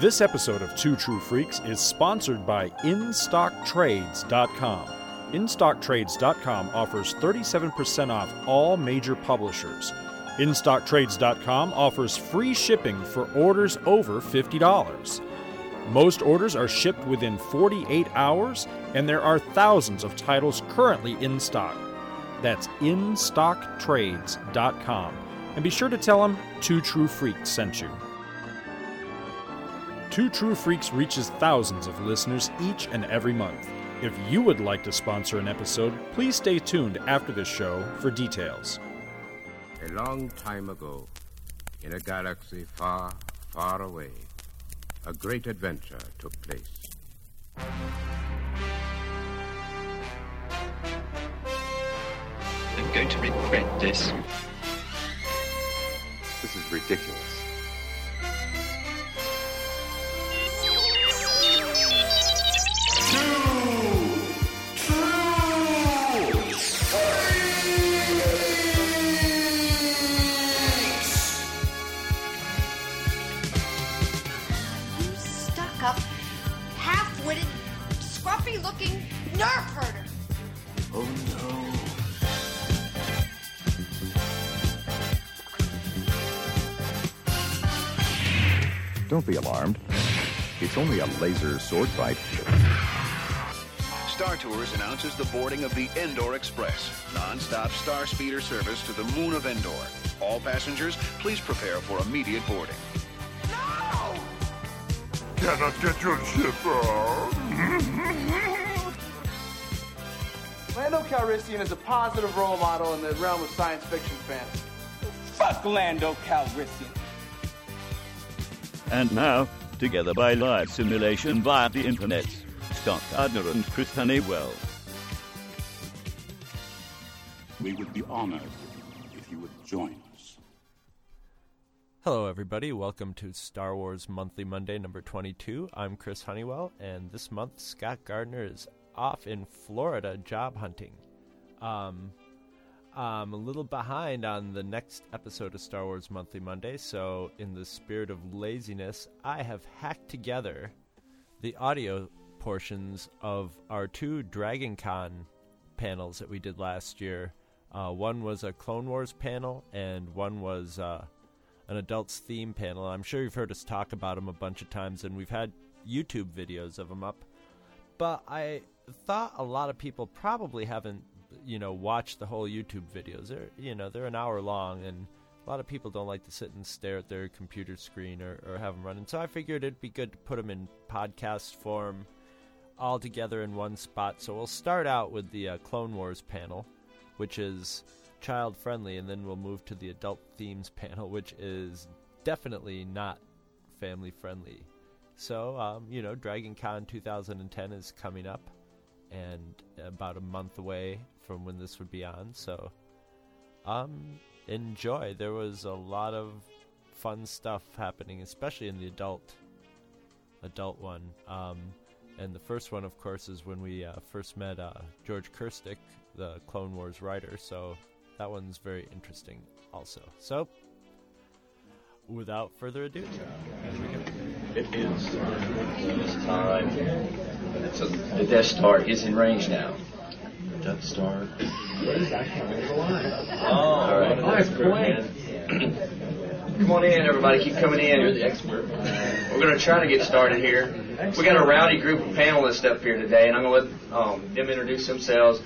This episode of Two True Freaks is sponsored by InStockTrades.com. InStockTrades.com offers 37% off all major publishers. InStockTrades.com offers free shipping for orders over $50. Most orders are shipped within 48 hours, and there are thousands of titles currently in stock. That's InStockTrades.com. And be sure to tell them Two True Freaks sent you. Two True Freaks reaches thousands of listeners each and every month. If you would like to sponsor an episode, please stay tuned after the show for details. A long time ago, in a galaxy far, far away, a great adventure took place. I'm going to regret this. This is ridiculous. Don't be alarmed. It's only a laser sword fight. Star Tours announces the boarding of the Endor Express, non-stop star speeder service to the moon of Endor. All passengers, please prepare for immediate boarding. No! Cannot get your ship out. Lando Calrissian is a positive role model in the realm of science fiction fans. Fuck Lando Calrissian. And now, together by live simulation via the internet, Scott Gardner and Chris Honeywell. We would be honored if you would join us. Hello, everybody. Welcome to Star Wars Monthly Monday number 22. I'm Chris Honeywell, and this month Scott Gardner is off in Florida job hunting. Um, I'm a little behind on the next episode of Star Wars Monthly Monday, so in the spirit of laziness, I have hacked together the audio portions of our two Dragon Con panels that we did last year. Uh, one was a Clone Wars panel, and one was uh, an adults theme panel. I'm sure you've heard us talk about them a bunch of times, and we've had YouTube videos of them up. But I thought a lot of people probably haven't, you know, watch the whole YouTube videos. They're, you know, they're an hour long, and a lot of people don't like to sit and stare at their computer screen or, or have them running. So I figured it'd be good to put them in podcast form, all together in one spot. So we'll start out with the uh, Clone Wars panel, which is child friendly, and then we'll move to the adult themes panel, which is definitely not family friendly. So, um, you know, Dragon Con 2010 is coming up and about a month away from when this would be on. So, um, enjoy. There was a lot of fun stuff happening, especially in the adult adult one. Um, and the first one, of course, is when we uh, first met uh, George Krstic, the Clone Wars writer. So that one's very interesting, also. So, without further ado, It is. It's time. A, the Death Star is in range now. Death Star. Oh, all right. Nice point. Come on in, everybody. Keep coming in. You're the expert. We're going to try to get started here. We got a rowdy group of panelists up here today, and I'm going to let um, them introduce themselves.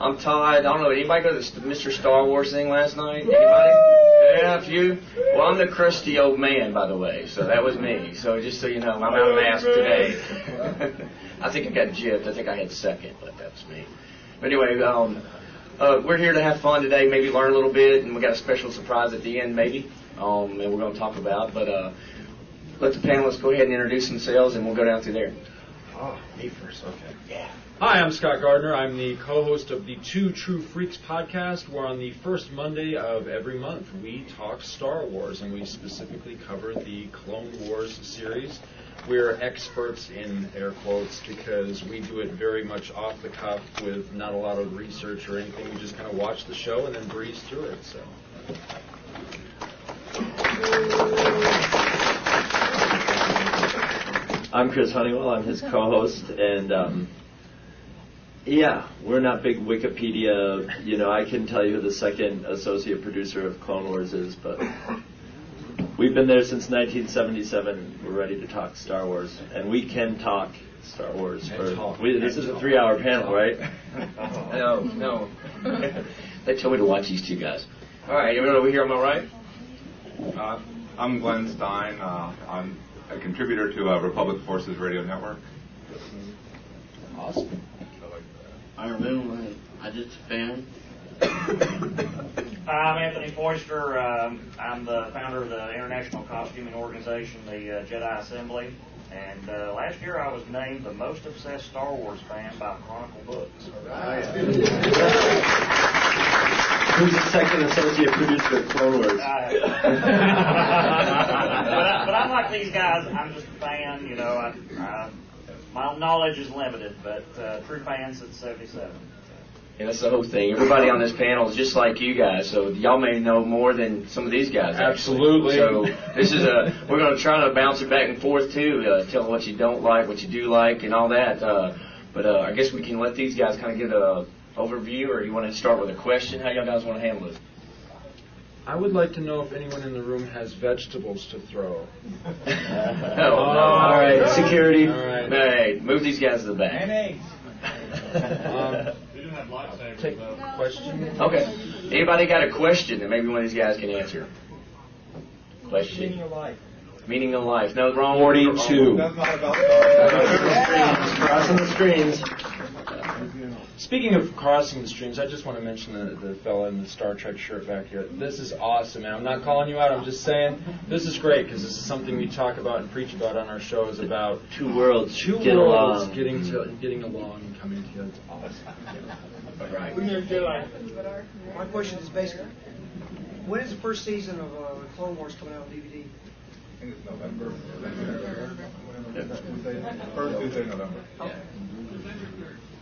I'm Todd. I don't know. Anybody go to the Mr. Star Wars thing last night? Anybody? Yeah, a few. Well, I'm the crusty old man, by the way. So that was me. So just so you know, I'm out of mask today. I think I got gypped. I think I had second, but that's me. But anyway, um, uh, we're here to have fun today. Maybe learn a little bit, and we got a special surprise at the end, maybe. Um, and we're going to talk about. But uh, let the panelists go ahead and introduce themselves, and we'll go down through there. Oh, me first. Okay. Yeah. Hi, I'm Scott Gardner. I'm the co-host of the Two True Freaks podcast. Where on the first Monday of every month we talk Star Wars, and we specifically cover the Clone Wars series. We're experts in air quotes because we do it very much off the cuff with not a lot of research or anything. We just kind of watch the show and then breeze through it. So. I'm Chris Honeywell. I'm his co-host, and um, yeah, we're not big Wikipedia. You know, I can tell you who the second associate producer of Clone Wars is, but we've been there since 1977. We're ready to talk Star Wars, and we can talk Star Wars. For, we, this is a three-hour panel, right? No, no. they told me to watch these two guys. All right, anyone over here on my right? Uh, I'm Glenn Stein. Uh, I'm a contributor to uh, Republic Forces Radio Network. Awesome. Iron Moon, I just a fan. I'm Anthony Foister. Um, I'm the founder of the international costuming organization, the uh, Jedi Assembly. And uh, last year I was named the most obsessed Star Wars fan by Chronicle Books. Who's the second associate producer of Clone Wars? but, I, but I'm like these guys. I'm just a fan. You know, I, I, my knowledge is limited, but uh, true fan since '77. Yeah, that's the whole thing. Everybody on this panel is just like you guys, so y'all may know more than some of these guys. actually. Absolutely. So this is a we're going to try to bounce it back and forth too, uh, tell what you don't like, what you do like, and all that. Uh, but uh, I guess we can let these guys kind of get a overview, or you want to start with a question? How y'all guys want to handle it? I would like to know if anyone in the room has vegetables to throw. oh, no. All right, security. All right. Hey, move these guys to the back. Um, take question. Okay. Anybody got a question that maybe one of these guys can answer? Question. Meaning of life. Meaning of life. No, wrong. 42. Wrong. Crossing the screens. Speaking of crossing the streams, I just want to mention the, the fella in the Star Trek shirt back here. This is awesome, man. I'm not calling you out. I'm just saying this is great because this is something we talk about and preach about on our shows about two worlds, two get worlds along. getting to getting along and coming together. It's awesome. Right. My question is basically, when is the first season of uh, Clone Wars coming out on DVD? I think it's November. First Tuesday in November.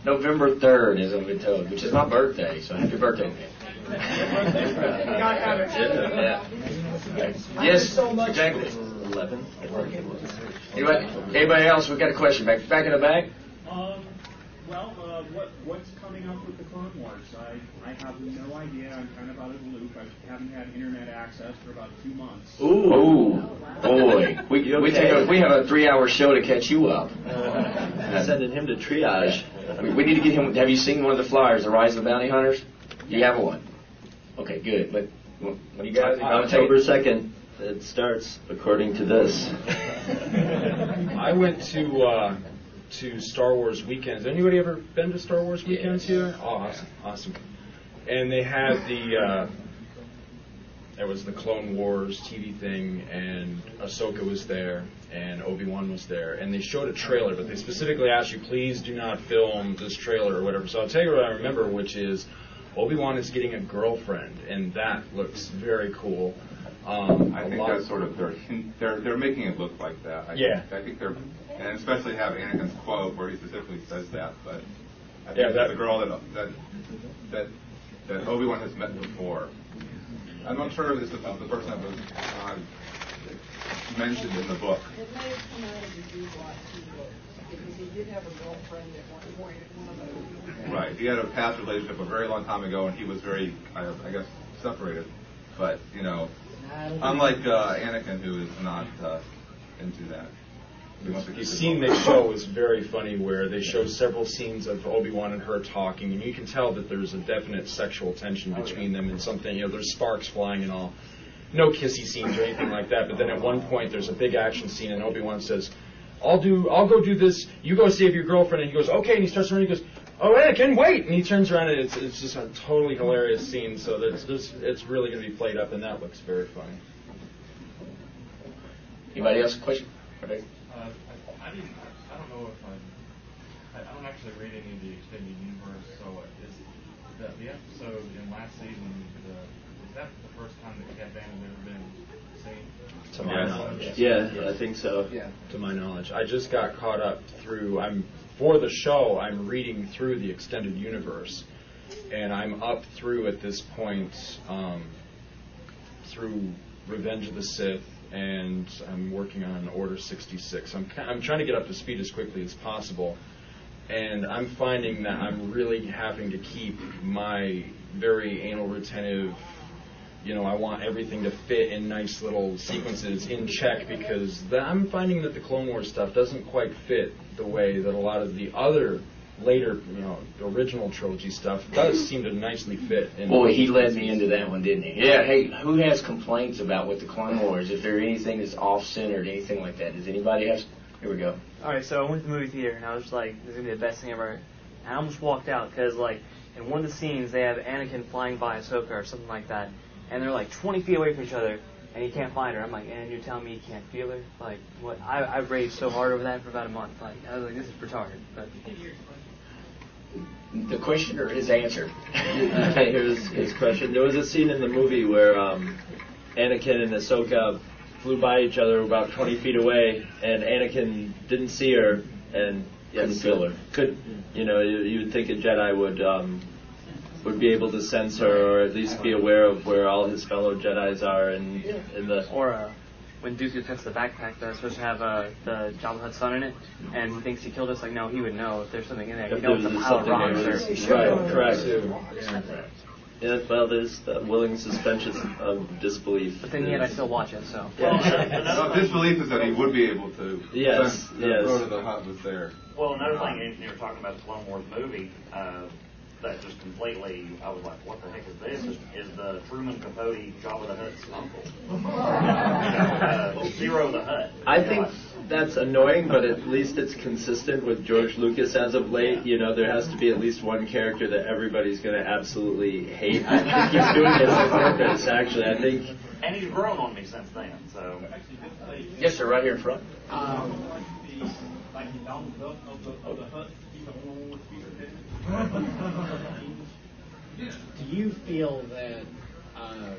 November 3rd is what we're told, which is my birthday, so happy birthday, man. yeah. Yes, exactly. 11. Anybody, anybody else? We got a question back back in the back. Um, well, uh, what what's coming up with the Clone Wars? I I have no idea. I'm kind of out of the loop. I haven't had internet access for about two months. Ooh, boy, we You we take a, we have a three-hour show to catch you up. Sending him to triage. We, we need to get him. Have you seen one of the flyers, The Rise of the Bounty Hunters? You have one. Okay, good. But what do you guys? October 2nd, it starts, according to this. I went to uh, to Star Wars weekends. Anybody ever been to Star Wars weekends here? Oh, awesome, awesome. And they had the uh, there was the Clone Wars TV thing, and Ahsoka was there, and Obi Wan was there, and they showed a trailer, but they specifically asked you, please do not film this trailer or whatever. So I'll tell you what I remember, which is Obi Wan is getting a girlfriend, and that looks very cool. Um, I a think that's sort of their they're they're making it look like that. I Yeah. Think, I think they're and especially have Anakin's quote where he specifically says that. But I think Yeah, it's that- the girl that that that that Obi Wan has met before. I'm not sure if it's the, the person that was uh, mentioned in the book. It may have come out of the D-Block because he did have a girlfriend at one point one. Right. He had a past relationship a very long time ago, and he was very, I, I guess, separated. But you know, unlike uh, Anakin, who is not uh, into that. He wants to The scene they show is very funny, where they show several scenes of Obi Wan and her talking, and you can tell that there's a definite sexual tension oh, between them, and something you know, there's sparks flying and all. No kissy scenes or anything like that. But then at one point, there's a big action scene, and Obi Wan says, "I'll do, I'll go do this. You go save your girlfriend." And he goes, "Okay." And he starts running. He goes, "Oh, Anakin, wait!" And he turns around, and it's it's just a totally hilarious scene. So there's, there's it's really going to be played up, and that looks very funny. Anybody else? A question? Okay. I, I didn't. I don't know if I. I I don't actually read any of the extended universe. So uh, is the, the episode in last season? The, is that the first time that Cad Bane has ever been seen? To my knowledge. Yeah, I think so. Yeah. To my knowledge, I just got caught up through. I'm for the show. I'm reading through the extended universe, and I'm up through at this point um, through Revenge of the Sith and I'm working on Order 66. I'm I'm trying to get up to speed as quickly as possible, and I'm finding that I'm really having to keep my very anal retentive. You know, I want everything to fit in nice little sequences in check because I'm finding that the Clone Wars stuff doesn't quite fit the way that a lot of the other later, you know, original trilogy stuff does seem to nicely fit. In Boy, he led me into that one, didn't he? Yeah. Hey, who has complaints about with the Clone Wars? If there anything that's off-centered, anything like that, does anybody have? Here we go. All right, so I went to the movie theater and I was like, "This is gonna be the best thing ever." And I almost walked out because, like, in one of the scenes they have Anakin flying by Ahsoka or something like that, and they're like 20 feet away from each other, and he can't find her. I'm like, and you're telling me you can't feel her? Like, what? I I raged so hard over that for about a month. Like, I was like, this is retarded. But The questioner is answered. Here's his question. There was a scene in the movie where um, Anakin and Ahsoka flew by each other about 20 feet away, and Anakin didn't see her, and yeah, Couldn't feel her. Could you know? You, you would think a Jedi would um, would be able to sense her, or at least be aware of where all his fellow Jedi's are, and in the or uh, when Dooku cuts the backpack that's supposed to have uh, the Jabba the Hutt's son in it, and he thinks he killed us. Like, no, he would know if there's something in there. If You know, it's a there's pile of something rocks. there. Or, Right, correct. Yeah, well, there's the willing suspension of disbelief. But then yet I still watch it. So. No, disbelief is that he would be able to. Yes, sense that yes. Rotta the Hutt was there. Well, another thing, and you were talking about the Clone Wars movie, uh, that just completely, I was like, what the heck is this? Is, is the Truman Capote Jabba the Hutt's uncle? uh, Ziro the Hutt. I think that's annoying, but at least it's consistent with George Lucas as of late. You know, there has to be at least one character that everybody's going to absolutely hate. I think he's doing it on purpose, actually. I think. And he's grown on me since then, so. Yes, sir, right here in front. Do you feel that uh,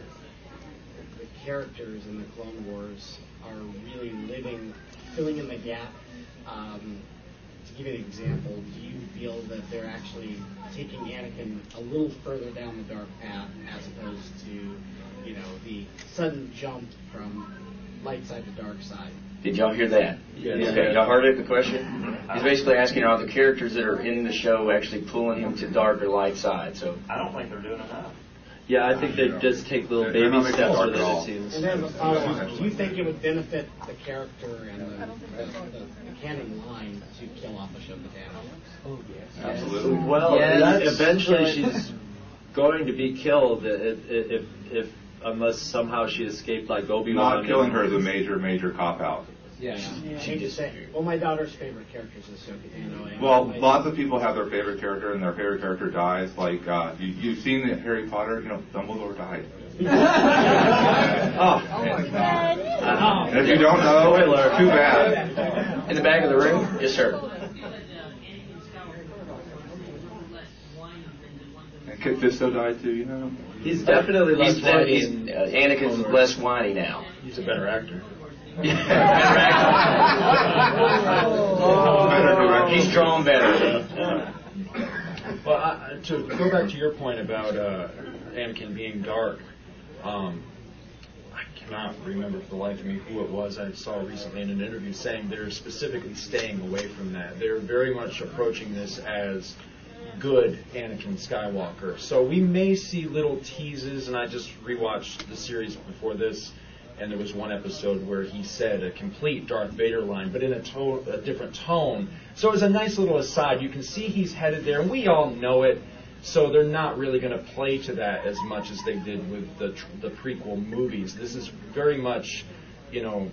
the characters in the Clone Wars are really living, filling in the gap? Um, to give you an example, do you feel that they're actually taking Anakin a little further down the dark path as opposed to, you know, the sudden jump from light side to dark side? Did y'all hear that? Yes. Okay, y'all heard it, the question? He's basically asking are the characters that are in the show actually pulling him to dark or light side, so. I don't think they're doing enough. Yeah, I think they just take little baby steps with it, it seems. And then, uh, do you think it would benefit the character and the, the, the, the canon line to kill off Ahsoka Tano? Oh, yes. Absolutely. Well, that, eventually she's going to be killed if, if, if unless somehow she escaped like Obi Wan. Not killing her is a major, major cop out. Yeah, she just say, well, my daughter's favorite character is Ahsoka Tano. and Well, my- lots of people have their favorite character, and their favorite character dies. Like uh, you, you've seen the Harry Potter, you know, Dumbledore died. Oh. And if you don't know, too bad. In the back of the room? Yes, sir. And Kit Fisto died too, you know. He's definitely less He's, whiny he's, uh, Anakin's less whiny now. He's a better actor. He's drawn better. Well, I, to go back to your point about uh, Anakin being dark, um, I cannot remember for the life of me who it was I saw recently in an interview saying they're specifically staying away from that. They're very much approaching this as good Anakin Skywalker. So we may see little teases, and I just rewatched the series before this, and there was one episode where he said a complete Darth Vader line, but in a, to- a different tone. So it was a nice little aside. You can see he's headed there, and we all know it. So they're not really going to play to that as much as they did with the tr- the prequel movies. This is very much, you know,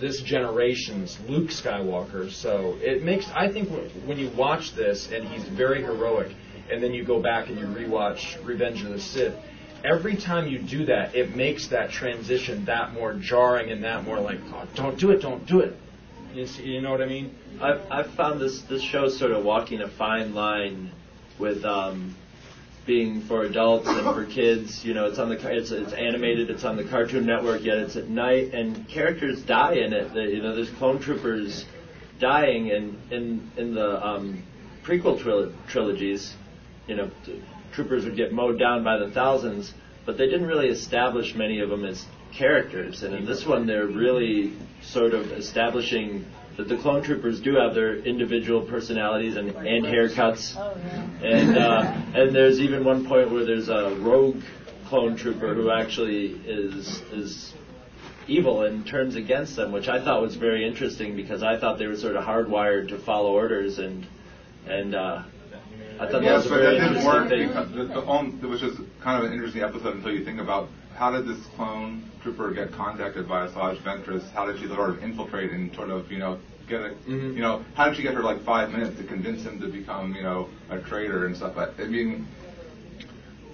this generation's Luke Skywalker. So it makes I think when you watch this and he's very heroic, and then you go back and you rewatch Revenge of the Sith. Every time you do that, it makes that transition that more jarring and that more like, oh, don't do it, don't do it. You, see, you know what I mean? I've, I've found this this show sort of walking a fine line with um, being for adults and for kids. You know, it's on the it's it's animated, it's on the Cartoon Network, yet it's at night, and characters die in it. The, you know, there's clone troopers dying, and in in the um, prequel tril- trilogies, you know, t- troopers would get mowed down by the thousands, but they didn't really establish many of them as characters, and in this one they're really sort of establishing that the clone troopers do have their individual personalities and, and haircuts, and uh, and there's even one point where there's a rogue clone trooper who actually is is evil and turns against them, which I thought was very interesting because I thought they were sort of hardwired to follow orders and and uh, I thought that Yeah, was a very that didn't interesting work thing. because the, the on, which is kind of an interesting episode until you think about how did this clone trooper get contacted by Asajj Ventress? How did she sort of infiltrate and sort of you know get a mm-hmm. you know how did she get her like five minutes to convince him to become you know a traitor and stuff like? I mean,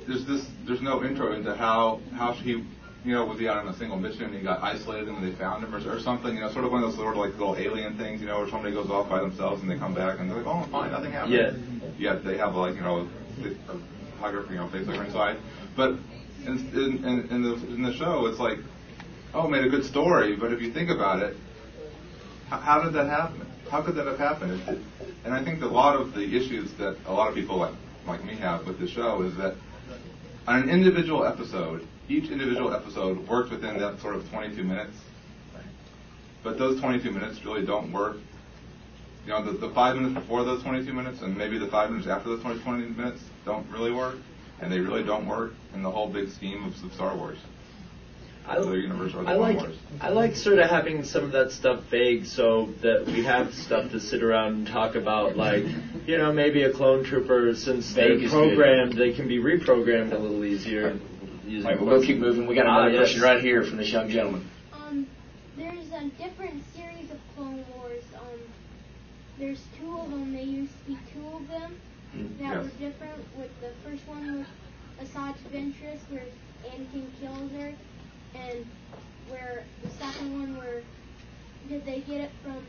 there's this there's no intro into how how he you know was he out on a single mission and he got isolated and they found him or, or something you know sort of one of those sort of like little alien things you know where somebody goes off by themselves and they come back and they're like oh fine nothing happened Yeah. yet they have like you know a hugger you know face hugger inside but in, in, in, the in the show it's like oh made a good story but if you think about it how, how did that happen how could that have happened and I think a lot of the issues that a lot of people like like me have with the show is that on an individual episode, each individual episode worked within that sort of 22 minutes. But those 22 minutes really don't work. You know, the, the five minutes before those 22 minutes and maybe the five minutes after those 20, 20 minutes don't really work. And they really don't work in the whole big scheme of, of Star Wars. I, the universe or the I Clone like Wars. I like sort of having some of that stuff vague so that we have stuff to sit around and talk about like you know maybe a clone trooper since Vague they're is programmed they can be reprogrammed a little easier. using All right, we'll go keep moving. We got another Ah, yes. question right here from this young gentleman. Um, there's a different series of Clone Wars. Um, there's two of them. There used to be two of them that yes. were different. With the first one was Asajj Ventress, where Anakin kills her, and where the second one, where did they get it from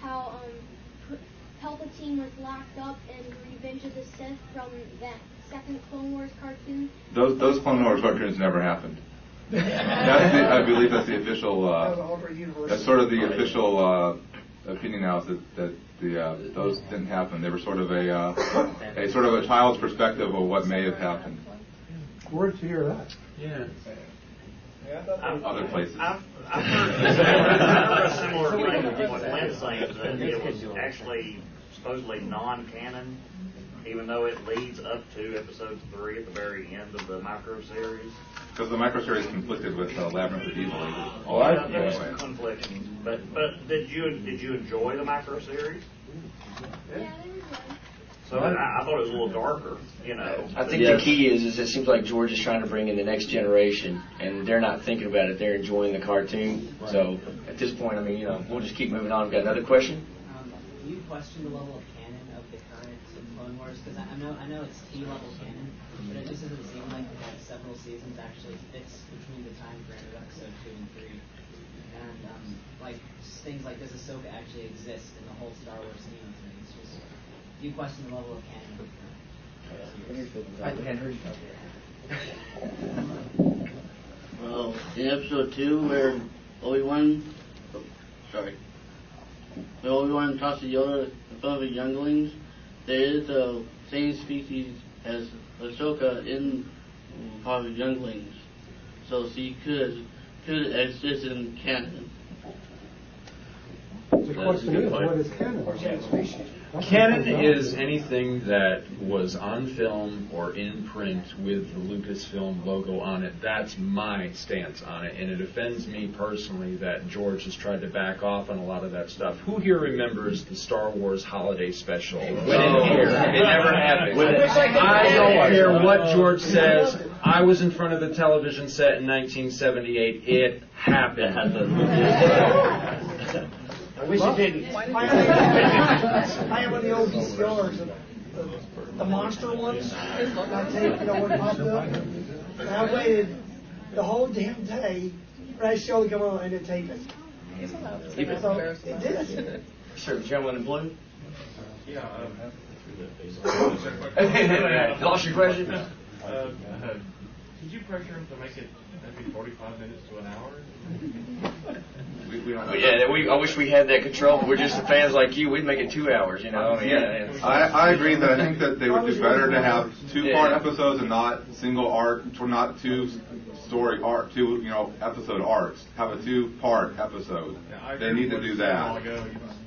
how um Palpatine was locked up in Revenge of the Sith from that second Clone Wars cartoon? Those those Clone Wars cartoons never happened. That's the, I believe that's the official. Uh, that's sort of the official uh, opinion now is that, that the uh, those didn't happen. They were sort of a uh, a sort of a child's perspective of what may have happened. Where'd you hear that? Yeah. Other places. I've, I've heard, I've heard a similar thing to what Lynn's saying, that it was actually supposedly non-canon, even though it leads up to episode three at the very end of the micro series. Because the micro series conflicted with uh, Labyrinth of Evil. Oh, yeah, there was but but did you did you enjoy the micro series? So I, I thought it was a little darker, you know. I think the key is, is it seems like George is trying to bring in the next generation, and they're not thinking about it. They're enjoying the cartoon. So at this point, I mean, you know, we'll just keep moving on. We've got another question. Um, do you question the level of canon of the current Clone Wars? Because I, I know I know it's T level canon, but it just doesn't seem like the past several seasons actually fits between the time frame of episode two and three. And um, like things like does Ahsoka actually exist in the whole Star Wars scheme of things? Just do you question the level of canon? of I can't hear you. Well, in episode two, where Obi Wan, oh, sorry, when Obi Wan talks to Yoda in front of the younglings, there is the same species as Ahsoka in part of the younglings, so she could could exist in canon. The question is, what is canon? Canon is anything that was on film or in print with the Lucasfilm logo on it. That's my stance on it, and it offends me personally that George has tried to back off on a lot of that stuff. Who here remembers the Star Wars Holiday Special? When No. it aired? It never happened. I don't care what George says. I was in front of the television set in 1978. It happened. I wish it didn't. I have, I one of the old VCRs, of the, the monster ones. I take, you know, what popped up. And I waited the whole damn day for that show to come on and to tape it. Keep it. So, it did. Sir, the gentleman in blue. Yeah. Um, Lost your question? Uh, Did you pressure him to make it maybe 45 minutes to an hour? We, we don't But yeah, we, I wish we had that control. We're just fans like you. We'd make it two hours, you know. I mean, yeah, yeah. I, I agree that I think that they would do better to have two part Yeah. episodes and not single arc, or not two story arc, two you know episode arcs. Have a two part episode. They need to do that.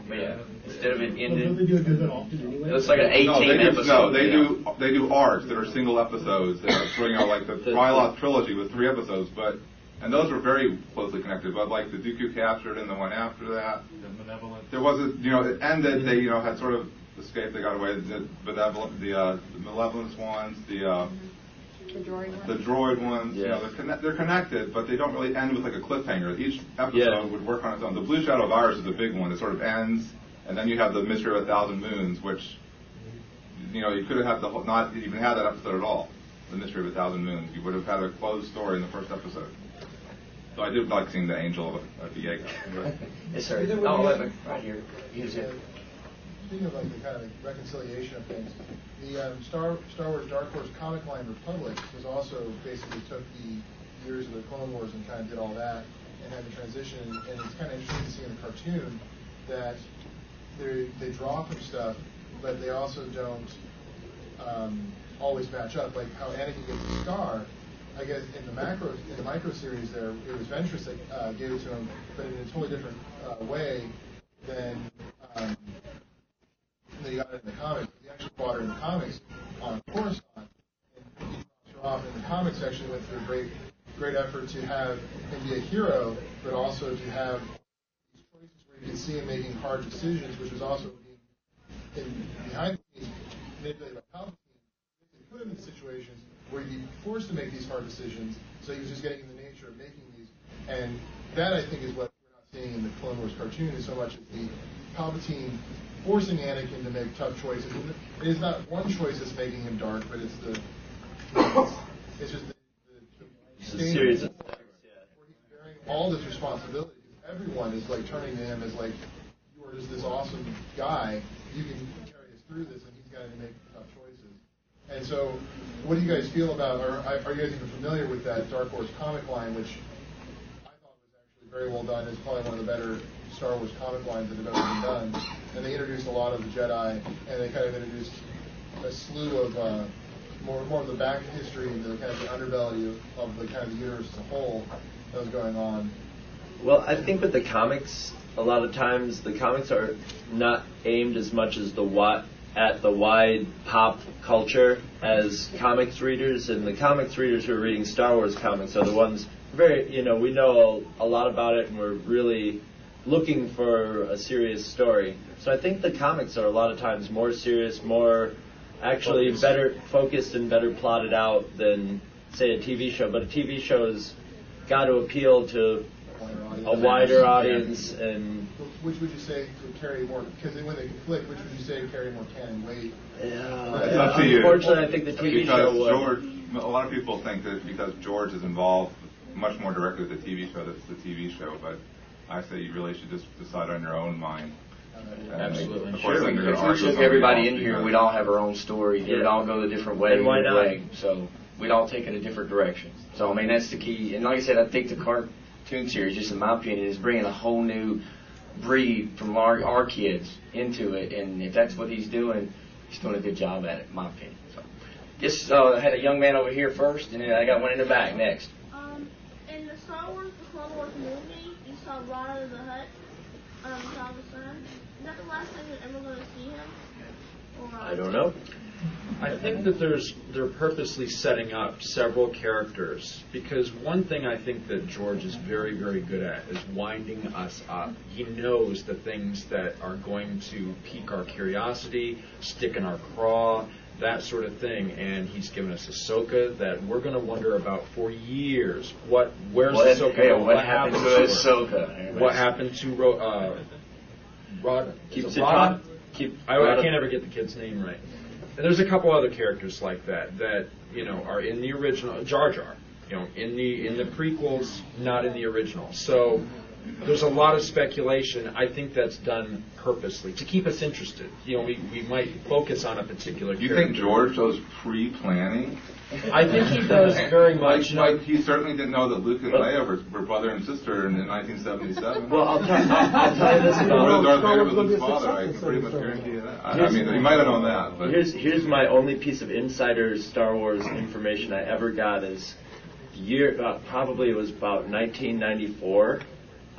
Yeah, instead of it Don't ending, they do it good often anyway? it looks like an 18 no, they do, episode. No, they yeah. do they do arcs that are single episodes that are you know like the Ryloth trilogy with three episodes, but and those were very closely connected. But like the Dooku captured and the one after that, The malevolent. there was a you know it ended. They you know had sort of escaped. They got away. The benevolent, the uh, the malevolence ones, the uh, The droid one. the droid ones. You know they're, conne- they're connected, but they don't really end with like a cliffhanger. Each episode Yeah. would work on its own. The Blue Shadow Virus is a big one. It sort of ends, and then you have the Mystery of a Thousand Moons, which you know you could have had the whole, not even had that episode at all. The Mystery of a Thousand Moons. You would have had a closed story in the first episode. So I did like seeing the Angel of, of Iego. Yes, sir. Oh, we- wait a right here. Use it. Speaking of like the kind of reconciliation of things, the um, Star Star Wars Dark Horse comic line Republic was also basically took the years of the Clone Wars and kind of did all that and had the transition. And it's kind of interesting to see in the cartoon that they they draw from stuff, but they also don't um, always match up. Like how Anakin gets the scar. I guess in the macro, in the micro series, there it was Ventress that uh, gave it to him, but in a totally different uh, way than um, than he got it in the comics. He actually bought her in the comics on Coruscant, and he drops her off. In the comics, actually went through a great, great effort to have him be a hero, but also to have these choices where you could see him making hard decisions, which was also being in, behind the scenes manipulated by Palpatine. They put him in situations where he'd be forced to make these hard decisions, so he was just getting in the nature of making these. And that, I think, is what we're not seeing in the Clone Wars cartoon is so much as the Palpatine forcing Anakin to make tough choices. And it is not one choice that's making him dark, but it's the it's just the, the, It's a series of where he's bearing all this responsibility. Everyone is like turning to him as like you are just this awesome guy. You can carry us through this, and he's got to make. And so, what do you guys feel about, or are you guys even familiar with that Dark Horse comic line, which I thought was actually very well done? It's probably one of the better Star Wars comic lines that have ever been done. And they introduced a lot of the Jedi, and they kind of introduced a slew of uh, more more of the back history and the kind of the underbelly of, of the kind of the universe as a whole that was going on. Well, I think with the comics, a lot of times the comics are not aimed as much as the wi- at the wide pop culture as comics readers, and the comics readers who are reading Star Wars comics are the ones very, you know, we know a lot about it, and we're really looking for a serious story. So I think the comics are a lot of times more serious, more actually Focused. better focused and better plotted out than say a TV show. But a TV show has got to appeal to a wider audience and Which would you say would carry more? Because when they conflict, which would you say would carry more canon weight? Yeah, It's up to you. Unfortunately, I think the TV because show would. George, a lot of people think that because George is involved much more directly with the TV show, that's the TV show. But I say you really should just decide on your own mind. And Absolutely. Of course, Sure, if gonna we took everybody in here, we'd all have our own story. We'd all go a different way. And why not? way. So we'd all take it a different direction. So I mean, that's the key. And like I said, I think the cartoon series, just in my opinion, is bringing a whole new breed from our our kids into it. And if that's what he's doing, he's doing a good job at it, in my opinion. So just uh, I had a young man over here first, and then I got one in the back next. Um, in the Star Wars, the Clone Wars movie, you saw Rotta the Hutt, um, Jabba's son. Is that the last time you're ever going to see him? Or, uh, I don't know. I think that there's they're purposely setting up several characters because one thing I think that George is very very good at is winding us up. He knows the things that are going to pique our curiosity, stick in our craw, that sort of thing, and he's given us Ahsoka that we're going to wonder about for years. What where's What- Ahsoka? hey, going? what happened to? Ahsoka? What happened to Ro- uh, Rod? Keep Rod? Keep. I, I can't ever get the kid's name right. And there's a couple other characters like that that you know are in the original Jar Jar, you know, in the in the prequels, not in the original. So there's a lot of speculation. I think that's done purposely to keep us interested. You know, we, we might focus on a particular. Do you character. think George does pre-planning? I think he does very much. Like, like he certainly didn't know that Luke and Leia were, were brother and sister in, in 1977. Well, I'll tell, I'll, I'll tell you this Or about Darth Vader was Luke's father. I can pretty much guarantee you that. I, I mean, he might have known that, but Here's here's my only piece of insider Star Wars information I ever got is year uh, probably it was about 1994.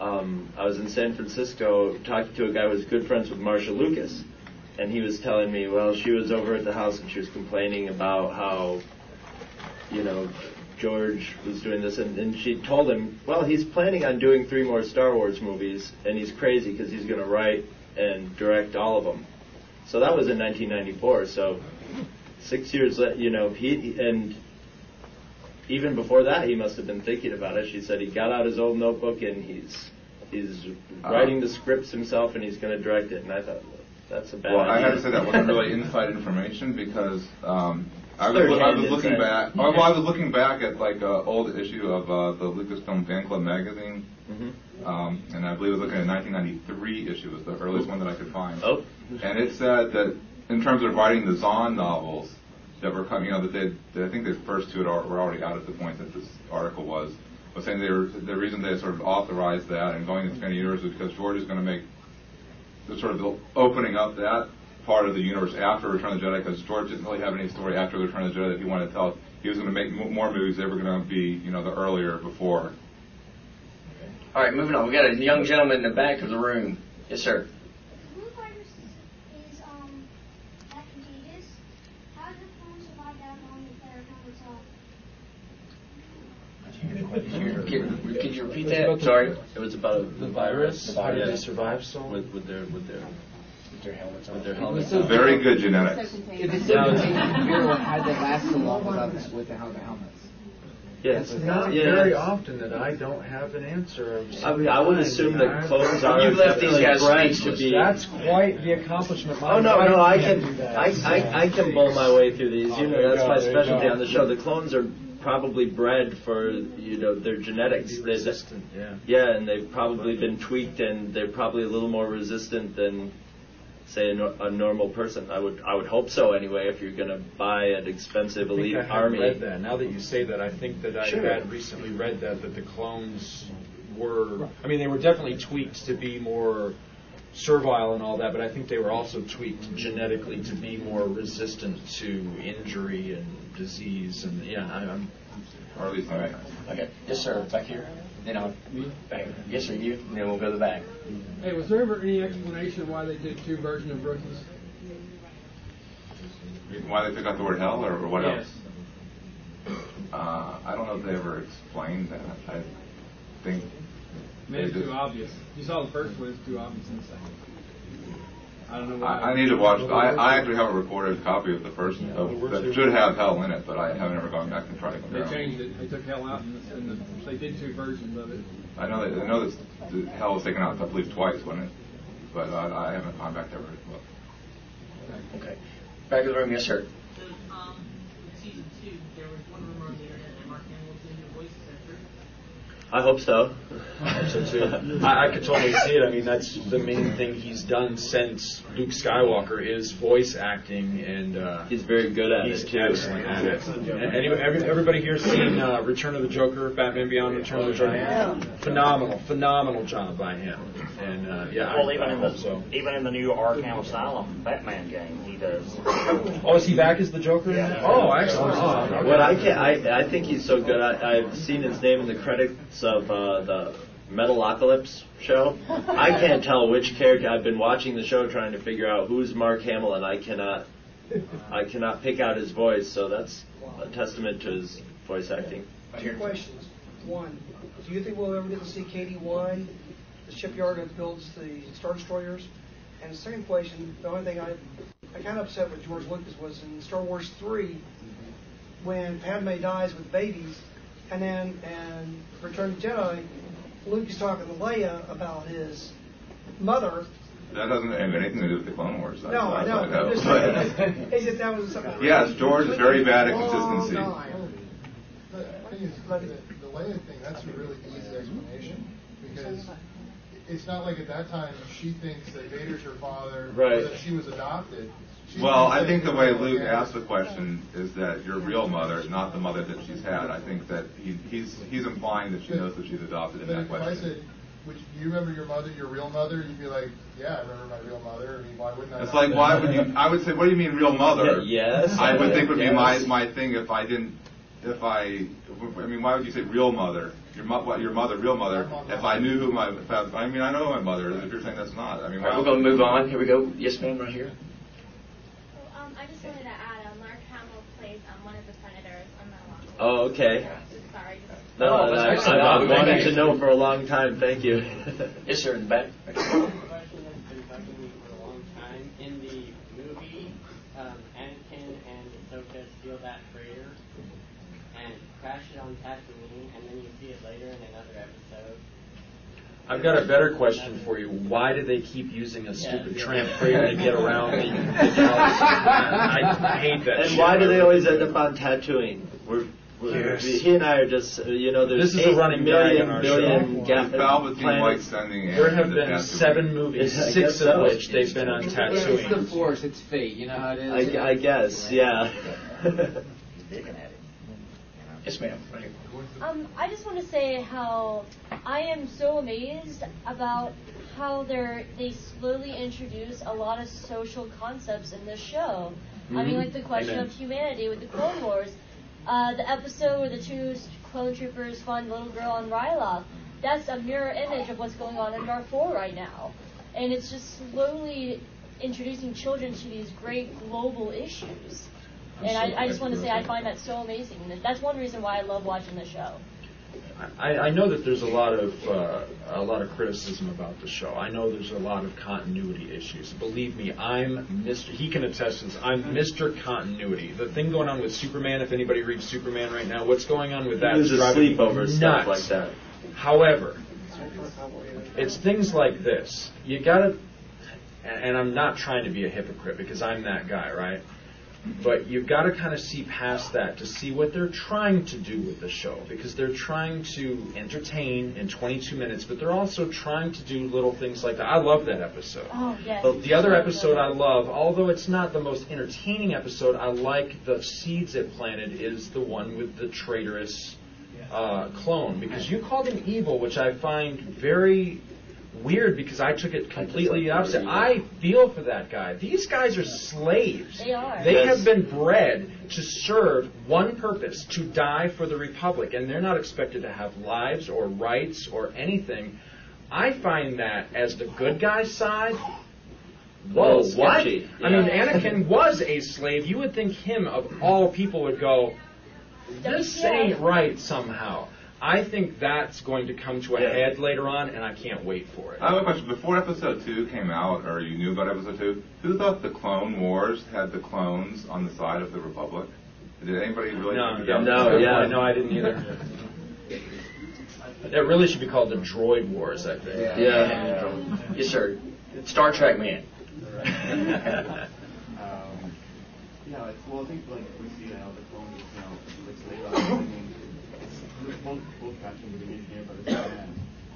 Um, I was in San Francisco talking to a guy who was good friends with Marcia Lucas, and he was telling me, well, she was over at the house and she was complaining about how, you know, George was doing this, and, and she told him, well, he's planning on doing three more Star Wars movies, and he's crazy because he's going to write and direct all of them. So that was in 1994. So six years, la- you know, he and even before that, he must have been thinking about it. She said he got out his old notebook and he's he's writing the scripts himself and he's going to direct it. And I thought that's a bad well, I have to say that wasn't really inside information because um, I was I was looking back. Oh, well, I was looking back at like an old issue of uh, the Lucasfilm Fan Club magazine. Mhm. Um, and I believe I was looking at a 1993 issue was the earliest one that I could find. Oh. And it said that in terms of writing the Zahn novels that were coming, you know, that they, I think the first two were already out at the point that this article was, was saying they were, the reason they sort of authorized that and going into 20 years was because George is going to make the sort of opening up that part of the universe after Return of the Jedi because George didn't really have any story after Return of the Jedi that he wanted to tell. He was going to make more movies. They were going to be, you know, the earlier before. All right, moving on. We got a young gentleman in the back of the room. Yes, sir. Blue virus is um that contagious. How did the clones survive that long with their helmets off? Could, could you repeat that? Sorry. It was about the virus. How did they survive so? with with their with their With their helmets on. with their helmets. Very good genetics. If it's so contagious, how did they last so long without the, with the the helmets? Yeah, It's not yeah. very often that I don't have an answer. Of I, mean, I would assume that clothes are You left these guys bred to be. That's quite the accomplishment. My Oh no, no, I can't can, do that, I, I, I can bowl my way through these. Oh, You know, oh, that's go, my specialty on the show. The clones are probably bred for you know their genetics. Resistant, yeah. yeah, and they've probably been tweaked, and they're probably a little more resistant than say a, a normal person. I would I would hope so anyway. If you're going to buy an expensive elite I army, read that. Now that you say that, I think that I Sure. had recently read that that the clones were. I mean, they were definitely tweaked to be more servile and all that, but I think they were also tweaked genetically to be more resistant to injury and disease. And yeah, I, I'm. Or at least All right. Okay. Yes, sir. Back here. Then I'll. Back. Yes, sir. You. And then we'll go to the back. Hey, was there ever any explanation why they did two versions of rookies? Why they took out the word hell or, or what Yes. else? Uh, I don't know if they ever explained that. I think Maybe it's they too obvious. You saw the first one, it's too obvious in the second. I don't know why. I, I need to watch. I, I actually have a recorded copy of the first of, that should have hell in it, but I haven't ever gone back and tried to They compare. them. changed it. They took hell out, and, the, and the, they did two versions of it. I know that I know that the hell was taken out, I believe, twice, wasn't it? But I, I haven't gone back to ever look. Okay. Back of the room. Yes, sir. Um, season two, there was one rumor on the internet that Mark Hamill was doing your voice actor. I hope so. I hope so too. I, I could totally see it. I mean, that's the main thing he's done since Luke Skywalker is voice acting, and uh, He's very good at he's it too. excellent at it. Anyway, every, everybody here seen uh, Return of the Joker, Batman Beyond Return of the Joker? Phenomenal, phenomenal job by him. And uh, yeah, Well, I, even I in the so. even in the new Arkham Asylum Batman game, he does. Oh, is he back as the Joker? Yeah. Oh, excellent. Oh, okay. What I can I I think he's so good. I, I've seen his name in the credits of uh, the Metalocalypse show. I can't tell which character. I've been watching the show trying to figure out who's Mark Hamill, and I cannot I cannot pick out his voice. So that's a testament to his voice acting. Two questions. One, do you think we'll ever get to see KD-1, the shipyard that builds the Star Destroyers? And the second question, the only thing I, I kind of upset with George Lucas was in Star Wars 3, when Padme dies with babies, and then and Return of the Jedi, Luke is talking to Leia about his mother. That doesn't have anything to do with the Clone Wars. No, I know. know. I'm just it's just that was something. Yes, George is very bad at Long consistency. time. The thing is, the, the Leia thing, that's a really easy explanation because it's not like at that time she thinks that Vader's her father, Right. or that she was adopted. She's Well, I think the way Luke asked the question is that your real mother, not the mother that she's had. I think that he, he's he's implying that she knows that she's adopted in But that if I question. said, would you, do you remember your mother, your real mother? You'd be like, yeah, I remember my real mother. I mean, why wouldn't I? It's not? like, why would you? I would say, what do you mean, real mother? Yeah, yes. I would think would be my Yes. my thing if I didn't, if I, I mean, why would you say real mother? Your mo- what, your mother, real mother. If I knew who my, if I, I mean, I know who my mother is. If you're saying that's not, I mean, All right, why we're going to move on. Here we go. Yes, ma'am, right here. Wanted to add, uh, Mark Hamill plays um, one of the senators on the law. Oh, okay. Sorry. No, Oh, that's I, excellent. I've No, been wanting to know for a long time. Thank you. Yes, sir, in the back. question has been bugging me for a long time. In the movie, um, Anakin and Ahsoka steal that freighter and crash it on Tatooine, and then you see it later in another episode. I've got a better question for you. Why do they keep using a stupid Yeah. tramp freighter to get around the, the galaxy? I, I hate that. And shit. why do they always end up on Tatooine? We're, we're, Yes. He and I are just, uh, you know, there's This is a eight running million, gag on our million show. ga- Is Palpatine planets. like sending There have Anakin to been Tatooine? seven movies, I six guess of so. which they've been on It's the Tatooine. force. It's fate. You know how it is. I, I guess, yeah. Yes, ma'am, right here. Um, I just want to say how I am so amazed about how they're they slowly introduce a lot of social concepts in this show. I mean, Mhm. like the question Amen. of humanity with the Clone Wars, uh, the episode where the two clone troopers find the little girl on Ryloth. That's a mirror image of what's going on in Darfur right now, and it's just slowly introducing children to these great global issues. And I, I just want to say I find that so amazing. And that's one reason why I love watching the show. I, I know that there's a lot of uh, a lot of criticism about the show. I know there's a lot of continuity issues. Believe me, I'm Mr. He can attest to this. I'm Mr. Continuity. The thing going on with Superman, if anybody reads Superman right now, what's going on with that? There's a driving me sleepover stuff like that. However, it's things like this. You gotta, and and I'm not trying to be a hypocrite because I'm that guy, right? But you've got to kind of see past that to see what they're trying to do with the show because they're trying to entertain in 22 minutes, but they're also trying to do little things like that. I love that episode. Oh, yes. But the other episode I love, although it's not the most entertaining episode, I like the seeds it planted, is the one with the traitorous uh, clone. Because you called him evil, which I find very weird because I took it completely the opposite. I feel for that guy. These guys are slaves. They are. They Yes. have been bred to serve one purpose, to die for the Republic, and they're not expected to have lives or rights or anything. I find that as the good guy's side, whoa, Little what? sketchy, I mean. Anakin was a slave. You would think him, of all people, would go, this ain't right somehow. I think that's going to come to a Yeah. head later on, and I can't wait for it. I have a question. Before episode two came out, or you knew about episode two, who thought the Clone Wars had the clones on the side of the Republic? Did anybody really? No, think yeah, that no, was- yeah, no, I didn't either. That really should be called the Droid Wars, I think. Yeah. Yes, sir. Star Trek man. Um, yeah, it's, well, I think like we see now the clones, you know, it's later on. I mean, both both catching the engineer, but it's man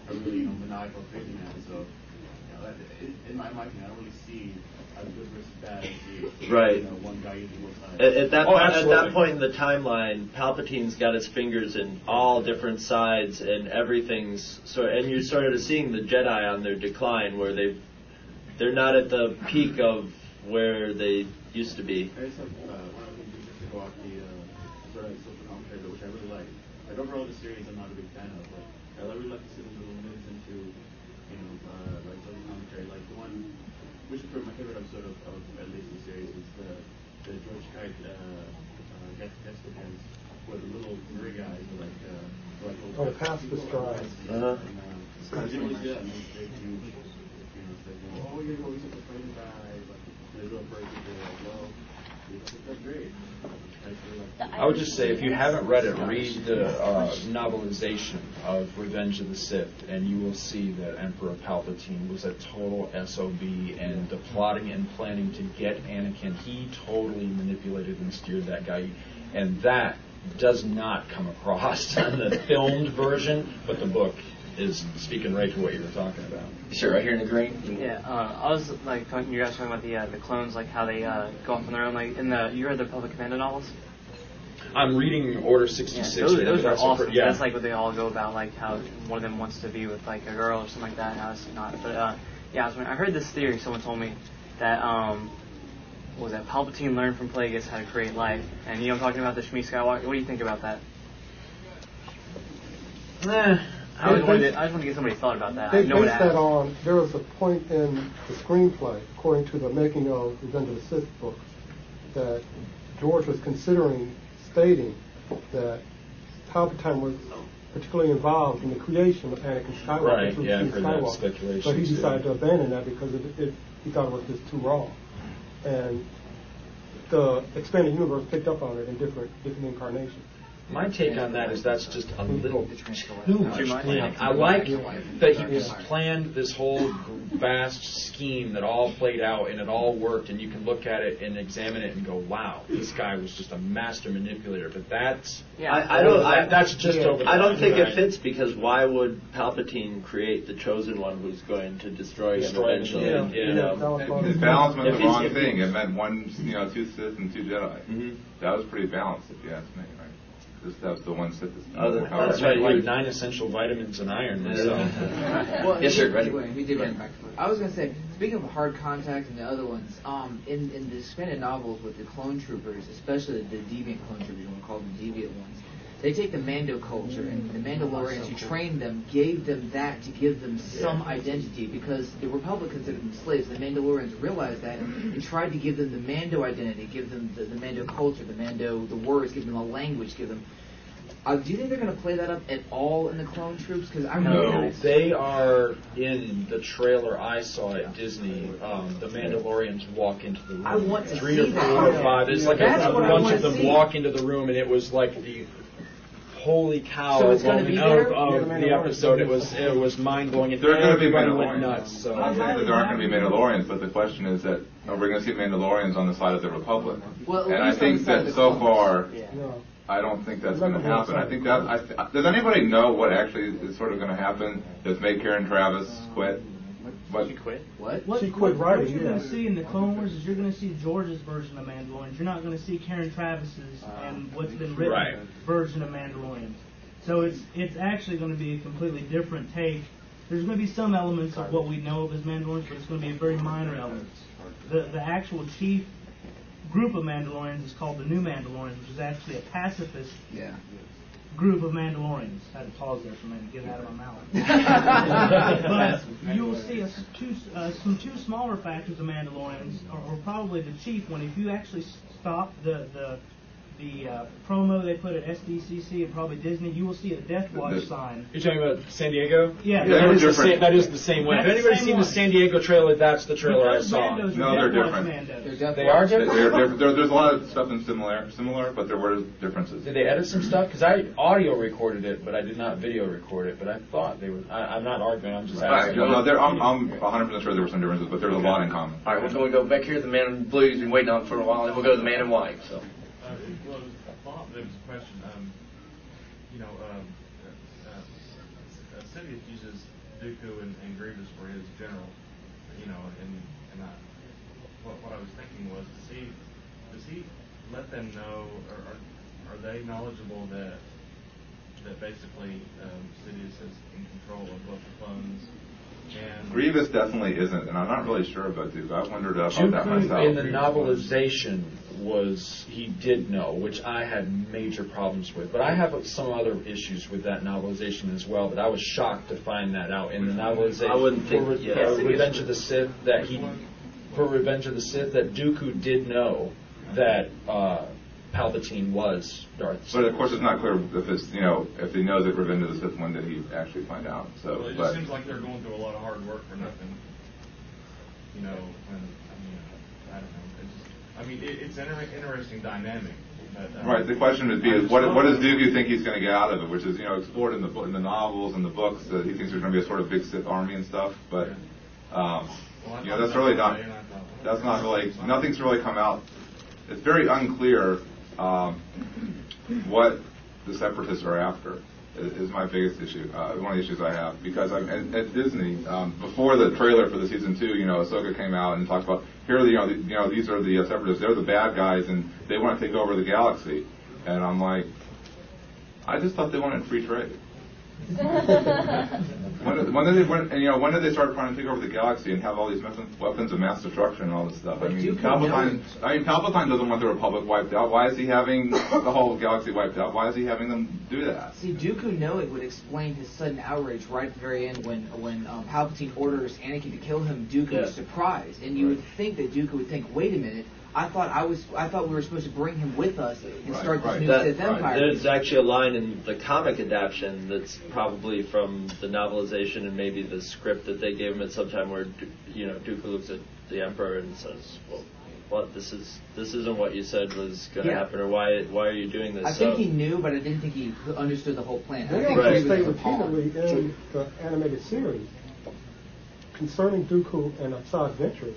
are really you know maniacal crazy man. So, you know, that, in, in my mind, I don't really see a good versus bad. I see, Right. You know, one guy using both sides. At, at that Oh, point, at that point in the timeline, Palpatine's got his fingers in all different sides, and everything's so. And you're sort of seeing the Jedi on their decline, where they they're not at the peak of where they used to be. I just have uh, one other thing just to go off the uh, sort of social commentary, which I really like. Like overall, the series I'm not a big fan of, but I really like to see the little minutes into, you know, uh, like social commentary. Like the one, which is probably my favorite episode of, of at least the series, is the the George Takei uh, uh, guest guest appearance, where the little Murray guys are like, uh, like Oh, past the stride. Uh-huh. And, uh, I didn't really see that, and it's very huge. You know, it's like, you know, oh, you're always such a fighting guy, but there's no person like, well, that's great. I would just say, if you haven't read it, read the uh, novelization of Revenge of the Sith, and you will see that Emperor Palpatine was a total SOB, and the plotting and planning to get Anakin, he totally manipulated and steered that guy, and that does not come across in the filmed version, but the book is speaking right to what you were talking about. Sure, right here in the green. Yeah, uh, I was like talking, you guys were talking about the uh, the clones, like how they uh, go off on their own. Like in the you read the Public Commando novels. I'm reading Order Yeah, 66. those, man. those are awesome. pretty- yeah. That's like what they all go about, like how one of them wants to be with like a girl or something like that. How it's not. But uh, yeah, I, was, I heard this theory. Someone told me that um, what was that Palpatine learned from Plagueis how to create life. And you know, I'm talking about the Shmi Skywalker. What do you think about that? Eh, I just wanted to, I just wanted to get somebody's thought about that. They have no one based that on, there was a point in the screenplay, according to the making of Revenge of the Sith book, that George was considering stating that Palpatine was particularly involved in the creation of Anakin Skywalker Right, through yeah, I've Luke heard that Skywalker. speculation, But he too. decided to abandon that because it, it, he thought it was just too raw. And the expanded universe picked up on it in different different incarnations. My take on that is that's just a little too much Too much. planning. I like that he was planned this whole vast scheme that all played out and it all worked, and you can look at it and examine it and go, "Wow, this guy was just a master manipulator." But that's I, I don't. That, I, that's just over. I don't think right? it fits because why would Palpatine create the chosen one who's going to destroy, Destroy him him, eventually? yeah. You Yeah. know? His balance meant If the wrong thing. It meant one, you know, two Sith and two Jedi. Mm-hmm. That was pretty balanced, if you ask me. Right? Just have the one Sith. that's Oh, more that- powerful. that's right. Like nine essential vitamins and iron. myself. Well, Yes, sir, he- ready? wait, he did run back. I was gonna say, speaking of hard contact and the other ones, um, in in the expanded novels with the clone troopers, especially the deviant clone troopers, you want to call them deviant ones, they take the Mando culture and the Mandalorians who trained them gave them that to give them some identity because the Republic considered them slaves. The Mandalorians realized that and, and tried to give them the Mando identity, give them the, the Mando culture, the Mando the words, give them a language, give them. Uh, do you think they're going to play that up at all in the clone troops? Because I No, really they are in the trailer I saw at Disney. Um, the Mandalorians walk into the room. I want to Three see or that. four or five. There's like a, That's a what bunch of them see. walk into the room, and it was like the holy cow So it's gonna be of, there? of the episode. It was it was mind blowing, and They're going to be everybody went Mandalorians. nuts. So I think that there aren't going to be Mandalorians, but the question is that oh, are we going to see Mandalorians on the side of the Republic? Well, and I think the side of that so clones. far, No. I don't think that's going to happen. I think that. I th- does anybody know what actually is sort of going to happen that's made Karen Traviss quit? What? She quit. What? What, She what, quit what writing, you're yeah. going to see in the Clone Wars is you're going to see George's version of Mandalorians. You're not going to see Karen Traviss's ah. and what's been written Right. version of Mandalorians. So it's it's actually going to be a completely different take. There's going to be some elements of what we know of as Mandalorians, but it's going to be a very minor elements. The the actual chief group of Mandalorians is called the New Mandalorians, which is actually a pacifist Yeah. Group of Mandalorians. I had to pause there for a minute to get it out of my mouth. but you will see a, two, uh, some two smaller factions of Mandalorians, or, or probably the chief one. If you actually stop the the the uh, promo they put at SDCC and probably Disney, you will see a Death Watch The- sign. You're talking about San Diego? Yeah. Yeah, that, is the different. same, that is the same one. If That's the anybody's same seen one. the San Diego trailer, that's the trailer I Those saw. Mandos No, they're Watch different. Mandos. Death They are They're, different. they're, there, there's a lot of stuff in similar, similar, but there were differences. Did they edit some stuff? Because I audio recorded it, but I did not video record it. But I thought they were. I, I'm not arguing. I'm just Right. asking. No, no, there, I'm, I'm 100% sure there were some differences, but there's a lot in common. All right, we're going to go back here. The man in blue has been waiting on for a while, and we'll go to the man in white. So. Uh, well, a question. Um, you know, um, uh, uh, Sidious uses Dooku and, and Grievous for his general. You know, and and I, what what I was thinking was, does he does he let them know, or are, are they knowledgeable that that basically um, Sidious is in control of both the clones? And Grievous definitely isn't, and I'm not really sure about Dooku. I wondered about that myself. Dooku in the novelization was he did know, which I had major problems with. But I have some other issues with that novelization as well. But I was shocked to find that out in the novelization. I wouldn't think- for Re- yeah. uh, Revenge of the Sith that he for Revenge of the Sith that Dooku did know that uh, Palpatine was Darth. But of course, it's not clear if it's you know if he knows that Revenge of the Sith, when did he actually find out? So, well, it just but seems like they're going through a lot of hard work for nothing. You know, when I mean, I don't know. It just, I mean, it, it's an inter- interesting dynamic. But, um, right, the question would be is what what does know. Dooku think he's going to get out of it? Which is you know explored in the in the novels and the books. That he thinks there's going to be a sort of big Sith army and stuff. But um, Well, you know that's really not right, and I thought, well, that's not really nothing's really come out. It's very unclear um, what the separatists are after. is, my biggest issue. Uh, one of the issues I have because I'm at, at Disney um, before the trailer for the season two. You know, Ahsoka came out and talked about here are the you know, the, you know these are the uh, separatists. They're the bad guys and they want to take over the galaxy. And I'm like, I just thought they wanted free trade. When, did- when did they when, and, you know when did they start trying to take over the galaxy and have all these weapons, weapons of mass destruction and all this stuff? I mean, Palpatine. I mean, Palpatine doesn't want the Republic wiped out. Why is he having the whole galaxy wiped out? Why is he having them do that? See, Dooku knowing would explain his sudden outrage right at the very end when when um, Palpatine orders Anakin to kill him. Dooku Yeah. is surprised, and you would think that Dooku would think, "Wait a minute, I thought I was I thought we were supposed to bring him with us and start this new That- Sith Empire." There's actually a line in the comic adaptation that's probably from the novelization and maybe the script that they gave him at some time where Du- you know Dooku looks at the Emperor and says, "Well, what this is this isn't what you said was going to Yeah. happen, or why why are you doing this?" I so, think he knew, but I didn't think he understood the whole plan. I They think also he was say repeatedly in the animated series concerning Dooku and Asajj Ventress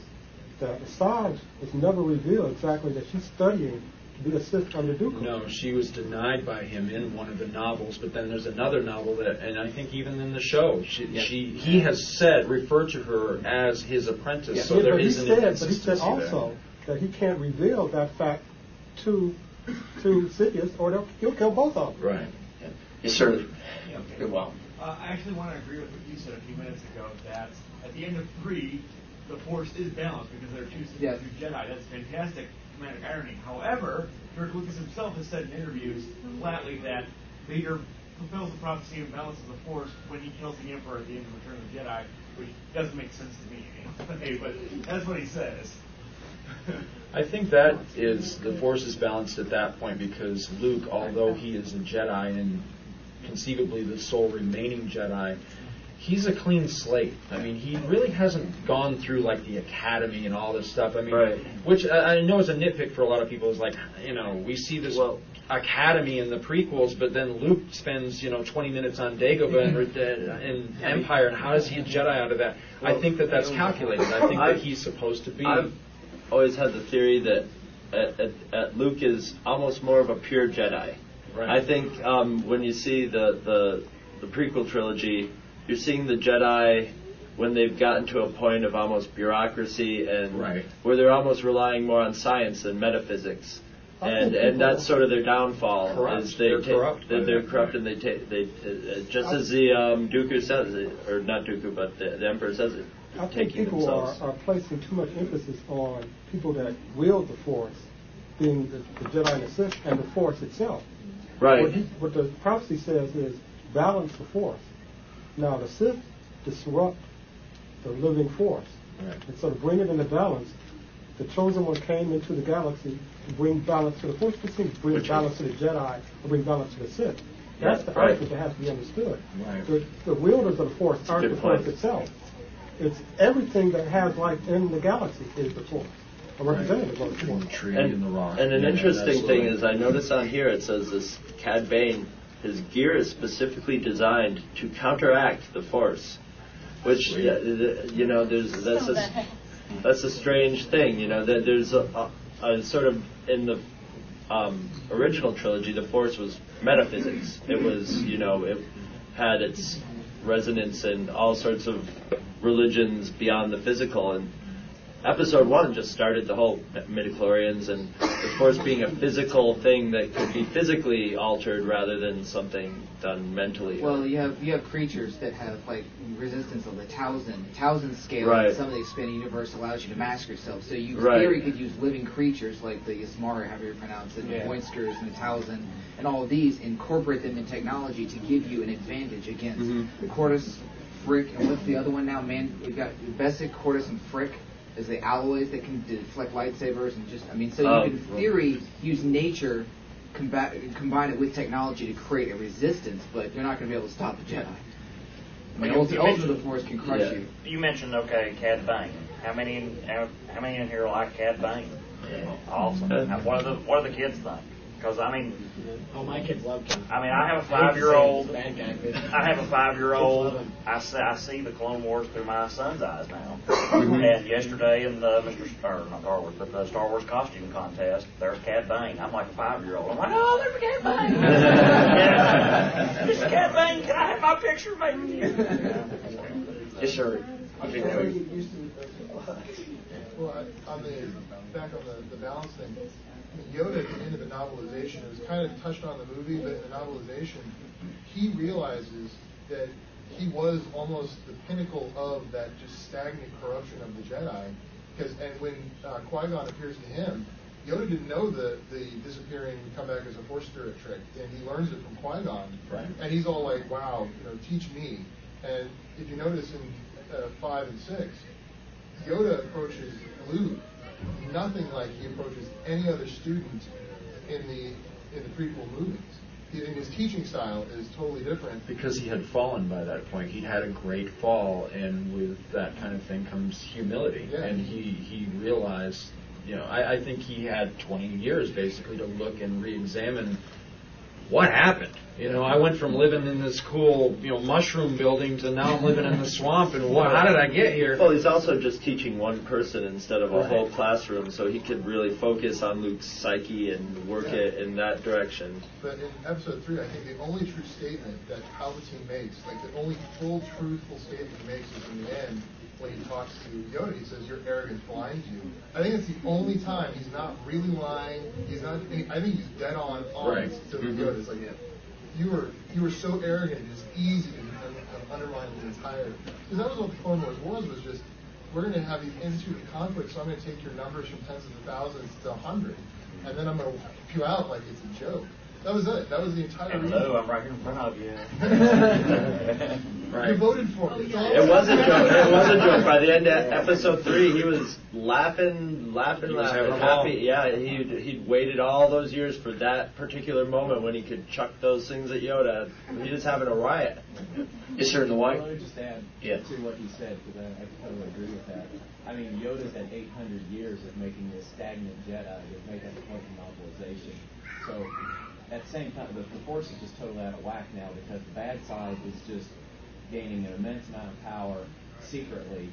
that Asajj is never revealed exactly that she's studying to be a Sith under Dooku. No, she was denied by him in one of the novels, but then there's another novel that, and I think even in the show, she, she he has said referred to her as his apprentice, so Yeah, there but he is an said, but he inconsistency said there. also that he can't reveal that fact to to Sidious, or he'll kill both of them. Right. Yes, sir. Yeah, okay. You're. Uh, I actually want to agree with what you said a few minutes ago that at the end of three, the Force is balanced because there are two, Yes. two Jedi. That's fantastic comedic irony. However, George Lucas himself has said in interviews flatly that Vader fulfills the prophecy of balance of the Force when he kills the Emperor at the end of Return of the Jedi, which doesn't make sense to me. Hey, but that's what he says. I think that is the force is balanced at that point because Luke, although he is a Jedi and conceivably the sole remaining Jedi, he's a clean slate. I mean, he really hasn't gone through like the academy and all this stuff. I mean, Right. which I know is a nitpick for a lot of people. Is like, you know, we see this academy in the prequels, but then Luke spends you know 20 minutes on Dagobah and, uh, and Empire, and how does he get Jedi out of that? I think that that's calculated. I think that I've- he's supposed to be. I've always had the theory that at, at, at Luke is almost more of a pure Jedi. Right. I think um, when you see the, the the prequel trilogy, you're seeing the Jedi when they've gotten to a point of almost bureaucracy and Right. where they're almost relying more on science than metaphysics. I And and that's sort of their downfall Corrupt. is they They're ta- corrupt that by they're corrupt and they take they uh, just as the um, Dooku says it, or not Dooku but the, the Emperor says it. I think people are, are placing too much emphasis on people that wield the Force, being the, the Jedi and the Sith, and the Force itself. Right. What, he, what the prophecy says is balance the Force. Now, the Sith disrupt the living Force. Right. And so to bring it into balance, the chosen one came into the galaxy to bring balance to the Force. It seems to bring Which balance to the Jedi, or bring balance to the Sith. That's the right. aspect that has to be understood. Right. The, the wielders of the Force a aren't the Force point. itself. It's everything that has life in the galaxy is the Force, a representative of the Force. The tree And, and the rock. and an Yeah, interesting thing is, I notice on here it says this Cad Bane, his gear is specifically designed to counteract the Force, which you know, there's that's a that's a strange thing. You know, that there's a, a, a sort of in the um, original trilogy, the Force was metaphysics. It was you know it had its resonance in all sorts of religions beyond the physical and episode one just started the whole midichlorians and the force being a physical thing that could be physically altered rather than something done mentally Well, you have you have creatures that have like resistance of the taozin taozin scale. Right. in Some of the expanded universe allows you to mask yourself. So you Right. theory could use living creatures like the Yasmari, however you pronounce it, Yeah. the vornskrs and the taozin, and all of these, incorporate them in technology to give you an advantage against Mhm. the Cordis, phrik, and what's the other one now? Man, we've got beskar, Cordis, and phrik. Is the alloys that can deflect lightsabers and just I mean, so you Oh, can in theory use nature combat, combine it with technology to create a resistance, but you're not going to be able to stop the Jedi. I mean, You- ulti- you ultimately, mentioned- the Force can crush Yeah. you. You mentioned okay, Cad Bane. How many in, how, how many in here like Cad Bane? Awesome. Uh, what do the what do the kids think? Because I mean, Oh, my kids love Ken. I mean, I have a hate to say he's five-year-old. a bad guy, but- I have a five-year-old. Kids love him. I see, I see the Clone Wars through my son's eyes now. Mhm. and yesterday in the Mr. Star, not Star Wars, but the Star Wars costume contest, there's Cad Bane. I'm like a five-year-old. I'm like, oh, there's Cad Bane. yeah. Mr. Cad Bane, can I have my picture made with you? yes, sir. Well, I- on the back on the, the balance thing, I mean, Yoda at the end of the novelization, it was kind of touched on the movie, but in the novelization, he realizes that he was almost the pinnacle of that just stagnant corruption of the Jedi. Because and when uh, Qui Gon appears to him, Yoda didn't know the the disappearing come back as a Force spirit trick, and he learns it from Qui Gon. Right. And he's all like, "Wow, you know, teach me." And if you notice in uh, five and six, Yoda approaches Luke nothing like he approaches any other student in the in the prequel movies. He, his teaching style is totally different. because he had fallen by that point. He'd had a great fall, and with that kind of thing comes humility. Yeah. And he, he realized, you know, I, I think he had 20 years basically to look and re-examine what happened. You know, I went from living in this cool, you know, mushroom building to now I'm living in the swamp, and what? How did I get here? Well, he's also just teaching one person instead of a Right. whole classroom, so he could really focus on Luke's psyche and work Yeah. it in that direction. But in episode three, I think the only true statement that Palpatine makes, like the only full truthful statement he makes is in the end when he talks to Yoda. He says, "Your arrogance blinds you." I think it's the only time he's not really lying. He's not. I think he's dead on honest Right. to Mhm. Yoda. It's like, yeah, you were you were so arrogant, it's easy to un- undermine the entire. Because that was what the Clone Wars was. Was just we're going to have these instituted conflicts. So I'm going to take your numbers from tens of thousands to a hundred, and then I'm going to wipe you out like it's a joke. That was it. That was the entire. And reason. hello, I'm right here in front of you. You voted for me. It was a joke. It was a joke. By the end of episode three, he was laughing, laughing, He was laughing, having a ball. happy. Yeah, he'd he'd waited all those years for that particular moment when he could chuck those things at Yoda. He was having a riot. Yes, sir, in the white. Let me just add Yeah. to what he said because I, I totally agree with that. I mean, Yoda's had 800 years of making this stagnant Jedi that made that point in novelization. So at the same time, the, the Force is just totally out of whack now because the bad side is just gaining an immense amount of power secretly,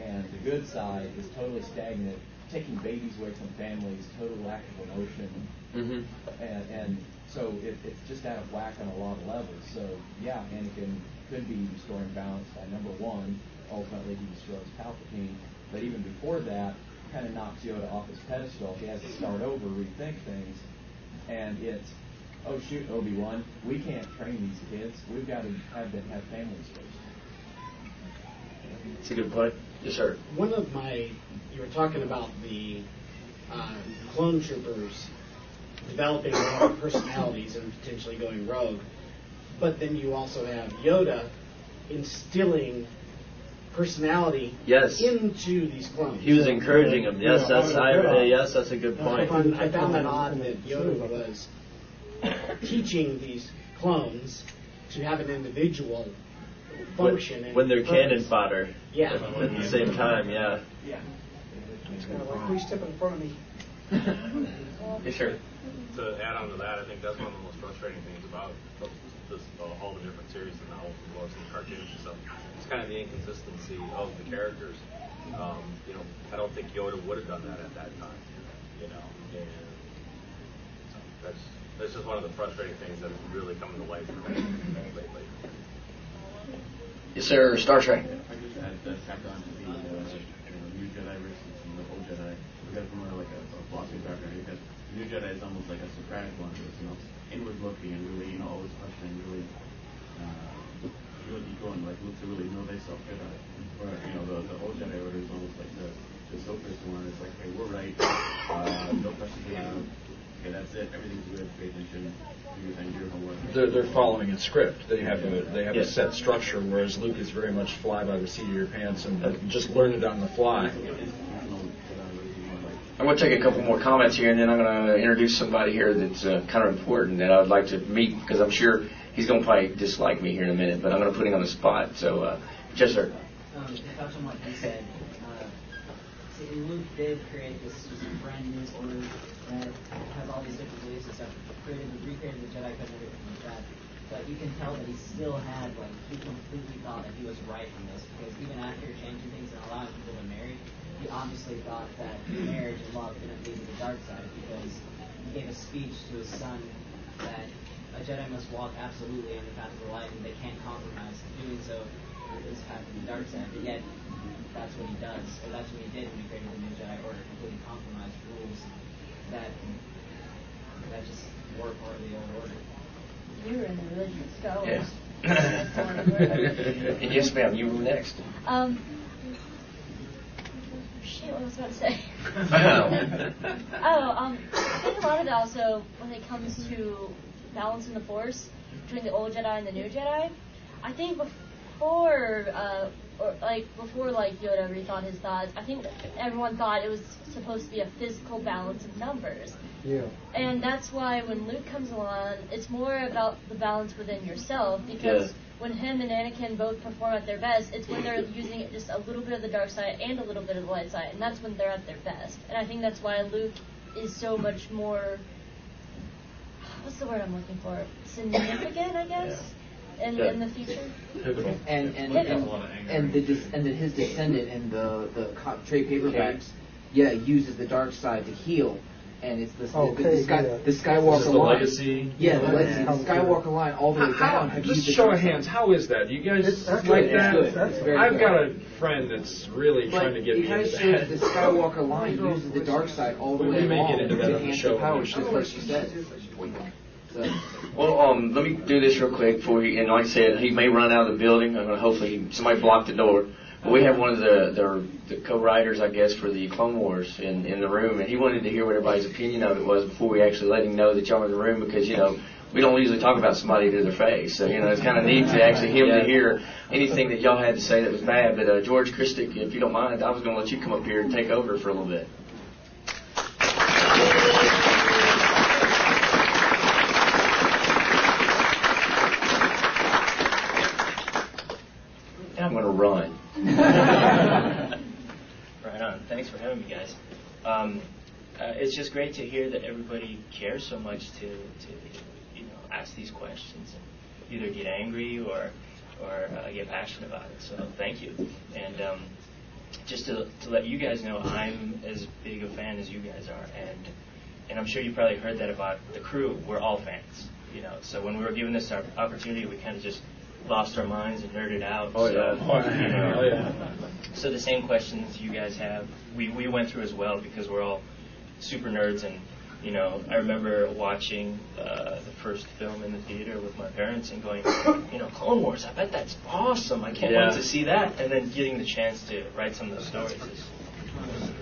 and the good side is totally stagnant, taking babies away from families, total lack of emotion, Mm-hmm. and, and so it, it's just out of whack on a lot of levels. So yeah, Anakin could be restoring balance by number one. Ultimately, he destroys Palpatine. But even before that, kind of knocks Yoda off his pedestal. He has to start over, rethink things, and it's oh shoot, Obi Wan, we can't train these kids. We've got to have them have families first. It's a good point. Yes, sir. One of my, you were talking about the uh, clone troopers developing their own personalities and potentially going rogue, but then you also have Yoda instilling personality Yes. into these clones. He was encouraging them. Yes, Yeah, that's I, uh, yes, that's a good I point. found, I found that odd that Yoda was teaching these clones to have an individual function. and When they're cannon fodder. Yeah. At, at the same time, yeah. Yeah. It's kind of like, please step in front of me. Yes, sir. To add on to that, I think that's one of the most frustrating things about this, uh, all the different series, the novels, the books, and the cartoons and stuff. It's kind of the inconsistency of the characters. Um, you know, I don't think Yoda would have done that at that time. You know, and so that's that's is one of the frustrating things that have really come to light for me lately. Yes, sir. Star Trek. I just add that back on to the uh, you know, new Jedi versus the old Jedi. We got from more like a, a philosophy background because the new Jedi is almost like a Socratic one, it's you know inward looking and really you know always questioning, really uh, really deep going, like look to really know thyself Jedi. Where you know the, the old Jedi order is almost like the the sophist one. It's like hey we're right, uh, no questions allowed. Okay, that's it. Everything's good. Pay attention. Do your thing. Do your homework. They're, they're following a script. They have a they have a Yes. set structure, whereas Luke is very much fly by the seat of your pants and just learn it on the fly. I'm going to take a couple more comments here, and then I'm going to introduce somebody here that's uh, kind of important that I'd like to meet because I'm sure he's going to probably dislike me here in a minute, but I'm going to put him on the spot. So, uh, yes, sir. Um, to touch on what he said, uh, see, in Luke they've created this just brand new order that has all these different beliefs stuff. Created, recreated the Jedi Code and everything like that. But you can tell that he still had like he completely thought that he was right in this because even after changing things and allowing people to marry, he obviously thought that marriage and love didn't lead to the dark side because he gave a speech to his son that a Jedi must walk absolutely on the path of the light and they can't compromise. Doing so is path to the dark side. But yet that's what he does, or that's what he did when he created the new Jedi Order, completely compromised rules that that just were part of the old order. You were in the religion of Star Yeah. Wars. And yes, ma'am, you were next. Um, shit, what was I about to say? oh, um, I think a lot of it also, when it comes to balancing the Force between the old Jedi and the new Jedi, I think before, uh, or like before, like Yoda rethought his thoughts, I think everyone thought it was supposed to be a physical balance of numbers. Yeah. And that's why when Luke comes along, it's more about the balance within yourself because Yeah. when him and Anakin both perform at their best, it's when they're using just a little bit of the dark side and a little bit of the light side, and that's when they're at their best. And I think that's why Luke is so much more. What's the word I'm looking for? Significant, I guess, in, in the future. And and and, and the dis, and then his descendant in the the co- trade paperbacks, yeah, uses the dark side to heal, and it's the oh, the, the, Okay, Sky, yeah. the Skywalker This is the line. legacy? Yeah, the Yeah. legacy, the Skywalker line all the way How, down. have just used the show dark of side. hands, how is that? You guys It's like actually- it's that? good. It's very I've good. got a friend that's really But trying to get it me kind of into shows that. the Skywalker line uses the dark side all the We way may along get into that to on the enhance show the powers, just like she said. So, Well, um, let me do this real quick before we, and like I said, he may run out of the building. I'm gonna hopefully somebody block the door. But we have one of the, the, the co-writers, I guess, for the Clone Wars in, in the room, and he wanted to hear what everybody's opinion of it was before we actually let him know that y'all were in the room because, you know, we don't usually talk about somebody to their face. So, you know, it's kind of neat to actually him to hear anything that y'all had to say that was bad. But, uh, George Krstic, if you don't mind, I was going to let you come up here and take over for a little bit. And I'm going to run. Right on. Thanks for having me, guys. Um, uh, it's just great to hear that everybody cares so much to, to you know, ask these questions and either get angry or or uh, get passionate about it. So thank you. And um, just to, to let you guys know, I'm as big a fan as you guys are, and and I'm sure you probably heard that about the crew. We're all fans, you know. So when we were given this opportunity, we kind of just lost our minds and nerded out. Oh, so, yeah. Oh, yeah. you know, Oh, yeah. So the same questions you guys have, we, we went through as well because we're all super nerds and you know I remember watching uh, the first film in the theater with my parents and going, you know, Clone Wars. I bet that's awesome. I can't Yeah. wait to see that. And then getting the chance to write some of those stories is,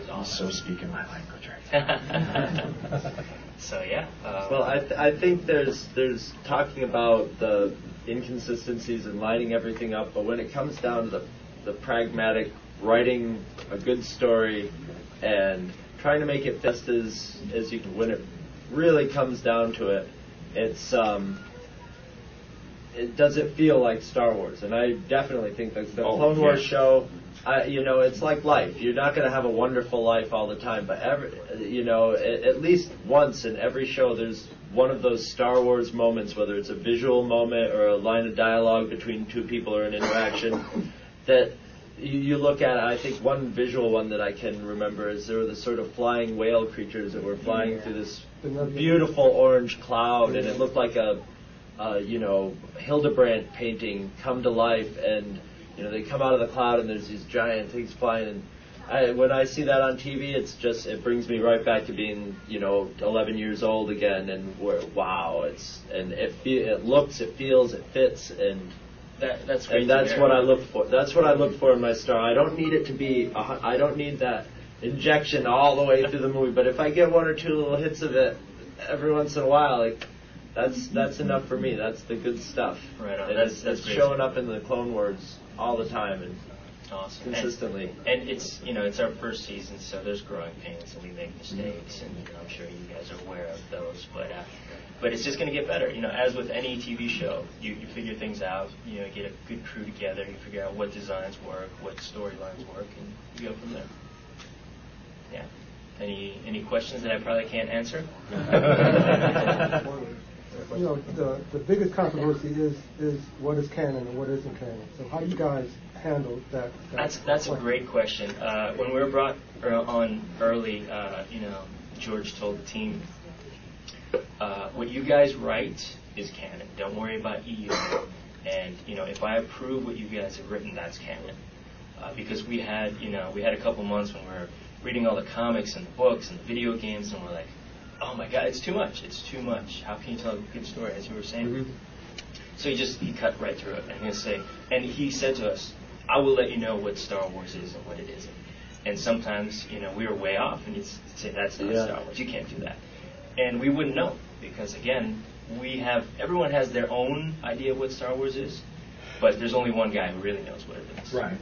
is awesome. So speaking my language so yeah. Um, Well, I, th- I think there's there's talking about the inconsistencies and lining everything up, but when it comes down to the the pragmatic writing a good story and trying to make it best as as you can, when it really comes down to it, it's um, it doesn't feel like Star Wars, and I definitely think that the Oh, Clone Wars show. I, you know, it's like life. You're not going to have a wonderful life all the time, but every, you know, at, at least once in every show, there's one of those Star Wars moments, whether it's a visual moment or a line of dialogue between two people or an interaction, that you, you look at. I think one visual one that I can remember is there were the sort of flying whale creatures that were flying through this beautiful orange cloud, and it looked like a, uh, you know, Hildebrandt painting come to life, and you know they come out of the cloud, and there's these giant things flying. And I, when I see that on TV, it's just it brings me right back to being you know 11 years old again, and where wow, it's and it fe- it looks, it feels, it fits, and that, that's great. and that's what I look for. That's what I look for in my star. I don't need it to be. A, I don't need that injection all the way through the movie. But if I get one or two little hits of it every once in a while, like that's that's enough for me. That's the good stuff. Right on. And That's- it's, that's it's showing up in the Clone Wars all the time and Awesome. consistently. And, and it's you know it's our first season, so there's growing pains and we make mistakes, and you know, I'm sure you guys are aware of those. But uh, but it's just going to get better. You know, as with any TV show, you, you figure things out. You know, get a good crew together. You figure out what designs work, what storylines work, and you go from there. yeah. Any any questions that I probably can't answer? you know, the, the biggest controversy is, is what is canon and what isn't canon. So how do you guys handle that? that That's that's a great question. Uh, when we were brought er- on early, uh, you know, George told the team, uh, "What you guys write is canon. Don't worry about EU. And you know, if I approve what you guys have written, that's canon." Uh, because we had, you know, we had a couple months when we were reading all the comics and the books and the video games, and we're like, "Oh my God, it's too much. It's too much. How can you tell a good story?" As you were saying. Mm-hmm. So he just he cut right through it, and he'll say, and he said to us, "I will let you know what Star Wars is and what it isn't." And sometimes, you know, we were way off, and he'd say, "That's not Yeah. Star Wars. You can't do that." And we wouldn't know because, again, we have everyone has their own idea of what Star Wars is, but there's only one guy who really knows what it is. Right.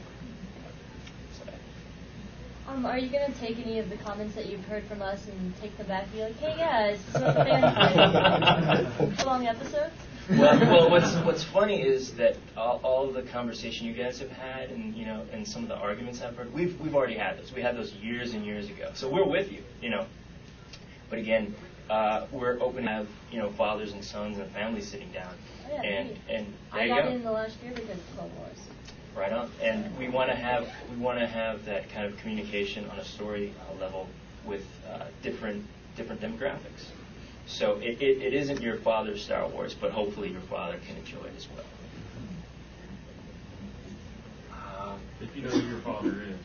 Um, are you gonna take any of the comments that you've heard from us and take them back and be like, hey guys, this is what the fans think? Long episode? well, well, what's what's funny is that all, all of the conversation you guys have had, and you know, and some of the arguments I've heard, we've we've already had those. We had those years and years ago. So we're with you, you know. But again, uh, we're open to have you know fathers and sons and families sitting down, Oh, yeah, and me. and there I you got go. in the last year because of Clone Wars. Right on. And we want to have we want to have that kind of communication on a story uh, level with uh, different different demographics. So it, it, it isn't your father's Star Wars, but hopefully your father can enjoy it as well. Um, If you know who your father is.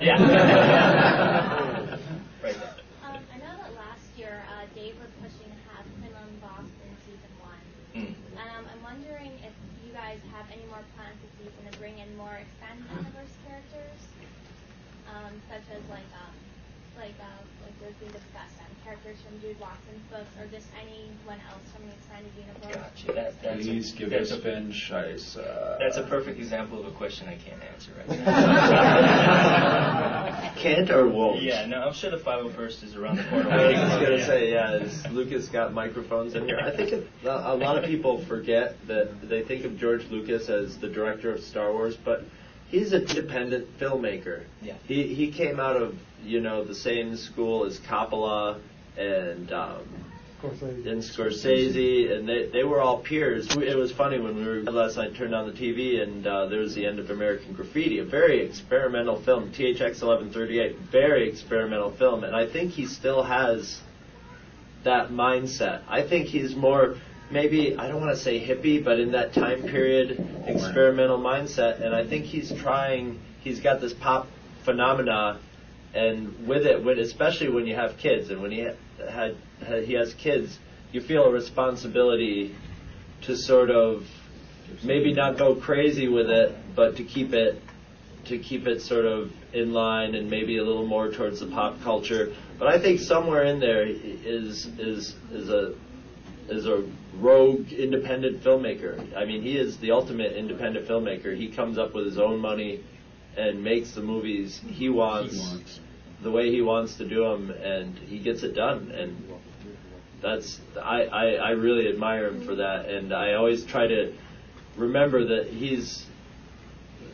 Yeah. right there. Um, I know that last year uh, Dave was pushing to have Quinlan Vos in season one. Mm. Um, I'm wondering if you guys have any more plans to bring in more expanded universe characters, um, such as like um, like uh, like was being discussed, characters from Jude Watson's books, or just anyone else from the expanded universe. Gotcha. That, that's Please a, give that's us a, Finch. I, uh, That's a perfect example of a question I can't answer right now. Can't or won't? Yeah, no, I'm sure the 501st is around the corner. I was for going you. to say, yeah, is Lucas got microphones in here. I think it, a lot of people forget that they think of George Lucas as the director of Star Wars, but he's an independent filmmaker. Yeah. He he came out of you know the same school as Coppola and um, Scorsese. and Scorsese, and they they were all peers. It was funny when we were last night turned on the TV, and uh, there was the end of American Graffiti, a very experimental film, THX 1138, very experimental film, and I think he still has that mindset. I think he's more maybe I don't want to say hippie, but in that time period experimental mindset, and I think he's trying. He's got this pop phenomena, and with it, especially when you have kids, and when he had, had he has kids, you feel a responsibility to sort of maybe not go crazy with it, but to keep it to keep it sort of in line and maybe a little more towards the pop culture. But I think somewhere in there is is is a is a rogue independent filmmaker. I mean, he is the ultimate independent filmmaker. He comes up with his own money and makes the movies he wants, the way he wants to do them, and he gets it done. And that's I, I I really admire him for that. And I always try to remember that he's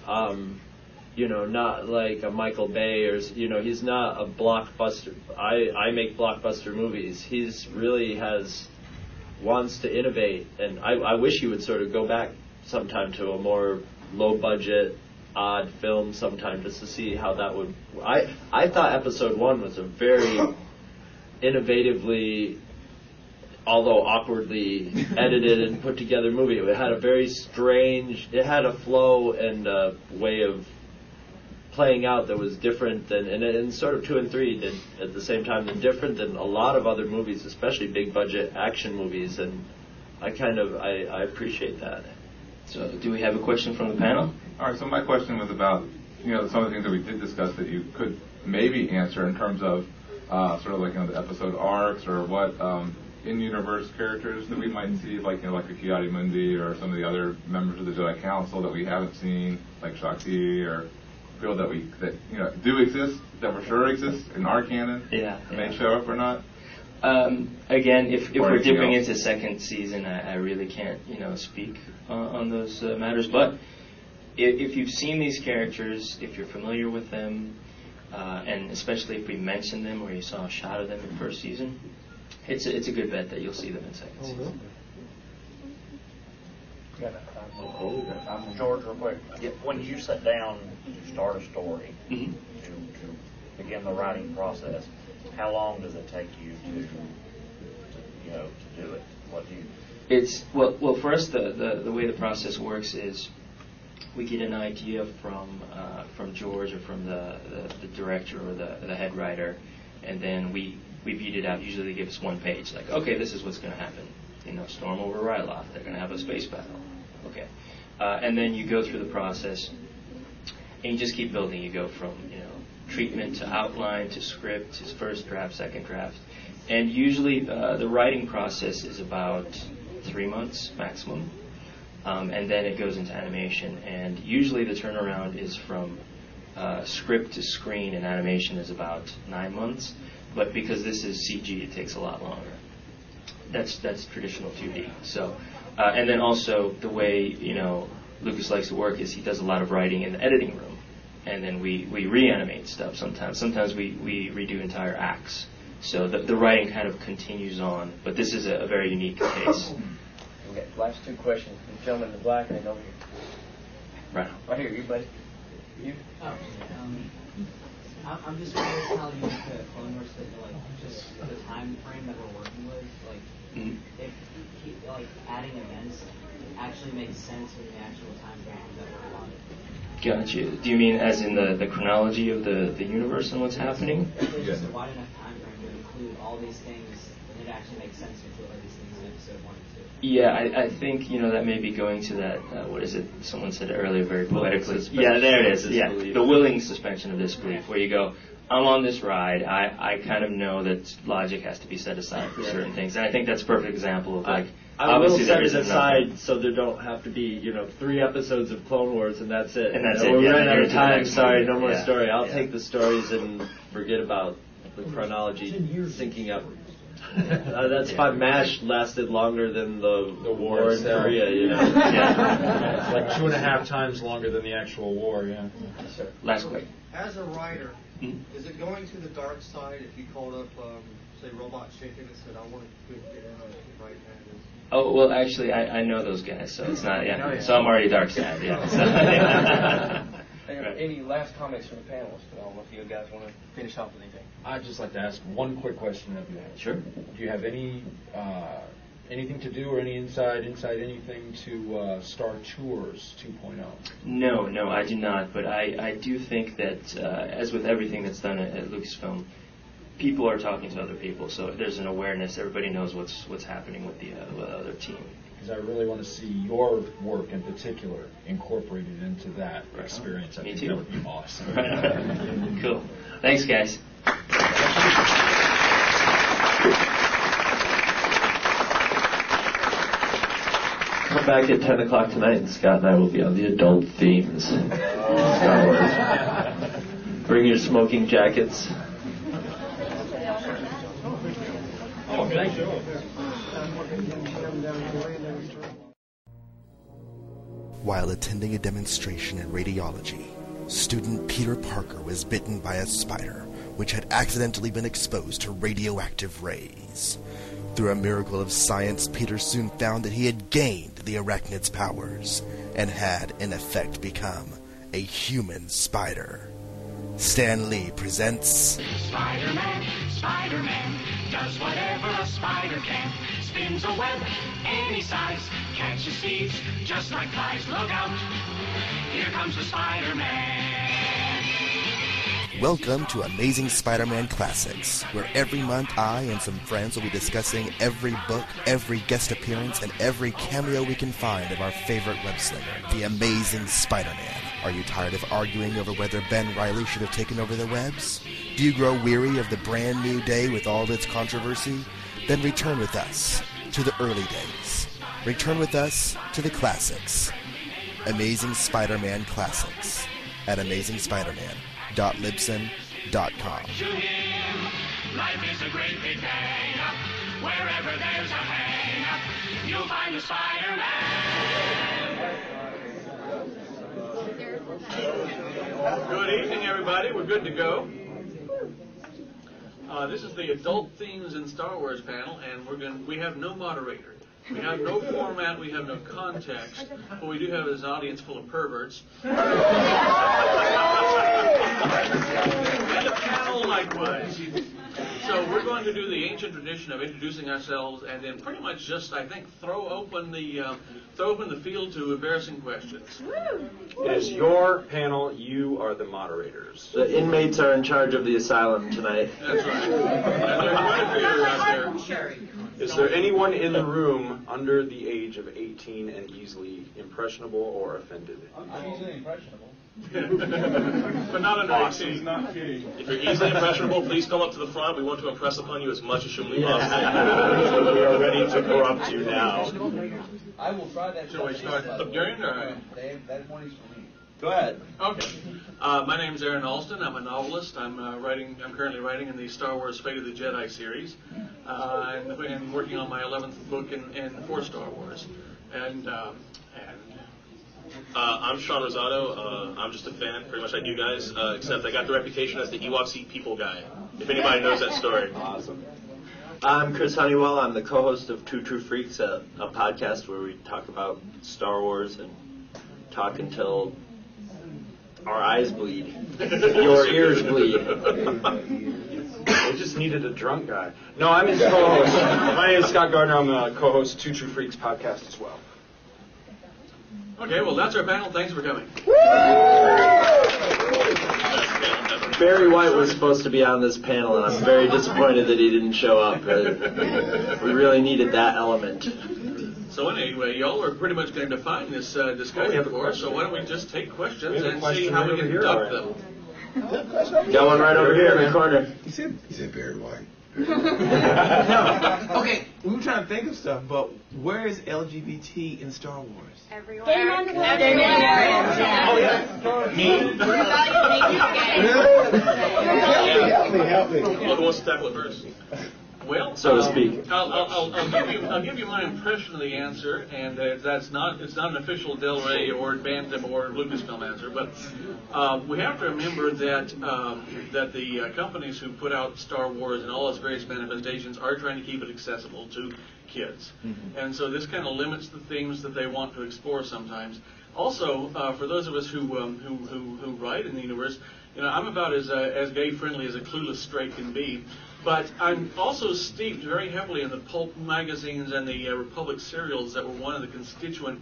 um, you know, not like a Michael Bay or you know, he's not a blockbuster. I I make blockbuster movies. He's really has wants to innovate, and I I wish he would sort of go back sometime to a more low budget odd film sometime just to see how that would I I thought episode 1 was a very innovatively although awkwardly edited and put together movie. It had a very strange, it had a flow and a way of playing out that was different than, and, and sort of two and three did at the same time, and different than a lot of other movies, especially big budget action movies. And I kind of, I, I appreciate that. So, do we have a question from the panel? All right, so my question was about, you know, some of the things that we did discuss that you could maybe answer in terms of uh, sort of like, you know, the episode arcs or what um, in-universe characters that we might see, like, you know, like a Ki-Adi-Mundi or some of the other members of the Jedi Council that we haven't seen, like Shaak Ti or people that we, that, you know, do exist, that for sure exist in our canon. Yeah, And they show up or not. Um, again, if, if Or we're dipping else. into second season, I, I really can't, you know, speak uh, on those uh, matters. But if, if you've seen these characters, if you're familiar with them, uh, and especially if we mention them or you saw a shot of them in first season, it's a, it's a good bet that you'll see them in second season. I'm George, real quick. When you sit down to start a story, Mhm. to, to begin the writing process, how long does it take you to, to you know, to do it? What do you? It's well, well for us, the, the, the way the process works is we get an idea from uh, from George or from the, the, the director or the, the head writer, and then we we beat it out. Usually, they give us one page, like, okay, this is what's going to happen. You know, storm over Ryloth. They're going to have a space battle. Okay, uh, and then you go through the process, and you just keep building. You go from you know treatment to outline to script to first draft, second draft, and usually uh, the writing process is about three months maximum, um, and then it goes into animation. And usually the turnaround is from uh, script to screen, and animation is about nine months. But because this is CG, it takes a lot longer. That's that's traditional 2D. So, uh, and then also the way you know Lucas likes to work is he does a lot of writing in the editing room, and then we we reanimate stuff sometimes. Sometimes we we redo entire acts. So the the writing kind of continues on. But this is a, a very unique case. Okay, last two questions. The gentleman in the black and then over here. Right. Right here, you buddy. You? Oh, um, I'm, I'm just curious how you make the Clone Wars fit, like, just the time frame that we're working with. Like, Mhm. if he, like adding events actually makes sense in the actual time frame that we're on. Gotcha. Do you mean as in the, the chronology of the, the universe and what's happening? If there's just a wide enough time frame to include all these things, then it actually makes sense to include all these things in episode one and two. Yeah, I, I think you know that may be going to that. Uh, what is it? Someone said it earlier very poetically. suspension Yeah, there it of is. Yeah, the willing suspension of disbelief, where you go, I'm on this ride. I, I kind of know that logic has to be set aside for Yeah. certain things, and I think that's a perfect example of like I will obviously set there it isn't aside nothing. so there don't have to be, you know, three episodes of Clone Wars and that's it. And that's You know, it, We're yeah, running out of time. Sorry, no more Yeah, story. I'll yeah. take the stories and forget about the chronology syncing up. Uh, that's if MASH lasted longer than the, The war war in itself. Korea, you know. It's like two and a half times longer than the actual war, yeah. Last quick. As a writer, Mhm. is it going to the dark side if you called up, um, say, Robot Chicken and said, I want to get in on right now? Oh well, actually, I, I know those guys, so it's not. Oh, Yeah, yeah. so I'm already dark side. Yeah. So, yeah. Any, any last comments from the panelists? I don't know if you guys want to finish off with anything. I'd just like to ask one quick question of you. Sure. Do you have any uh, anything to do or any inside inside anything to uh, Star Tours oh? 2.0? No, no, I do not. But I, I do think that, uh, as with everything that's done at, at Lucasfilm, people are talking to other people. So there's an awareness. Everybody knows what's what's happening with the, uh, with the other team. Because I really want to see your work in particular incorporated into that experience. I Me think too. that would be awesome. cool. Thanks, guys. Come back at 10 o'clock tonight and Scott and I will be on the adult themes. Bring your smoking jackets. Oh, thank you. While attending a demonstration in radiology, student Peter Parker was bitten by a spider which had accidentally been exposed to radioactive rays. Through a miracle of science, Peter soon found that he had gained the arachnid's powers and had, in effect, become a human spider. Stan Lee presents Spider-Man, Spider-Man, does whatever a spider can. Spins a web any size, catches thieves just like flies. Look out, here comes the Spider-Man. Welcome to Amazing Spider-Man Classics, where every month I and some friends will be discussing every book, every guest appearance, and every cameo we can find of our favorite web slinger, the Amazing Spider-Man. Are you tired of arguing over whether Ben Reilly should have taken over the webs? Do you grow weary of the brand new day with all its controversy? Then return with us to the early days. Return with us to the classics. Amazing Spider-Man Classics at him, life is a great big hang. Wherever there's a hang you'll find the Spider-Man. Good evening, everybody. We're good to go. Uh, this is the adult themes in Star Wars panel, and we're going. We have no moderator. We have no format. We have no context. What we do have is an audience full of perverts. and a panel likewise. So we're going to do the ancient tradition of introducing ourselves, and then pretty much just, I think, throw open the uh, throw open the field to embarrassing questions. It is your panel. You are the moderators. The inmates are in charge of the asylum tonight. That's right. And there's quite a few out there. Is there anyone in the room under the age of 18 and easily impressionable or offended? I'm easily impressionable. but not under Boss 18. is not kidding. If you're easily impressionable, please come up to the front. We want to impress upon you as much as humanly Yes. possible. we are ready to corrupt you now. I will try that. Shall we start the hearing, or- They, that money's for me. Go ahead. Okay. Uh, my name is Aaron Alston. I'm a novelist. I'm uh, writing. I'm currently writing in the Star Wars Fate of the Jedi series, uh, and, and working on my 11th book in, in for Star Wars. And um, and Uh, I'm Sean Rosado. Uh, I'm just a fan, pretty much like you guys, uh, except I got the reputation as the Ewoks Eat People guy. If anybody knows that story. Awesome. I'm Chris Honeywell. I'm the co-host of Two True Freaks, a, a podcast where we talk about Star Wars and talk until our eyes bleed, your ears bleed. We just needed a drunk guy. No, I'm his co-host. My name is Scott Gardner. I'm a co-host of Two True Freaks podcast as well. Okay, well that's our panel. Thanks for coming. Barry White was supposed to be on this panel, and I'm very disappointed that he didn't show up. Uh, we really needed that element. So anyway, y'all are pretty much going to define this uh, discussion for us. So why don't we just take questions We have a and question see how right we can here conduct them. Got one right over here in the corner. He said, he said Barry White. No. Okay, we were trying to think of stuff, but where is LGBT in Star Wars? Everywhere. Game on the. Oh yeah. Me. Help me, help me. Well, who wants to tackle it first? Well, So to um, speak. I'll, I'll, I'll, I'll give you I'll give you my impression of the answer, and uh, that's not it's not an official Del Rey or Bantam or Lucasfilm answer, but um, we have to remember that um, that the uh, companies who put out Star Wars and all its various manifestations are trying to keep it accessible to kids, and so this kind of limits the themes that they want to explore sometimes. Also, uh, for those of us who, um, who, who who write in the universe, you know, I'm about as uh, as gay friendly as a clueless straight can be. But I'm also steeped very heavily in the pulp magazines and the uh, Republic serials that were one of the constituent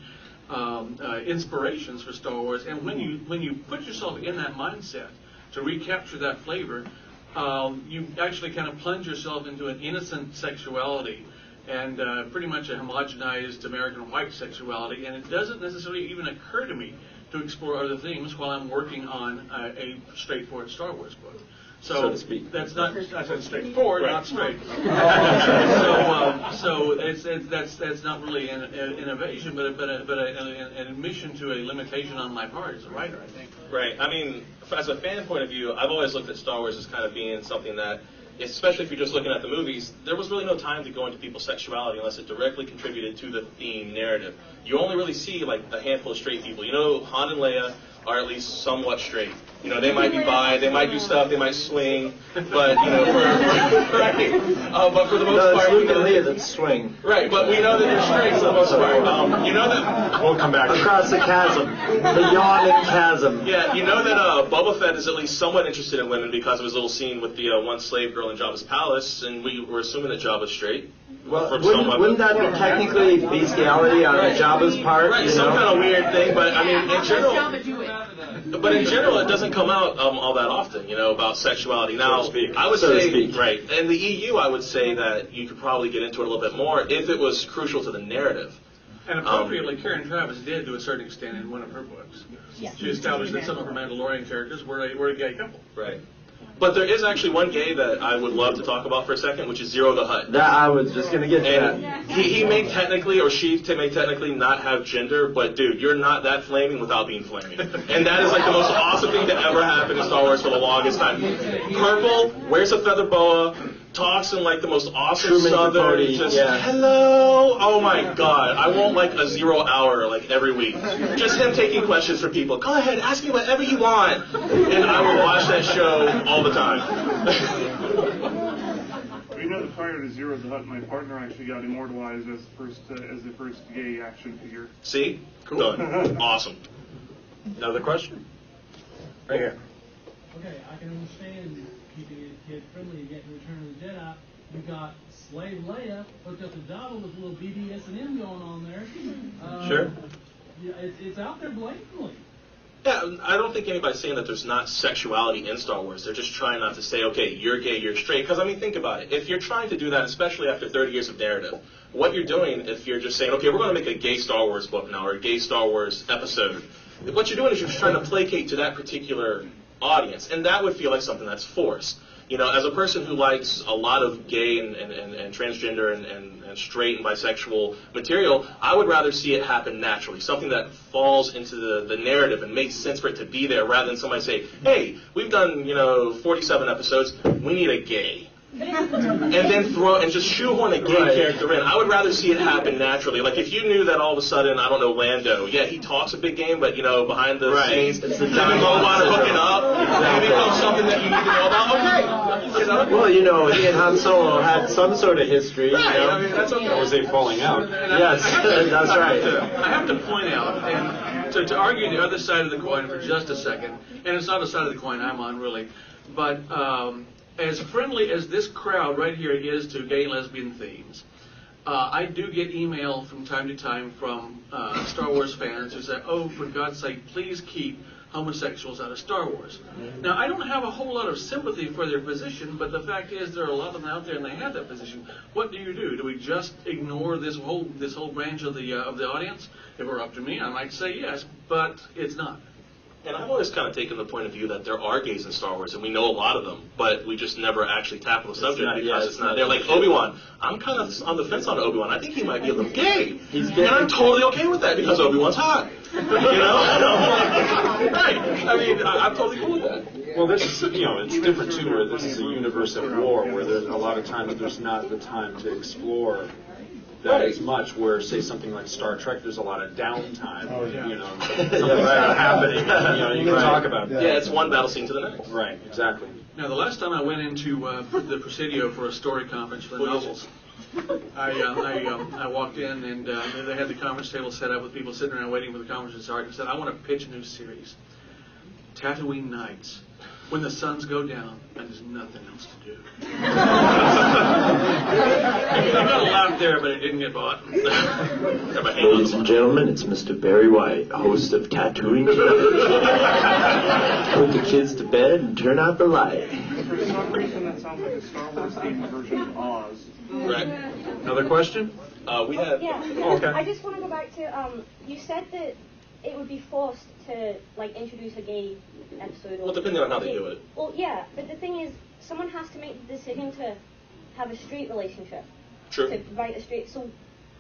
um, uh, inspirations for Star Wars. And when you when you put yourself in that mindset to recapture that flavor, um, you actually kind of plunge yourself into an innocent sexuality and uh, pretty much a homogenized American white sexuality. And it doesn't necessarily even occur to me to explore other themes while I'm working on uh, a straightforward Star Wars book. So, So to speak. that's not I said straightforward, not straight. so, um, so it's, it's, that's that's not really an, an innovation, but a, but a, but a, an, an admission to a limitation on my part as a writer, I think. Right. I mean, as a fan point of view, I've always looked at Star Wars as kind of being something that, especially if you're just looking at the movies, there was really no time to go into people's sexuality unless it directly contributed to the theme narrative. You only really see like a handful of straight people. You know, Han and Leia are at least somewhat straight. You know, they might be bi, they might do stuff, they might swing, but you know, for, for right. Uh, but for the most No, it's part, we and know- Leah that swing. Right, but we know that they're straight for the most part. Um, you know that we'll come back across the chasm, the yawning chasm. Yeah, you know that uh, Boba Fett is at least somewhat interested in women because of his little scene with the uh, one slave girl in Jabba's palace, and we were assuming that Jabba's straight. Well, From wouldn't, someone- wouldn't that be technically bestiality on Jabba's part? Right, you some know? kind of weird thing, but I mean, in general, but in general, it doesn't come out um, all that often, you know, about sexuality. Now, I would So say, speak. right, in the EU, I would say that you could probably get into it a little bit more if it was crucial to the narrative. And Um, appropriately, Karen Traviss did to a certain extent in one of her books. Yeah. She established that some of her Mandalorian characters were a, were a gay couple. Right. But there is actually one gay that I would love to talk about for a second, which is Ziro the Hutt. That I was just gonna get to And that. he, he may technically, or she may technically not have gender, but dude, you're not that flaming without being flaming. And that is like the most awesome thing to ever happen in Star Wars for the longest time. Purple, wears a feather boa, talks in like the most awesome Truman southern, Capote, just yeah. hello. Oh my god, I want like a zero hour like every week. Just him taking questions from people. Go ahead, ask me whatever you want, and I will watch that show all the time. started know, the fire of the Zero's Hut, my partner actually got immortalized as the first uh, as the first gay action figure. See? Done. awesome. Another question? Right here. Okay, I can understand keeping it kid friendly and getting Return of the Jedi. You got Slave Leia hooked up to Jabba with a little BDSM going on there. Uh, Sure. Yeah, it's, it's out there blatantly. Yeah, I don't think anybody's saying that there's not sexuality in Star Wars. They're just trying not to say, okay, you're gay, you're straight. Because, I mean, think about it. If you're trying to do that, especially after 30 years of narrative, what you're doing, if you're just saying, okay, we're going to make a gay Star Wars book now, or a gay Star Wars episode, what you're doing is you're just trying to placate to that particular audience. And that would feel like something that's forced. You know, as a person who likes a lot of gay and, and, and, and transgender and, and, and straight and bisexual material, I would rather see it happen naturally. Something that falls into the, the narrative and makes sense for it to be there rather than somebody say, hey, we've done, you know, 47 episodes, we need a gay. And then throw and just shoehorn a gay Right. character in. I would rather see it happen naturally. Like if you knew that all of a sudden, I don't know, Lando, yeah, he talks a big game, but you know, behind the Right. scenes, It's the hooking up, Exactly. it becomes something that you need to know about. Okay, you know? Well, you know, he and Han Solo had some sort of history. you know? I mean, that's okay. Or was they falling out? And Yes, I to- that's I right. to- I have to point out, and to, to argue the other side of the coin for just a second, and it's not a side of the coin I'm on really, but um, as friendly as this crowd right here is to gay and lesbian themes, uh, I do get email from time to time from uh, Star Wars fans who say, "Oh, for God's sake, please keep homosexuals out of Star Wars." Now, I don't have a whole lot of sympathy for their position, but the fact is there are a lot of them out there, and they have that position. What do you do? Do we just ignore this whole this whole branch of the uh, of the audience? If it were up to me, I might say yes, but it's not. And I've always kind of taken the point of view that there are gays in Star Wars, and we know a lot of them, but we just never actually tackle the subject not- because yeah, it's, it's not not there. Like. Obi Wan, I'm kind of on the fence on Obi Wan. I think he might be a little gay, He's gay. and. I'm totally okay with that because Obi Wan's hot. You know, right? I mean, I, I'm totally cool with that. Well, this is, you know, it's different too, where this is a universe at war, where there's a lot of times there's not the time to explore that as much. Where, say, something like Star Trek, there's a lot of downtime. Oh, yeah. You know, something's not happening. You know, you can Right. talk about. That. Yeah, it's one battle scene to the next. Right. Exactly. Now, the last time I went into uh, the Presidio for a story conference for the novels, I uh, I, um, I walked in and uh, they had the conference table set up with people sitting around waiting for the conference to start. And said, "I want to pitch a new series, Tatooine Nights, when the suns go down and there's nothing else to do." I got a laugh there, but it didn't get bought. Ladies and gentlemen, it's Mr. Barry White, host of Tatooine Put the kids to bed and turn out the light. For some reason, that sounds like a Star Wars themed version of Oz. Right. Another question? Uh, we have. Yeah. Oh, okay. I just want to go back to um. You said that it would be forced to like introduce a gay episode. Or Well, depending on how they do it. Well, yeah, but the thing is, someone has to make the decision to have a straight relationship. True. To write a straight. So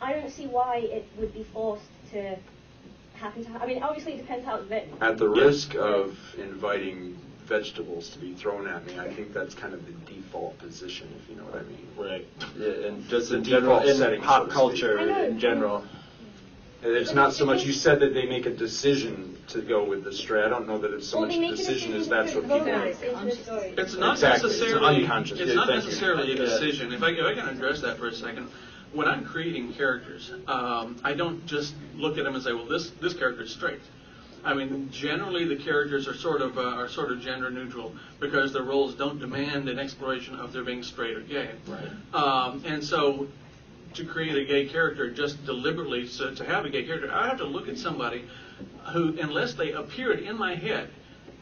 I don't see why it would be forced to happen to. Ha- I mean, obviously it depends how it's written. At the risk of inviting vegetables to be thrown at me, I think that's kind of the default position, if you know what I mean. Right. Yeah, and just The in general, in setting, pop so culture I know. in general. It's not so much, you said that they make a decision to go with the straight. I don't know that it's so Well, much they a make a decision as decision that's what put people romance into the story. It's not Exactly. It's necessarily unconscious. It's Yeah, not thank you. necessarily a decision. If I, if I can address that for a second, when I'm creating characters, um, I don't just look at them and say, "Well, this this character is straight." I mean, generally the characters are sort of uh, are sort of gender neutral because their roles don't demand an exploration of their being straight or gay. Right. Um, and so, to create a gay character, just deliberately so to have a gay character, I have to look at somebody who, unless they appeared in my head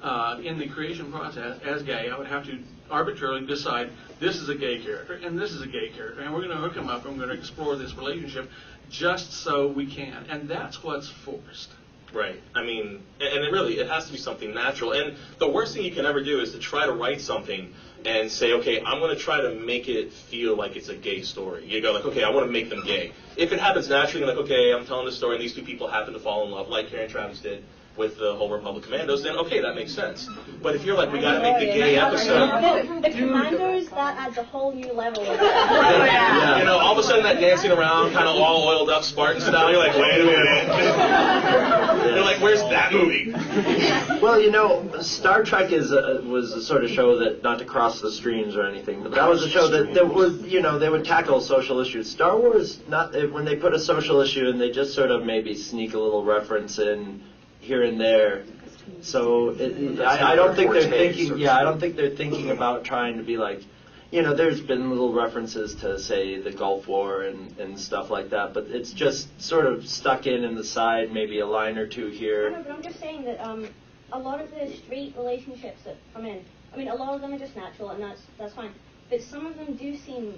uh, in the creation process as gay, I would have to arbitrarily decide this is a gay character and this is a gay character, and we're going to hook them up. and we're going to explore this relationship just so we can, and that's what's forced. Right. I mean, and it really it has to be something natural. And the worst thing you can ever do is to try to write something and say, okay, I'm going to try to make it feel like it's a gay story. You go like, okay, I want to make them gay. If it happens naturally, like, okay, I'm telling this story and these two people happen to fall in love, like Karen Traviss did with the whole Republic Commandos, then okay, that makes sense. But if you're like, we got to make the gay episode. The, the commandos that adds a whole new level. Of You know, all of a sudden that dancing around, kind of all oiled up Spartan style, you're like, wait a minute. You're like, where's that movie? Well, you know, Star Trek is a, was a sort of show that, not to cross the streams or anything, but that was a show that, that was, you know, they would tackle social issues. Star Wars, not eh, when they put a social issue in, they just sort of maybe sneak a little reference in here and there. So it, I, I don't think they're thinking. Yeah, I don't think they're thinking about trying to be like, you know, there's been little references to say the Gulf War and, and stuff like that, but it's just sort of stuck in in the side, maybe a line or two here. know, but I'm just saying that um, a lot of the straight relationships that come in, I mean, a lot of them are just natural, and that's that's fine. But some of them do seem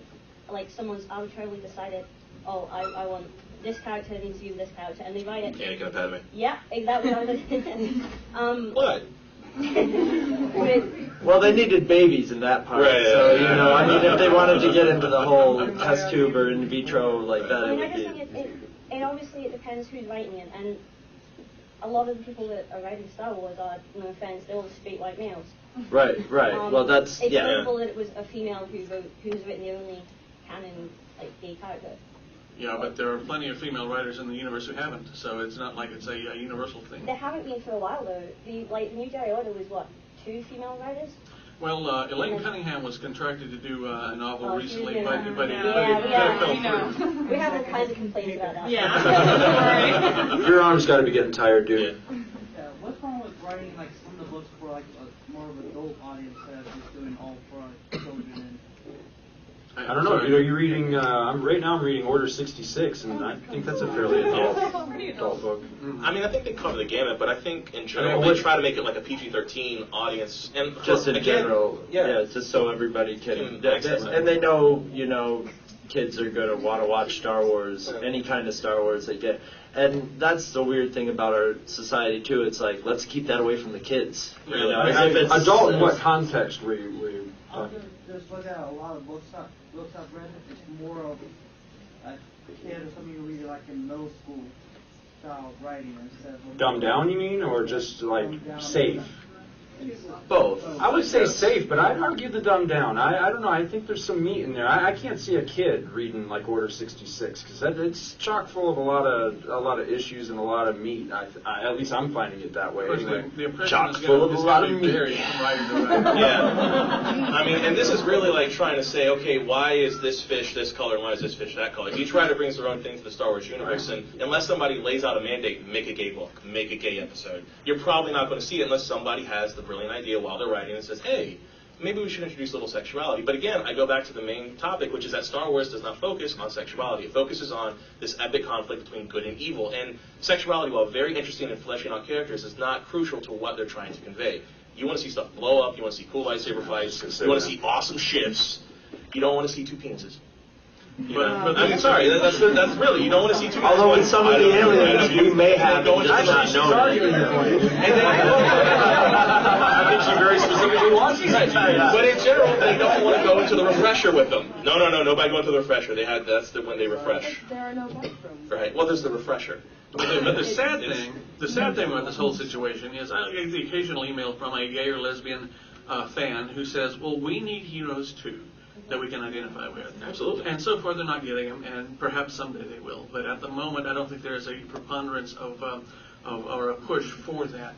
like someone's arbitrarily decided, oh, I, I want this character needs to be this character, and they write it. Anakin and Padme. Yeah, exactly. what um, What? but Well, they needed babies in that part, Right, so yeah, you know, I mean, yeah. if they wanted to get into the whole test tube or in vitro like that, I it mean, I would just be. think it, it, it obviously it depends who's writing it, and a lot of the people that are writing Star Wars are, no offense, they're all straight white males. Right, right. Um, well, that's it's yeah. notable that it was a female who wrote, who's written the only canon like gay character. Yeah, but there are plenty of female writers in the universe who haven't, so it's not like it's a, uh universal thing. There haven't been for a while though. The like New Jedi Order was what two female writers. Well, uh, Elaine Cunningham was contracted to do uh, a novel Oh, recently, did. but, but, it, Yeah, but it, we but it have- fell we know. through. We have all kinds of complaints about that. Yeah. Your arm's got to be getting tired, dude. Yeah, what's wrong with writing like some of the books for like a more of an adult audience instead of just doing all for like, children and I don't know. Dude, are you reading? Uh, I'm right now. I'm reading Order 66, and I think that's a fairly adult, adult book. I mean, I think they cover the gamut, but I think in general I mean, they try to make it like a PG-13 audience, and just in again, general, yeah. just so everybody can, Can access that- and they know, you know, kids are going to want to watch Star Wars, any kind of Star Wars they get, and that's the weird thing about our society too. It's like let's keep that away from the kids. You know, as if it's- adult in what context were you? Were you talking? just, just look at a lot of books I, books I've read. It's more of a kid or something you read it like in middle school style of writing instead of Dumbed down, you mean, or just like safe? Both. I would say safe, but I'd argue the dumbed down. I, I don't know. I think there's some meat in there. I, I can't see a kid reading like Order 66 because it's chock full of a lot of a lot of issues and a lot of meat. I, I, at least I'm finding it that way. Anyway, the, the chock is full gonna, of a lot of meat. varied from writer to writer. Yeah. I mean, and this is really like trying to say, okay, why is this fish this color and why is this fish that color? Each writer brings their own thing to the Star Wars universe, and unless somebody lays out a mandate, make a gay book, make a gay episode, you're probably not going to see it unless somebody has the brilliant idea while they're writing and says, hey, maybe we should introduce a little sexuality. But again, I go back to the main topic, which is that Star Wars does not focus on sexuality. It focuses on this epic conflict between good and evil. And sexuality, while very interesting in fleshing out characters, is not crucial to what they're trying to convey. You want to see stuff blow up. You want to see cool lightsaber fights. You want to see awesome ships. You don't want to see two penises. But, but I mean, sorry, that- that's that's really you don't want to see two. Although in some of the aliens we may have Going just to the- not she's known arguing it. your point. And then I think she very specifically wants to Right. see. But in general, they don't want to go into the refresher with them. No, no, no, nobody going to the refresher. They had that's the when they refresh. There are no bathrooms. Right. Well, there's the refresher. But the, but the sad thing, the sad thing about this whole situation is I get the occasional email from a gay or lesbian uh, fan who says, "Well, we need heroes too." That we can identify with. Absolutely. And so far, they're not getting them, and perhaps someday they will. But at the moment, I don't think there is a preponderance of, um, of or a push for that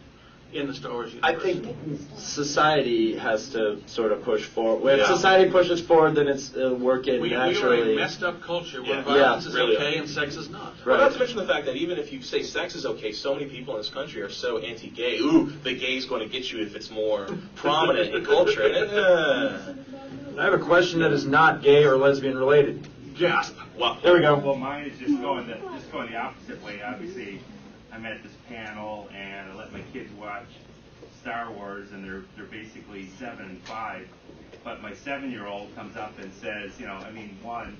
in the Star Wars universe. I think society has to sort of push forward. When Yeah. society pushes forward, then it's uh, working we, we are naturally. a messed up culture where Yeah. violence Yeah. is Really. okay and sex is not. Well, not to mention the fact that even if you say sex is okay, so many people in this country are so anti-gay. Ooh, the gay's going to get you if it's more prominent in culture. And, uh, I have a question that is not gay or lesbian related. Gasp. Wow. There we go. Well, mine is just going the just going the opposite way. Obviously, I'm at this panel and I let my kids watch Star Wars, and they're they're basically seven and five. But my seven-year-old comes up and says, you know, I mean, one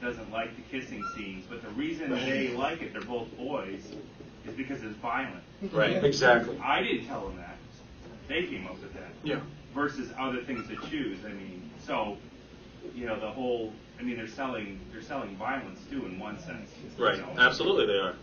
doesn't like the kissing scenes, but the reason they like it, they're both boys, is because it's violent. Right. Exactly. I didn't tell them that. They came up with that. Yeah. Versus other things to choose. I mean, so you know, the whole. I mean, they're selling they're selling violence too, in one sense. Right. You know, Absolutely, they are.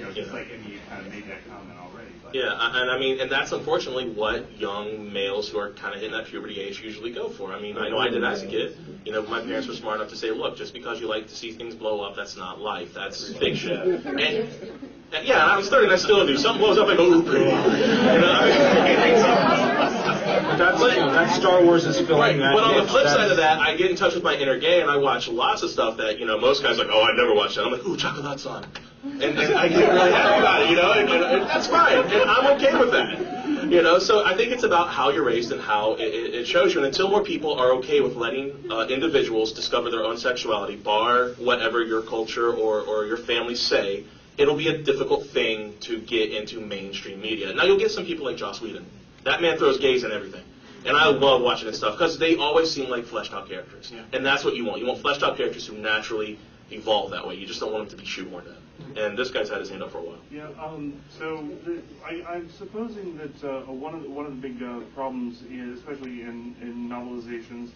You know, just know. like I you kind of made that comment already. But Yeah, and I mean, and that's unfortunately what young males who are kind of hitting that puberty age usually go for. I mean, I know I did as a kid. You know, my parents were smart enough to say, look, just because you like to see things blow up, that's not life. That's fiction. And, and yeah, I was 30 and I still do. Something blows up, I go, pretty. You know, I mean, That's, that's Star Wars is filling Right, that but on the flip side of that, I get in touch with my inner gay and I watch lots of stuff that, you know, most guys are like, oh, I've never watched that. I'm like, ooh, Chocolate Son. And, and I get really happy about it, you know, and, and, and that's fine. And I'm okay with that. You know, so I think it's about how you're raised and how it, it it shows you. And until more people are okay with letting uh, individuals discover their own sexuality, bar whatever your culture or, or your family say, it'll be a difficult thing to get into mainstream media. Now, you'll get some people like Joss Whedon. That man throws gays in everything. And I love watching his stuff because they always seem like fleshed out characters. And that's what you want. You want fleshed out characters who naturally evolve that way. You just don't want them to be shoehorned in. And this guy's had his hand up for a while. Yeah. Um, so the, I, I'm supposing that uh, one of the, one of the big uh, problems, is, especially in, in novelizations,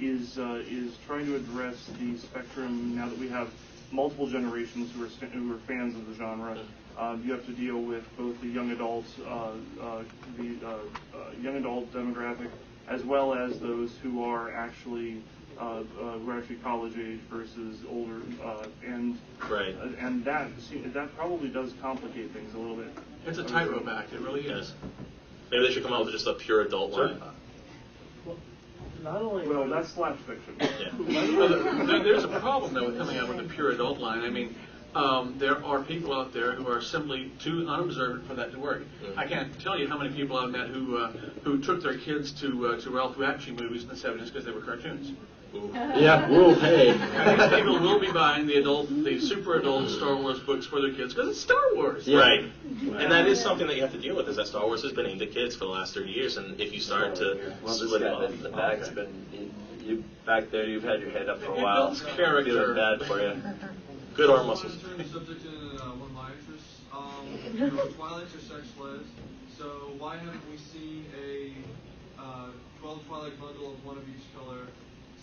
is uh, is trying to address the spectrum. Now that we have multiple generations who are who are fans of the genre, um, you have to deal with both the young adults, uh, uh, the uh, uh, young adult demographic, as well as those who are actually uh, uh, who are actually college age versus older, uh, and Right. uh, and that see, that probably does complicate things a little bit. It's a tightrope act. It really is. Maybe they should come out with just a pure adult line. Not only well, that's slash fiction. Well, there- there's a problem though with coming out with a pure adult line. I mean, um, there are people out there who are simply too unobservant for that to work. I can't tell you how many people I've met who uh, who took their kids to uh, to Ralph Bakshi movies in the 70s because they were cartoons. Yeah, woo, hey. And these people will be buying the adult, the super adult Star Wars books for their kids because it's Star Wars. Right. And that is something that you have to deal with is that Star Wars has been aimed at kids for the last 30 years. And if you start to Well, split it off. in the back's been, you, you back there, you've had your head up for a It while. builds character. Feeling bad for you. Good arm muscles. turn the subject in uh, one of my interests. Um, you know, Twilight's are sex-led, so why haven't we seen a uh, 12 Twilight bundle of one of each color?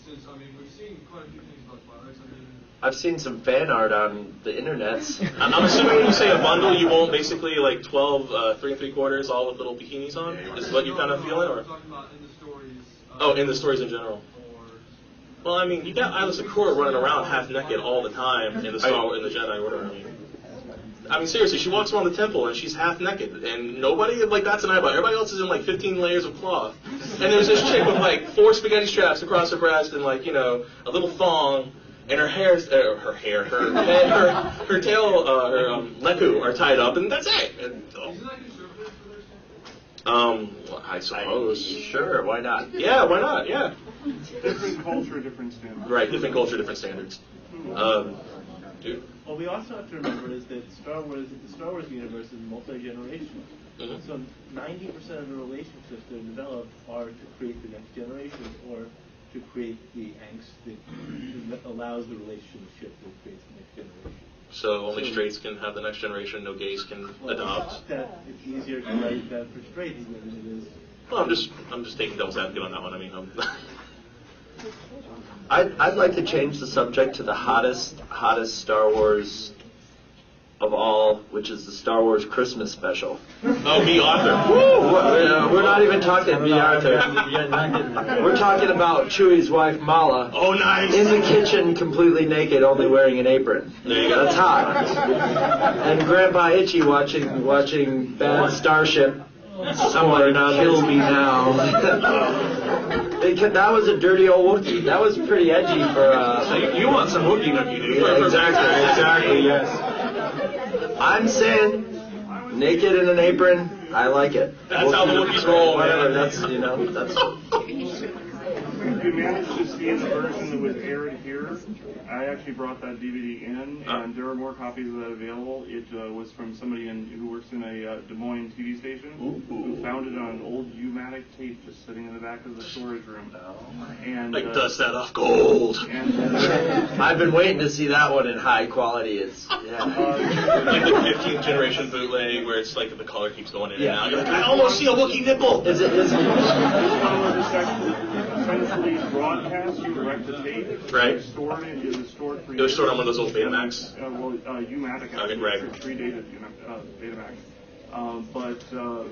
Since I mean, we've seen quite a few things about Twilights. I mean, I've seen some fan art on the internets. I'm I'm assuming when you say a bundle, you won't basically like 12, uh, three and three quarters, all with little bikinis on. Is what you're kind of feeling, or? I'm talking about in the stories. Uh, Oh, in the stories in general. Well, I mean, you got Aayla Secura running around half naked all the time in the Star in the Jedi Order. I mean, I mean, seriously, she walks around the temple and she's half naked, and nobody like bats an eyebrow. Everybody else is in like 15 layers of cloth, and there's this chick with like four spaghetti straps across her breast and like you know a little thong, and her hair, uh, her hair, her head, her her tail, uh, her um, leku are tied up, and that's it. And, oh. Um, well, I suppose. sure, why not? Yeah, why not? Yeah. Different culture, different standards. Right, different culture, different standards. Um, dude. What we also have to remember is that Star Wars, the Star Wars universe is multi-generational. Mhm. So 90% of the relationships that are developed are to create the next generation or to create the angst that, allows the relationship that creates the next generation. So only straights can have the next generation, no gays can adopt. That it's easier to write that for straights than it is. Well, I'm just I'm just taking devil's advocate on that one. I mean, um, I'd, I'd like to change the subject to the hottest, hottest Star Wars of all, which is the Star Wars Christmas special. oh, Bea Arthur. Woo! We're, we're not even talking Bea Arthur. We're talking about Chewie's wife Malla. Oh, nice. In the kitchen, completely naked, only wearing an apron. There you go. That's hot. And Grandpa Itchy watching watching Bad Starship. Someone kill me now. That was a dirty old Wookiee. That was pretty edgy for. Uh, So you, you want some Wookiee nookie, you? Yeah, exactly, exactly, yes. I'm saying, naked in an apron, I like it. That's how the Wookiees roll, Whatever, man. that's, you know, that's. If you managed to see the version that was aired here, I actually brought that DVD in, and there are more copies of that available. It uh, was from somebody in, who works in a uh, Des Moines TV station who found it on an old U-matic tape just sitting in the back of the storage room. And Like uh, dust that off gold. And, uh, I've been waiting to see that one in high quality. It's yeah. like the 15th generation bootleg where it's like the color keeps going in Yeah. and out. You're like, I almost see a Wookiee nipple. Is it? Is it? Essentially broadcast you direct to tape. Right. It was stored in, it was stored for It was stored on one of those old Betamax. Uh, well, uh, Umatic Okay, actually right. predated you uh, Betamax. Um, but uh,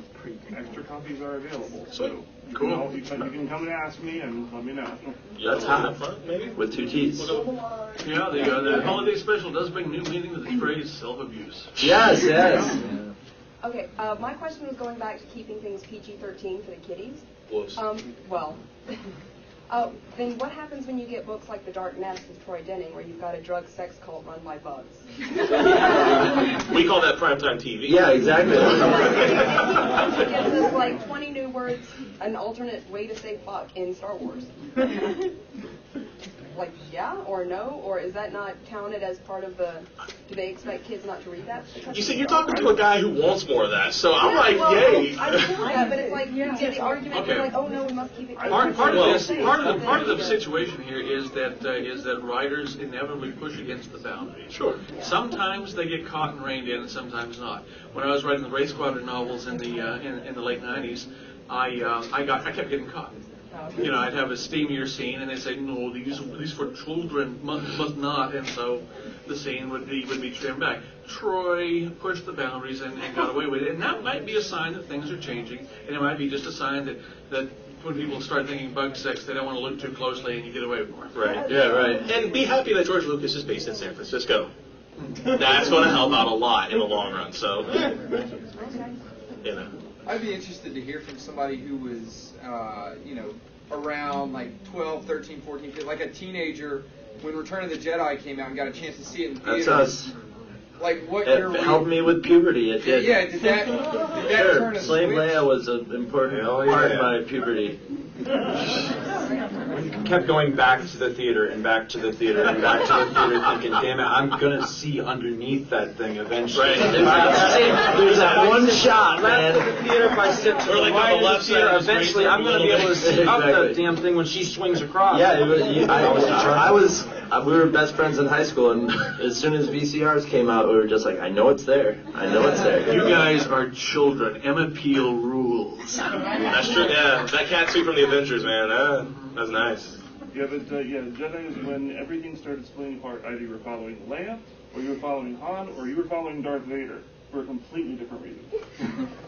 extra copies are available. So you Cool. Can, al- you, can, you can come and ask me and let me know. That's hot. Maybe with two T's. Yeah, the, uh, the holiday special does bring new meaning to the phrase self-abuse. Yes, yes. Okay, uh, my question was going back to keeping things PG-13 for the kiddies. Whoops. Um, well, uh, then what happens when you get books like The Dark Nest of Troy Denning, where you've got a drug sex cult run by bugs? We call that primetime TV. Yeah, exactly. It gives us like 20 new words, an alternate way to say fuck in Star Wars. like, yeah or no, or is that not counted as part of the? Do they expect kids not to read that? You see, you're talking to a guy who wants more of that, so I'm like, well, yay. I support that, but it's like yeah. the argument Okay. is like, oh no, we must keep it. Part, part of this, part of the, part of the situation here is that uh, is that writers inevitably push against the boundary. Sure. Sometimes they get caught and reined in, and sometimes not. When I was writing the Wraith Squadron novels in the uh, in, in the late '90s, I uh, I got I kept getting caught. You know, I'd have a steamier scene, and they'd say, "No, these these for children must, must not," and so the scene would be would be trimmed back. Troy pushed the boundaries and, and got away with it, and that might be a sign that things are changing, and it might be just a sign that that when people start thinking bug sex, they don't want to look too closely, and you get away with more. Right. Yeah, right. And be happy that George Lucas is based in San Francisco. Hmm. That's going to help out a lot in the long run. So, you know. I'd be interested to hear from somebody who was, uh, you know, around like 12, 13, 14, 15, like a teenager when Return of the Jedi came out and got a chance to see it in That's theaters. us. Like what It your helped me with puberty. It did. Yeah, did that did that Sure. turn a Slave switch? Leia was an important Oh, part yeah. of my puberty. kept going back to the theater and back to the theater and back to the theater, thinking, "Damn it, I'm gonna see underneath that thing eventually." Right. If I- There's that if I one shot, to the left man. of the theater, if I sit to Or the like on right the of the left side theater, of the screen eventually for a I'm gonna be able to bit. see up Exactly. that damn thing when she swings across. Yeah, it was, you, I, That was. I was. Uh, we were best friends in high school, and as soon as VCRs came out, we were just like, "I know it's there. I know it's there." You guys are children. Emma Peel rules. That's true. Yeah, that cat suit from the Avengers, man. Uh, that's nice. Yeah, but uh, yeah, Jedi is when everything started splitting apart. Either you were following Leia, or you were following Han, or you were following Darth Vader for a completely different reason.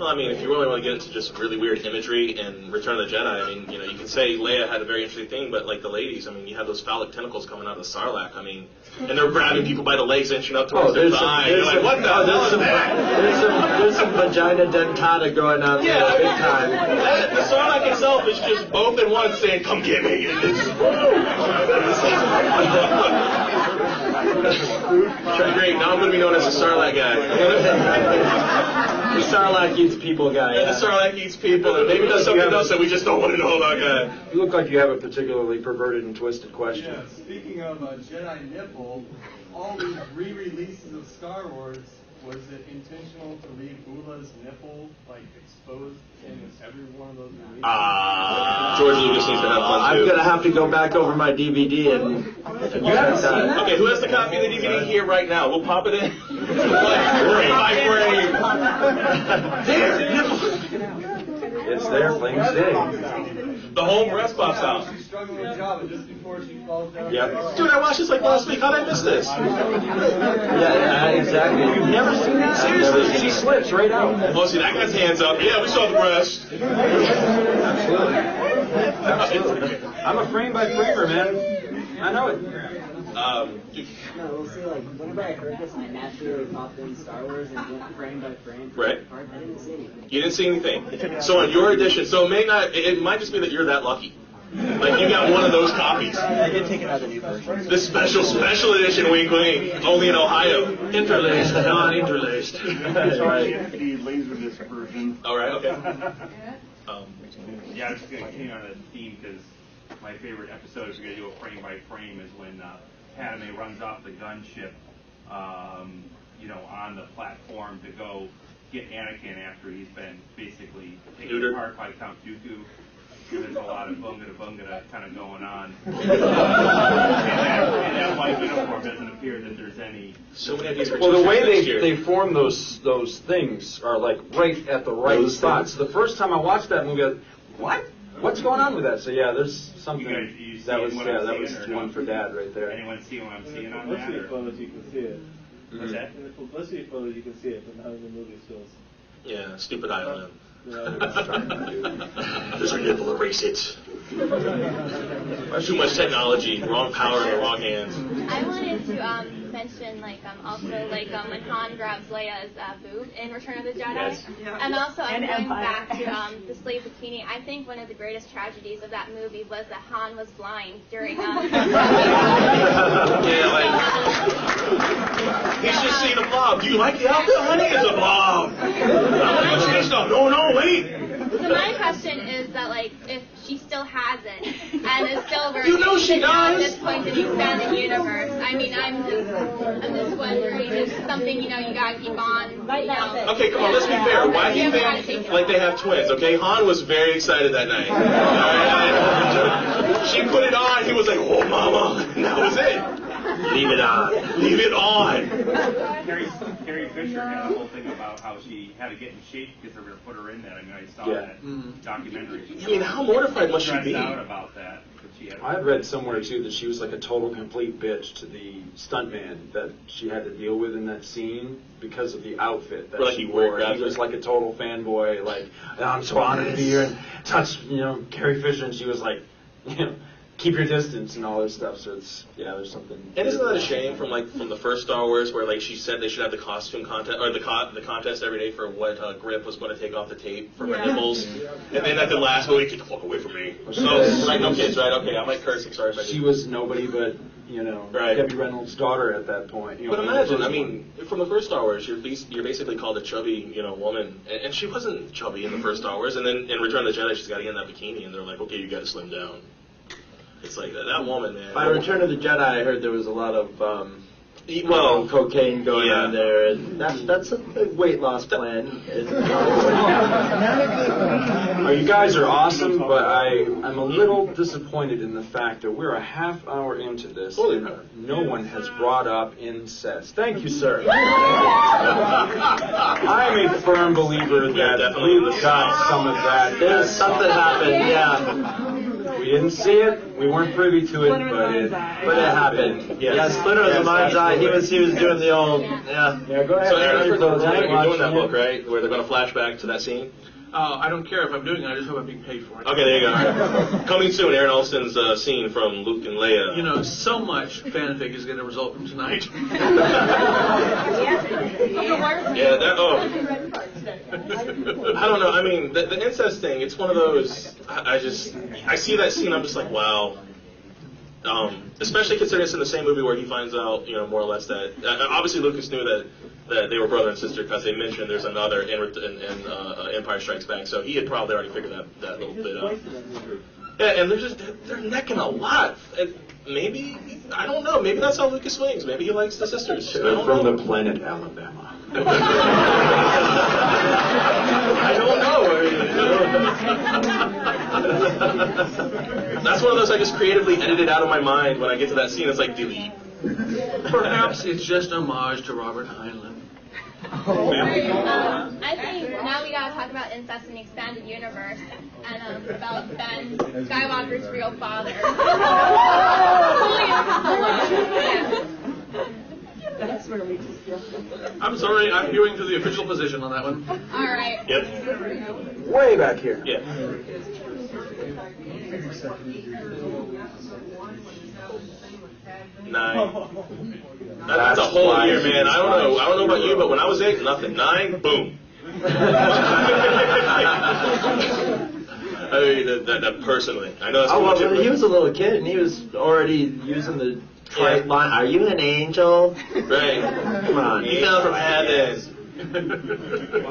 Well, I mean, if you really want to get into just really weird imagery and Return of the Jedi, I mean, you know, you can say Leia had a very interesting thing, but like the ladies, I mean, you had those phallic tentacles coming out of the Sarlacc. I mean, and they're grabbing people by the legs, inching up towards Oh, their some, thigh. You're like, what the oh, hell there's is some, that? there's some, there's some vagina dentata going on Yeah, there, big time. that, the Sarlacc itself is just both in one saying, "Come get me." it's, Great. Now I'm going to be known as the Sarlacc guy. The Sarlacc eats people guy. Yeah, the Sarlacc eats people, and maybe does something else that we just don't want to know about, guy. You look like you have a particularly perverted and twisted question. Yeah, speaking of uh, Jedi nipple, all these re-releases of Star Wars, was it intentional to leave Ula's nipple like exposed in every one of those movies? Ah, George Lucas needs to have fun I'm too. gonna have to go back over my DVD and. You haven't seen that? Okay, who has the copy of the DVD here right now? We'll pop it in. frame by frame. There, nipple. It's there, plain as day. The home rest pops out. She's struggling with Jabba just before she falls down. Yep. Dude, I watched this like last week. How did I miss this? Yeah, yeah, exactly. You've never seen that? Seriously? She slips right out. Oh, see, that guy's hands up. Yeah, we saw the breast. Absolutely. I'm a frame by framer, man. I know it. Um, No, we'll see. Like whenever I heard this, I naturally popped in Star Wars and went frame by frame. Right. each part. I didn't see anything. you didn't see anything. So on your edition, so it may not. It, it might just be that you're that lucky. Like you got one of those copies. I did take another new version. The special special edition, wink wink, only in Ohio. Interlaced, non-interlaced. Right. The laserdisc version. All right, okay. Um, yeah, I was just going to continue on the theme because my favorite episode, if we're going to do a frame by frame, is when uh, Padme runs off the gunship, um, you know, on the platform to go get Anakin after he's been basically taken Neutered. apart by Count Dooku. There's a lot of bungada bungada kind of going on. and, that, and that white uniform doesn't appear that there's any. So many ideas for Well, the way they, year. they form those those things are like right at the right Those spot. things. So the first time I watched that movie, I was, what? What's going on with that? So yeah, there's something You guys- you that was yeah that was or no? one for dad right there. Anyone see what I'm seeing on In the that? publicity or- photos, you can see it. What's that? In the publicity photos, you can see it, but not in the movie stills. Yeah, stupid island. Yeah. There's a nipple, erase it. Too much technology, wrong power in the wrong hands. I wanted to um, mention, like, um, also, like, um, when Han grabs Leia's uh, boob in Return of the Jedi. Yes. And also, I'm And going Empire. back to um, the slave bikini. I think one of the greatest tragedies of that movie was that Han was blind during. Um, Yeah, like he's just seen a blob. Do you like the outfit, honey? It's a blob. I'm gonna go change stuff. No, no, wait. So my question is that like if she still has it and is still very You know she interested now at this point in the expanded universe. I mean I'm just I'm just wondering if it's something, you know, you gotta keep on you know. Okay, come on, let's be fair. Why do you You ever gotta take think like they have twins? Okay, Han was very excited that night. Alright? She put it on. He was like, "Oh, mama," and that was it. Leave it on. Leave it on. Carrie, Carrie Fisher had a whole thing about how she had to get in shape because they were going to put her in that. I mean, I saw Yeah. that documentary. I mean, how mortified must she stressed be? out about that. But she had I had read somewhere too that she was like a total complete bitch to the stuntman that she had to deal with in that scene because of the outfit that Like she he wore. grabbed He was like a total fanboy. Like I'm so honored to be here and touch you know Carrie Fisher, and she was like, you know, keep your distance and all this stuff. So it's yeah, there's something. And isn't that a shame from like from the first Star Wars where like she said they should have the costume contest or the co- the contest every day for what uh, Grip was going to take off the tape for her Yeah. nipples, and then at the last movie, get the fuck away from me. So like no kids, right? Okay, I might curse. I'm sorry if I She was nobody but you know Right. Debbie Reynolds' daughter at that point. You know, But imagine, I mean, from the first Star Wars, you're, bas- you're basically called a chubby, you know, woman, and, and she wasn't chubby in the first Star Wars, and then in Return of the Jedi, she's got to get in that bikini, and they're like, okay, you got to slim down. It's like that, that woman, man. By Return of the Jedi, I heard there was a lot of um, well, cocaine going yeah. on there, and that's that's a big weight loss plan. Oh, you guys are awesome, but I I'm a little disappointed in the fact that we're a half hour into this and no one has brought up incest. Thank you, sir. I'm a firm believer that we've got some of that. There's that something happened, yeah. We didn't see it, we weren't privy to it, but it But it happened. Yes. Yeah, Splinter of the Mind's Eye. He was he was doing the old yeah. Yeah, go ahead. So Aaron, Aaron, for the, close out. you're doing that book, right? Where they're going to flash back to that scene. Uh, I don't care if I'm doing it. I just hope I'm being paid for it. Okay, there you go. Coming soon, Aaron Allston's uh, scene from Luke and Leia. You know, so much fanfic is going to result from tonight. Yeah, that, oh. I don't know. I mean, the, the incest thing, it's one of those, I, I just, I see that scene, I'm just like, wow. Um, especially considering it's in the same movie where he finds out, you know, more or less that, uh, obviously Lucas knew that, that they were brother and sister because they mentioned there's another in, in, in uh, Empire Strikes Back, so he had probably already figured that, that little bit out. Yeah, and they're just, they're, they're necking a lot. And maybe, I don't know, maybe that's how Lucas swings. Maybe he likes the sisters. I don't From know. the planet Alabama. I don't know. That's one of those I just creatively edited out of my mind when I get to that scene. It's like delete. Perhaps it's just homage to Robert Heinlein. Um, I think now we gotta talk about incest in the expanded universe and um, about Ben Skywalker's real father. That's where we just I'm sorry, I'm hewing to the official position on that one. All right. Yep. Way back here. Yeah. Nine. Oh. That's a whole year, man. I don't know. I don't know about you, but when I was eight, nothing. Nine, boom. I mean, that, that, that personally, I know that's Oh, well, legit, he was a little kid and he was already using the trite line. Are you an angel? Right. Come on. You fell from heaven.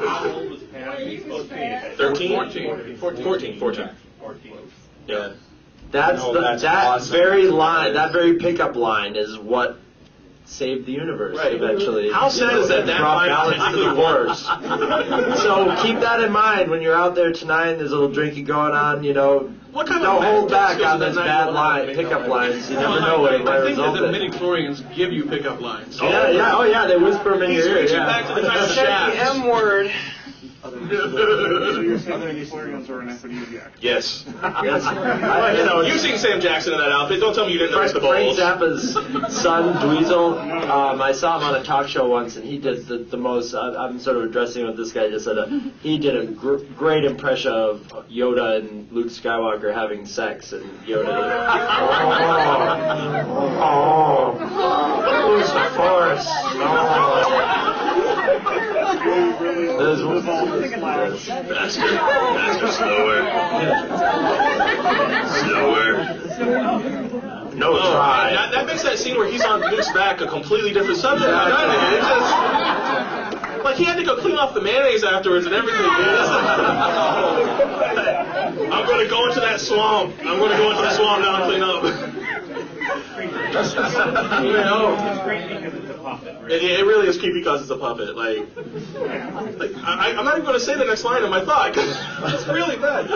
How old was Pat? He's supposed to be 13? 14. 14. 14. 14. 14. Yeah. That's No, the, that's that awesome. very line, that very pickup line is what saved the universe Right. eventually. How sad is that that Brought line balance to the actually force. so keep that in mind when you're out there tonight. and There's a little drinking going on. You know, What kind don't of hold back on those that bad 911 line pickup though? lines. You Well, never I- know what it I, might I think that result the in. midi chlorians give you pickup lines. Yeah, yeah, oh yeah, they whisper them in your ear. reaching Yeah. back to the time of Said the M word. So you're saying that flare-guns are an aphrodisiac? Yes. Yes. Well, you know, you've seen Sam Jackson in that outfit. Don't tell me you didn't notice the Frank bowls. Zappa's son, Dweezil, um, I saw him on a talk show once, and he did the, the most. I, I'm sort of addressing what this guy just said. Uh, he did a gr- great impression of Yoda and Luke Skywalker having sex, and Yoda. oh, oh, who's the Force? Master, Master, slower. Slower. No Oh, try. That, that makes that scene where he's on Luke's back a completely different subject. doesn't it? Just, like he had to go clean off the mayonnaise afterwards and everything. I'm going to go into that swamp. I'm going to go into the swamp now and clean up. you know, it, it really is creepy because it's a puppet. Like, like I, I'm not even going to say the next line of my thought because it's really bad.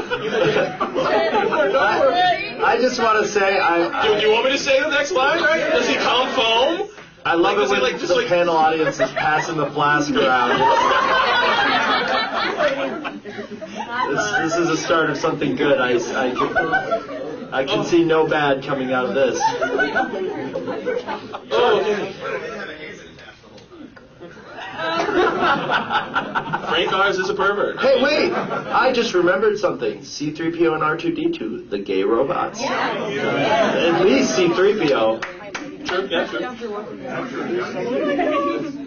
I just want to say, I. Do, do you want me to say the next line? Right? Does he come foam? I love Like, it was he, when like, just the like- panel audience is passing the flask around. this, this is a start of something good. I, I can, I can oh. see no bad coming out of this. Oh, Frank Oz is a pervert. Hey, wait! I just remembered something. C3PO and R2D2, the gay robots. At least C3PO. True, yeah, true.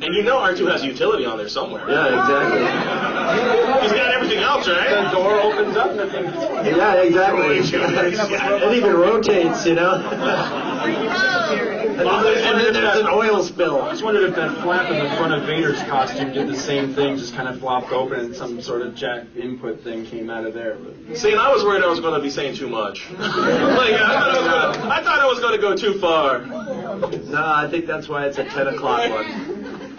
And you know R2 has utility on there somewhere. Yeah, exactly. He's got everything else, right? The door opens up and. Yeah, exactly. it even rotates, you know? And then, there's, and then there's an oil spill. I just wondered if that flap in the front of Vader's costume did the same thing, just kind of flopped open and some sort of jack input thing came out of there. But See, and I was worried I was going to be saying too much. like, I thought I was gonna, I thought I was going to go too far. No, I think that's why it's a 10 o'clock one.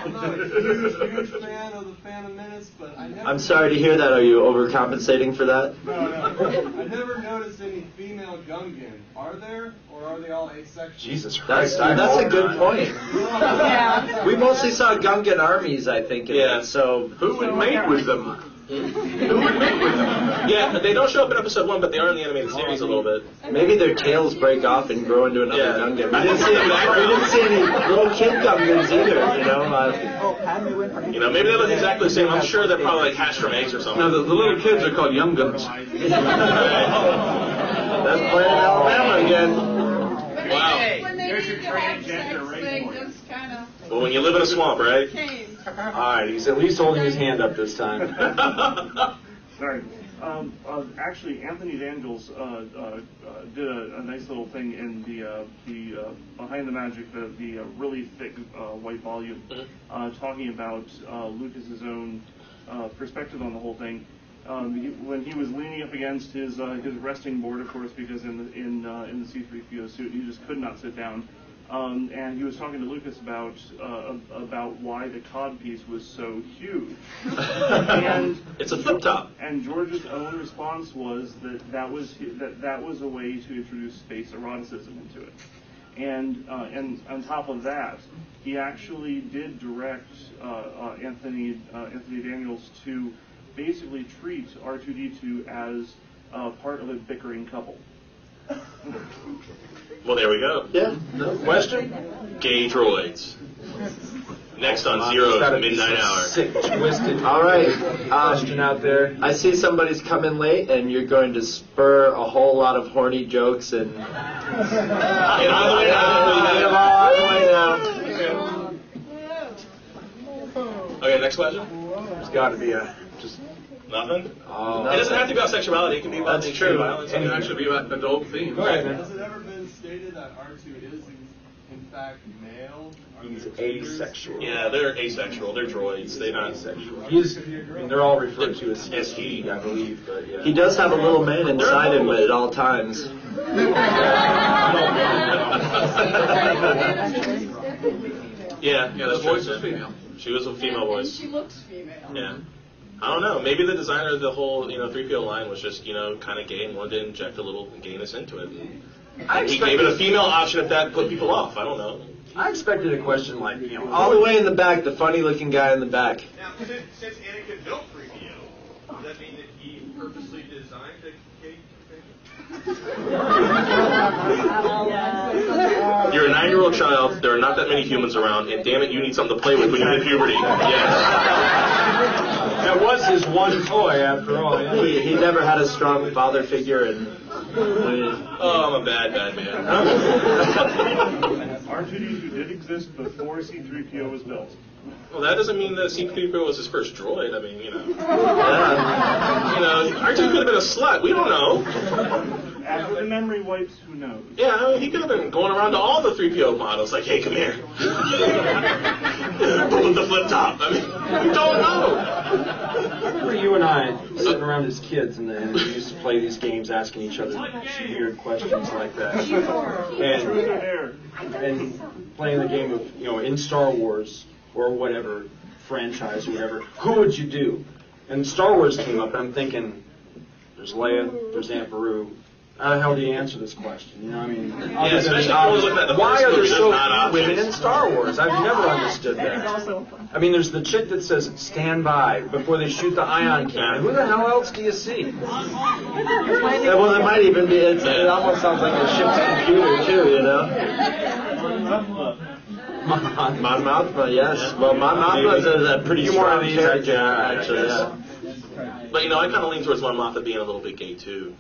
I'm not a huge, huge fan of the Phantom Menace, but I never. I'm sorry to hear that. Are you overcompensating for that? No, no. I never noticed any female Gungan. Are there, or are they all asexual? Jesus That's, Christ. I that's a good point. Yeah. We mostly saw Gungan armies, I think. Yeah. It, so Who would mate with them? Who would mate with them? Yeah, they don't show up in episode one, but they are in the animated series a little bit. maybe their tails break off and grow into another Yeah. Gungan. We didn't see any. We didn't see any little kid Gungans either. You know. Uh, You know, maybe they look exactly the same. I'm sure they're probably like hatched from eggs or something. No, the, the little kids are called young guns. that's Planet Alabama again. Wow. When they There's your the transgender sex race thing, boy. just kind of Well, when you live in a swamp, right? changed. All right, he's at least holding his hand up this time. Sorry. Um, uh, actually, Anthony Daniels uh, uh, uh, did a, a nice little thing in the uh, the uh, behind the magic, the, the uh, really thick uh, white volume, uh, talking about uh, Lucas's own uh, perspective on the whole thing. Um, he, when he was leaning up against his uh, his resting board, of course, because in the in uh, in the C-3PO suit, he just could not sit down. Um, and he was talking to Lucas about uh, about why the cod piece was so huge. and It's a flip top. and George's own response was that that was that that was a way to introduce space eroticism into it. And uh, and on top of that, he actually did direct uh, uh, Anthony uh, Anthony Daniels to basically treat R2D2 as uh, part of a bickering couple. Well, there we go. Yeah. No Question? Gay droids. Next on Zero's Midnight Hour. Sick, twisted All right. question Um, out there. I see somebody's coming late, and you're going to spur a whole lot of horny jokes and. Get out of the way now. Get 'em out of the way now. Okay, next question. There's got to be a just. Nothing. Oh. It doesn't have to be about sexuality. It can be about That's true. violence. It can actually be about adult themes. Go ahead, man. Has it ever been stated that R2 is in, in fact male? He's asexual. Yeah, they're asexual. They're droids. They're not Asexual. He's. I mean, they're all referred to as Yes, he. I believe, but yeah. He does have a little man inside him at all times. Yeah, yeah. The voice true. is female. She was a female voice. She looks female. Yeah. I don't know. Maybe the designer of the whole, you know, 3PO line was just, you know, kind of gay and wanted to inject a little gayness into it. I he gave it a female option if that put people off. I don't know. I expected a question like, you know, All the way in the back, the funny looking guy in the back. Now, since, since Anakin built 3PO, does that mean that he purposely designed a cake? You're a nine-year-old child. There are not that many humans around, and damn it, you need something to play with when you hit puberty. Yes. That was his one toy, after all. Yeah. He, he never had a strong father figure, and Oh, I'm a bad, bad man. R2D2 did exist before C3PO was built. Well, that doesn't mean that C-3PO was his first droid. I mean, you know. You know, R2 could have been a slut. We don't know. After the memory wipes, who knows? Yeah, I mean, he could have been going around to all the 3PO models, like, hey, come here. Put the flip top. I mean, we don't know. I remember you and I sitting around as kids, and, and we used to play these games, asking each other weird questions like that, and and playing the game of you know in Star Wars or whatever franchise or whatever, who would you do? And Star Wars came up, and I'm thinking, there's Leia, there's Aunt Beru. How the hell do you answer this question? You know, I mean, other than especially obvious- we're the why are there so there's few women in Star Wars? I've never understood That is that. I mean, there's the chick that says "stand by" before they shoot the ion cannon. Who the hell else do you see? Well, it might even be. It's, it almost sounds like a ship's computer too, you know. Mon Mothma, yes. Well, Mon Mothma is a, a pretty more strong character, actually. Yeah. But, you know, I kind of lean towards Mon Mothma being a little bit gay, too.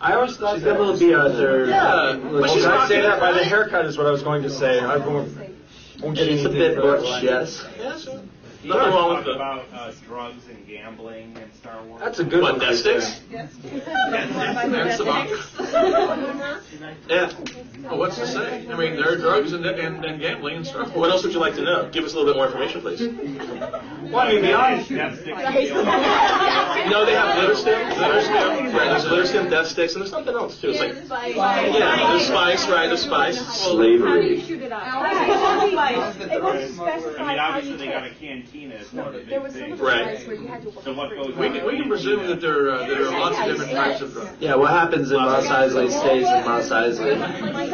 I always thought She's got a little bee out there. Yeah, but she's I say that by the haircut is what I was going to say. I won't, won't get She's a bit butch, yes. Yeah, sure. Do Nothing you wrong talk with the- about uh, drugs and gambling in Star Wars? That's a good What, one. death right sticks? there. Yeah. Well, what's to say? I mean, there are drugs and, and, and gambling and stuff. What else would you like to know? Give us a little bit more information, please. Well, I mean, beyond Death sticks No, they have glitter stim, glitter stim, right? There's glitter stim, death sticks, and there's something else too. It's like, yeah, there's spice, right? There's spice. How do you Slavery. shoot it out? It I was mean, specified how obviously they got a test. cantina as one of the There big was some of things. Right. where you had to work So what goes We can, we can presume that there, uh, there are lots of different types of drugs. Yeah, what happens in Mos Eisley stays in Mos Eisley.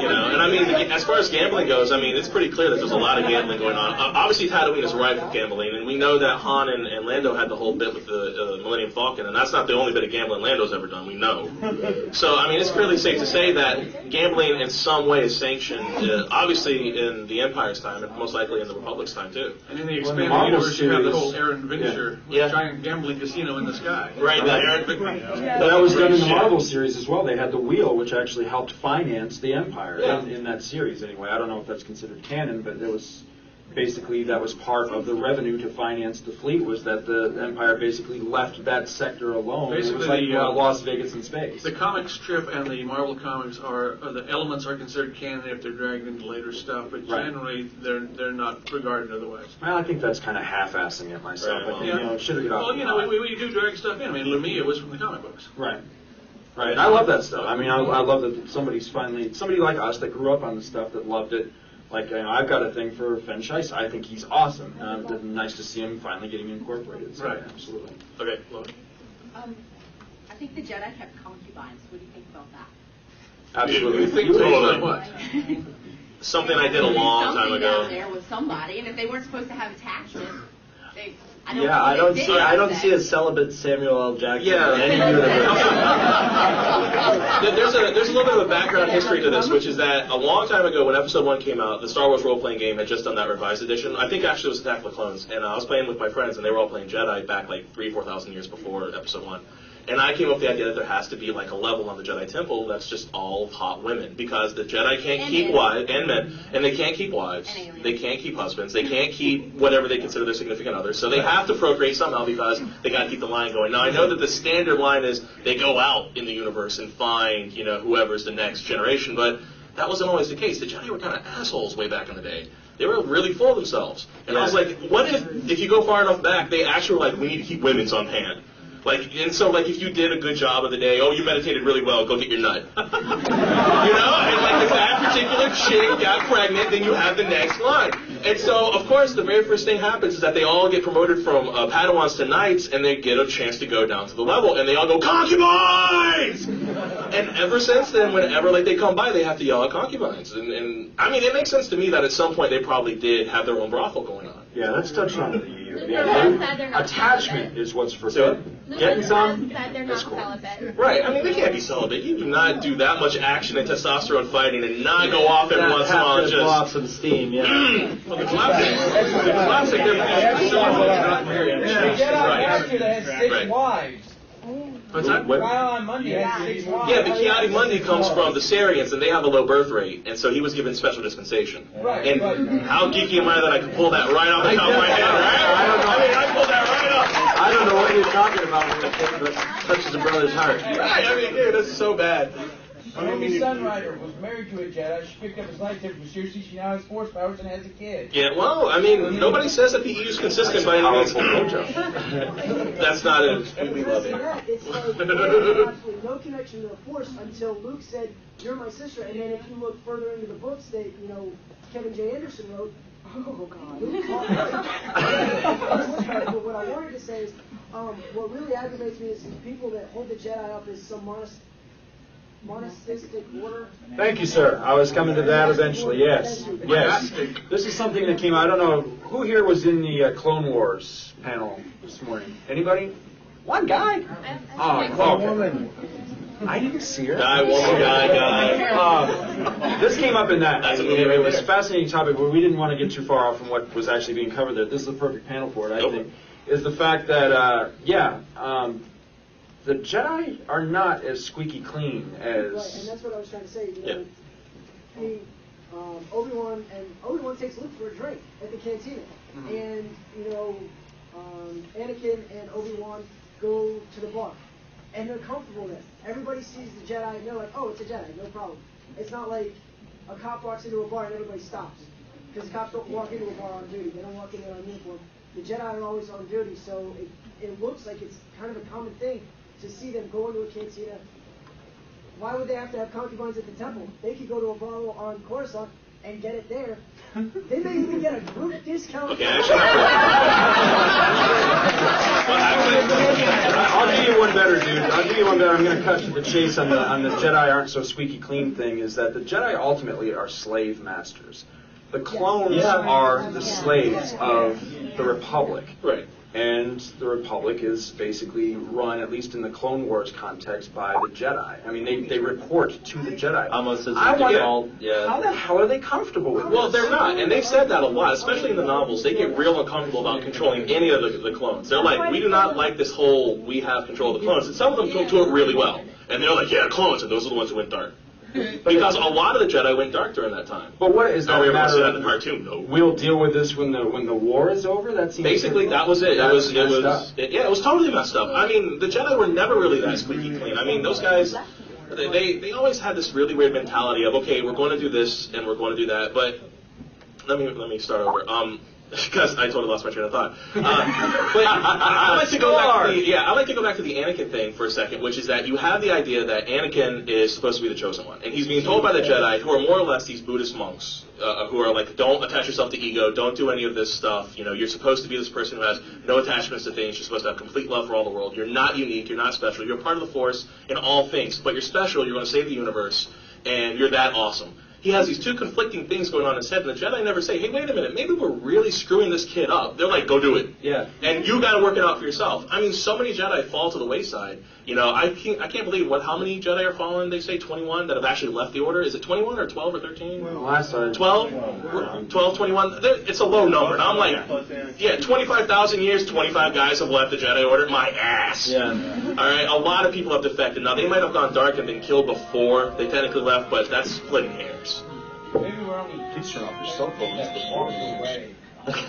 You know, and I mean, as far as gambling goes, I mean, it's pretty clear that there's a lot of gambling going on. Uh, obviously, Tatooine is rife with gambling, and we know that Han and, and Lando had the whole bit with the uh, Millennium Falcon, and that's not the only bit of gambling Lando's ever done. We know. So, I mean, it's fairly safe to say that gambling in some way is sanctioned, uh, obviously in the Empire's time, and most likely in the Republic's time too. And in the Well, in the expanded Marvel universe, you have the series- whole Aaron Venture Yeah. giant gambling casino in the sky. Right, that Eric. That was done in the Marvel series as well. They had the wheel, which actually helped finance the Empire Yeah. in, in that series. Anyway, I don't know if that's considered canon, but it was basically that was part of the revenue to finance the fleet. Was that the Empire basically left that sector alone? it Basically, was like the, uh, Las Vegas in space. The comic strip and the Marvel comics are, uh, the elements are considered canon if they're dragged into later stuff, but Right. generally they're they're not regarded otherwise. Well, I think that's kind of half-assing it myself. Right, I think, you know, it should have got Well, you know, we, we do drag stuff in. I mean, Lumiya was from the comic books. Right. Right. And I love that stuff. I mean, I, I love that somebody's finally somebody like us that grew up on the stuff that loved it. Like you know, I've got a thing for Fenn Shysa. I think he's awesome. Um, it's nice to see him finally getting incorporated. So, Right. Absolutely. Okay, Laura. Um, I think the Jedi kept concubines. What do you think about that? Absolutely. You think You based would- what? Something I did a long time ago. there with somebody, and if they weren't supposed to have attachment, they. I don't Yeah, I don't see. I don't that. see a celibate Samuel L. Jackson Yeah. in any universe. There- There's a there's a little bit of a background history to this, which is that a long time ago, when Episode One came out, the Star Wars role playing game had just done that revised edition. I think actually it was Attack of the Clones, and uh, I was playing with my friends, and they were all playing Jedi back like three four thousand years before Episode One. And I came up with the idea that there has to be like a level on the Jedi Temple that's just all hot women because the Jedi can't And keep men. wives and men, and they can't keep wives, they can't keep husbands, they can't keep whatever they consider their significant others. So they have to procreate somehow because they got to keep the line going. Now I know that the standard line is they go out in the universe and find you know whoever's the next generation, but that wasn't always the case. The Jedi were kind of assholes way back in the day. They were really full of themselves. And I was like, what if if you go far enough back, they actually were like, we need to keep women's on hand. Like, and so, like, if you did a good job of the day, oh, you meditated really well, go get your nut. you know? And, like, if that particular chick got pregnant, then you have the next line. And so, of course, the very first thing happens is that they all get promoted from uh, Padawans to Knights, and they get a chance to go down to the level, and they all go, concubines! and ever since then, whenever, like, they come by, they have to yell at concubines. And, and, I mean, it makes sense to me that at some point they probably did have their own brothel going on. Yeah, that's touched on. The, So the they're not idea. sad, they're not Attachment is what's forbidden. Getting some? Lucas said celibate. Right. I mean, they can't be celibate. You do not do that much action and testosterone fighting and not go off every once in a while and Have blow off some steam, yeah. Well, the classic, the classic, they're pretty The Jedi Right. Master that has six Right. Wives. What's that? Trial on Monday has six wives. Yeah, but Ki-Adi-Mundi comes from the Cereans, and they have a low birth rate, and so he was given special dispensation. Right, and right. how geeky am I that I can pull that right off the top of my head, right? I don't know. I mean, I pulled that right off. I don't know what you're talking about when it but touches a brother's heart. Right, I mean, dude, that's so bad. Nomi Sunrider was married to a Jedi. She picked up his lightsaber from seriously. She now has force powers and has a kid. Yeah, well, I mean, nobody says that the EU's consistent by any means. That's not it. We love you. It's like absolutely no connection to the Force until Luke said, "You're my sister." And then if you look further into the books that you know Kevin J. Anderson wrote, oh god, But what I wanted to say is, um, what really aggravates me is these people that hold the Jedi up as some monast- monastic order. Thank you, sir. I was coming to that eventually. Yes, yes. This is something that came. I don't know who here was in the uh, Clone Wars panel this morning. Anybody? One guy. Oh, okay. I didn't see her. Guy, woman, guy, guy. Uh, this came up in that. That's a movie it, right was a fascinating topic, but we didn't want to get too far off from what was actually being covered there. This is the perfect panel for it, I think. Is the fact that, uh, yeah, um, the Jedi are not as squeaky clean Right, and that's what I was trying to say. You know, he, um, Obi Wan and Obi Wan takes Luke for a drink at the cantina, Mhm. and you know, um, Anakin and Obi Wan go to the bar, and they're comfortable there. Everybody sees the Jedi, and they're like, "Oh, it's a Jedi, no problem." It's not like a cop walks into a bar and everybody stops, because cops don't walk into a bar on duty. They don't walk in there on uniform. The Jedi are always on duty, so it, it looks like it's kind of a common thing to see them go into a cantina why would they have to have concubines at the temple? They could go to a bar on Coruscant and get it there. they may even get a group discount. Okay, I'll do you one better, dude. I'll do you one better. I'm going to cut to the chase on the on the Jedi aren't so squeaky clean thing. Is that the Jedi ultimately are slave masters? The clones Yeah. are the slaves of the Republic. Right. And the Republic is basically run, at least in the Clone Wars context, by the Jedi. I mean, they, they report to the Jedi. Almost as I a wonder- default, yeah. How the hell are they comfortable with Well, this? they're not, and they've said that a lot, especially in the novels. They get real uncomfortable about controlling any of the, the clones. They're like, we do not like this whole we have control of the clones. And some of them to it really well, and they're like, yeah, clones, and those are the ones who went dark. Because a lot of the Jedi went dark during that time. But what is that Are we ever see matter that in the cartoon? No. We'll deal with this when the when the war is over. That seems Basically, that was it. It That was, it was, it- yeah, it was totally messed up. I mean, the Jedi were never really that squeaky clean. I mean, those guys, they, they, they always had this really weird mentality of, okay, we're going to do this and we're going to do that. But let me let me start over. Um, because I totally lost my train of thought. Uh, but I, I like to go back to the, yeah, I like to go back to the Anakin thing for a second, which is that you have the idea that Anakin is supposed to be the chosen one, and he's being told by the Jedi, who are more or less these Buddhist monks, uh, who are like, don't attach yourself to ego, don't do any of this stuff. You know, you're supposed to be this person who has no attachments to things. You're supposed to have complete love for all the world. You're not unique. You're not special. You're part of the Force in all things, but you're special. You're going to save the universe, and you're that awesome he has these two conflicting things going on in his head, and the Jedi never say, "Hey, wait a minute, maybe we're really screwing this kid up." They're like, "Go do it." Yeah. And you got to work it out for yourself. I mean, so many Jedi fall to the wayside. You know, I can't, I can't believe what how many Jedi are fallen. They say 21 that have actually left the Order. Is it 21 or 12 or 13? Last time. 12, 12, 21. There- It's a low number. And I'm like, yeah, 25,000 years, 25 guys have left the Jedi Order. My ass. Yeah. All right, a lot of people have defected. Now they might have gone dark and been killed before they technically left, but that's splitting hairs. Maybe we're only Please turn off your cell away.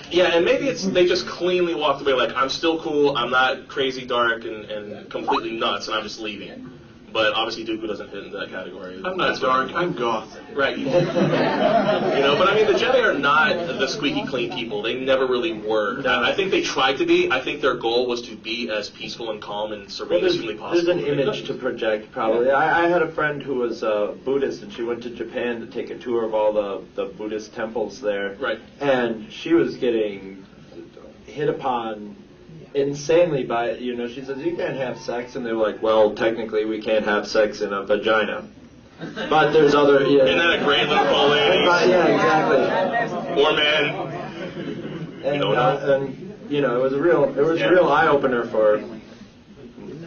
Yeah, and maybe it's they just cleanly walked away like I'm still cool, I'm not crazy dark and, and completely nuts, and I'm just leaving. But obviously Dooku doesn't fit into that category. I'm not dark, I'm goth. Right. you know, but I mean the Jedi are not the squeaky clean people. They never really were. I think they tried to be. I think their goal was to be as peaceful and calm and serene there's, as humanly possible. there's an image to project, probably. I, I had a friend who was uh, Buddhist, and she went to Japan to take a tour of all the, the Buddhist temples there. Right. And she was getting hit upon insanely by, it. you know, she says, you can't have sex. And they were like, well, technically we can't have sex in a vagina. But there's other, yeah. Isn't that a great loophole, ladies? But, yeah, exactly. Or men. And, don't uh, and you know, it was a real, it was a real eye opener for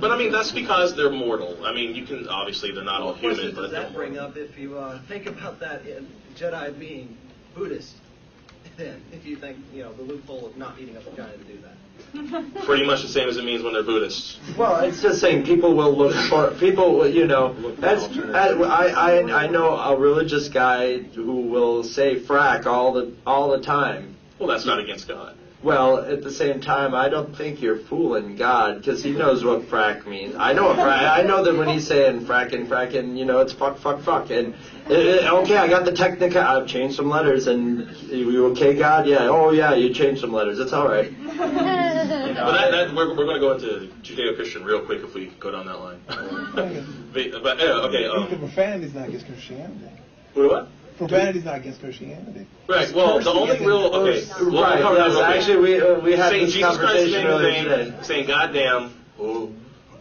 But I mean, that's because they're mortal. I mean, you can obviously they're not all What question human, does but they're that bring up if you uh, think about that in Jedi being Buddhist? Then, if you think you know the loophole of not eating a vagina to do that. pretty much the same as it means when they're Buddhists. Well, it's just saying people will look for people. You know, that's I I I know a religious guy who will say frack all the all the time. Well, that's not against God. Well, at the same time, I don't think you're fooling God because He knows what frack means. I know what frack. I know that when He's saying fracking, fracking, you know, it's fuck, fuck, fuck. And uh, okay, I got the technical. I've changed some letters, and you okay, God? Yeah. Oh yeah, you changed some letters. It's all right. But that, that, we're, we're going to go into Judeo-Christian real quick if we go down that line. but, but yeah, okay. Um, Profanity's not against Christianity. what? Profanity's not against Christianity. Right. Well, the only real okay. We'll Right, cover that yes, actually, we, uh, we had saying this Jesus Christ conversation name earlier in today. saying goddamn, ooh,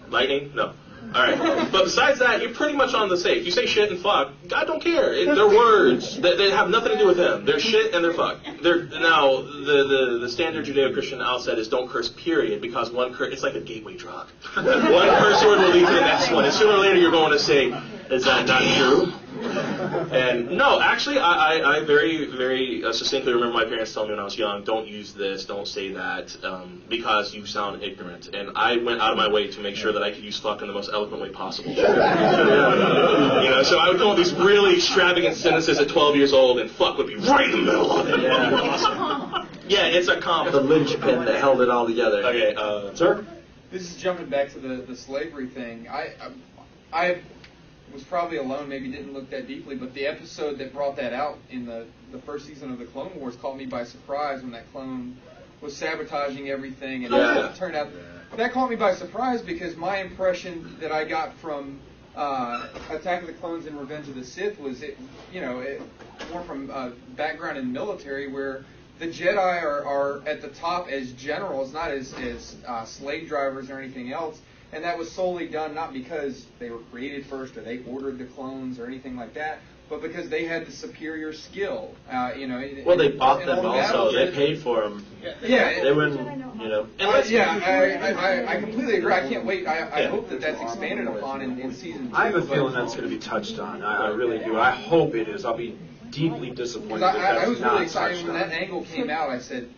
lightning, no. All right, but besides that, you're pretty much on the safe. You say shit and fuck, God don't care. It, they're words. They, they have nothing to do with Him. They're shit and they're fuck. They're now the the, the standard Judeo-Christian outset is don't curse. Period, because one curse it's like a gateway drug. one curse word will lead to the next one, and sooner or later you're going to say, "Is that not true?" And no, actually, I, I, I very, very uh, succinctly remember my parents telling me when I was young, don't use this, don't say that, um, because you sound ignorant. And I went out of my way to make sure that I could use fuck in the most eloquent way possible. you know, so I would come up with these really extravagant sentences at 12 years old, and fuck would be right in the middle of it. Yeah, yeah it's a comp. The linchpin that held it all together. Okay, uh, sir? This is jumping back to the, the slavery thing. I, I I was probably alone, maybe didn't look that deeply, but the episode that brought that out in the, the first season of the Clone Wars caught me by surprise when that clone was sabotaging everything and Yeah. it turned out that caught me by surprise because my impression that I got from uh, Attack of the Clones and Revenge of the Sith was it you know it, more from uh, background in military where the Jedi are, are at the top as generals, not as, as uh, slave drivers or anything else. And that was solely done not because they were created first or they ordered the clones or anything like that, but because they had the superior skill. Uh, you know, Well, they bought them the also. They paid for them. Yeah. They wouldn't, you know. Uh, yeah, I, I, I completely agree. I can't wait. I, I hope that that's expanded upon in, in season two. I have a feeling that's going to be touched on. I, I really do. I hope it is. I'll be deeply disappointed Because if I, I, that's I was not really excited when on. that angle came out. I said,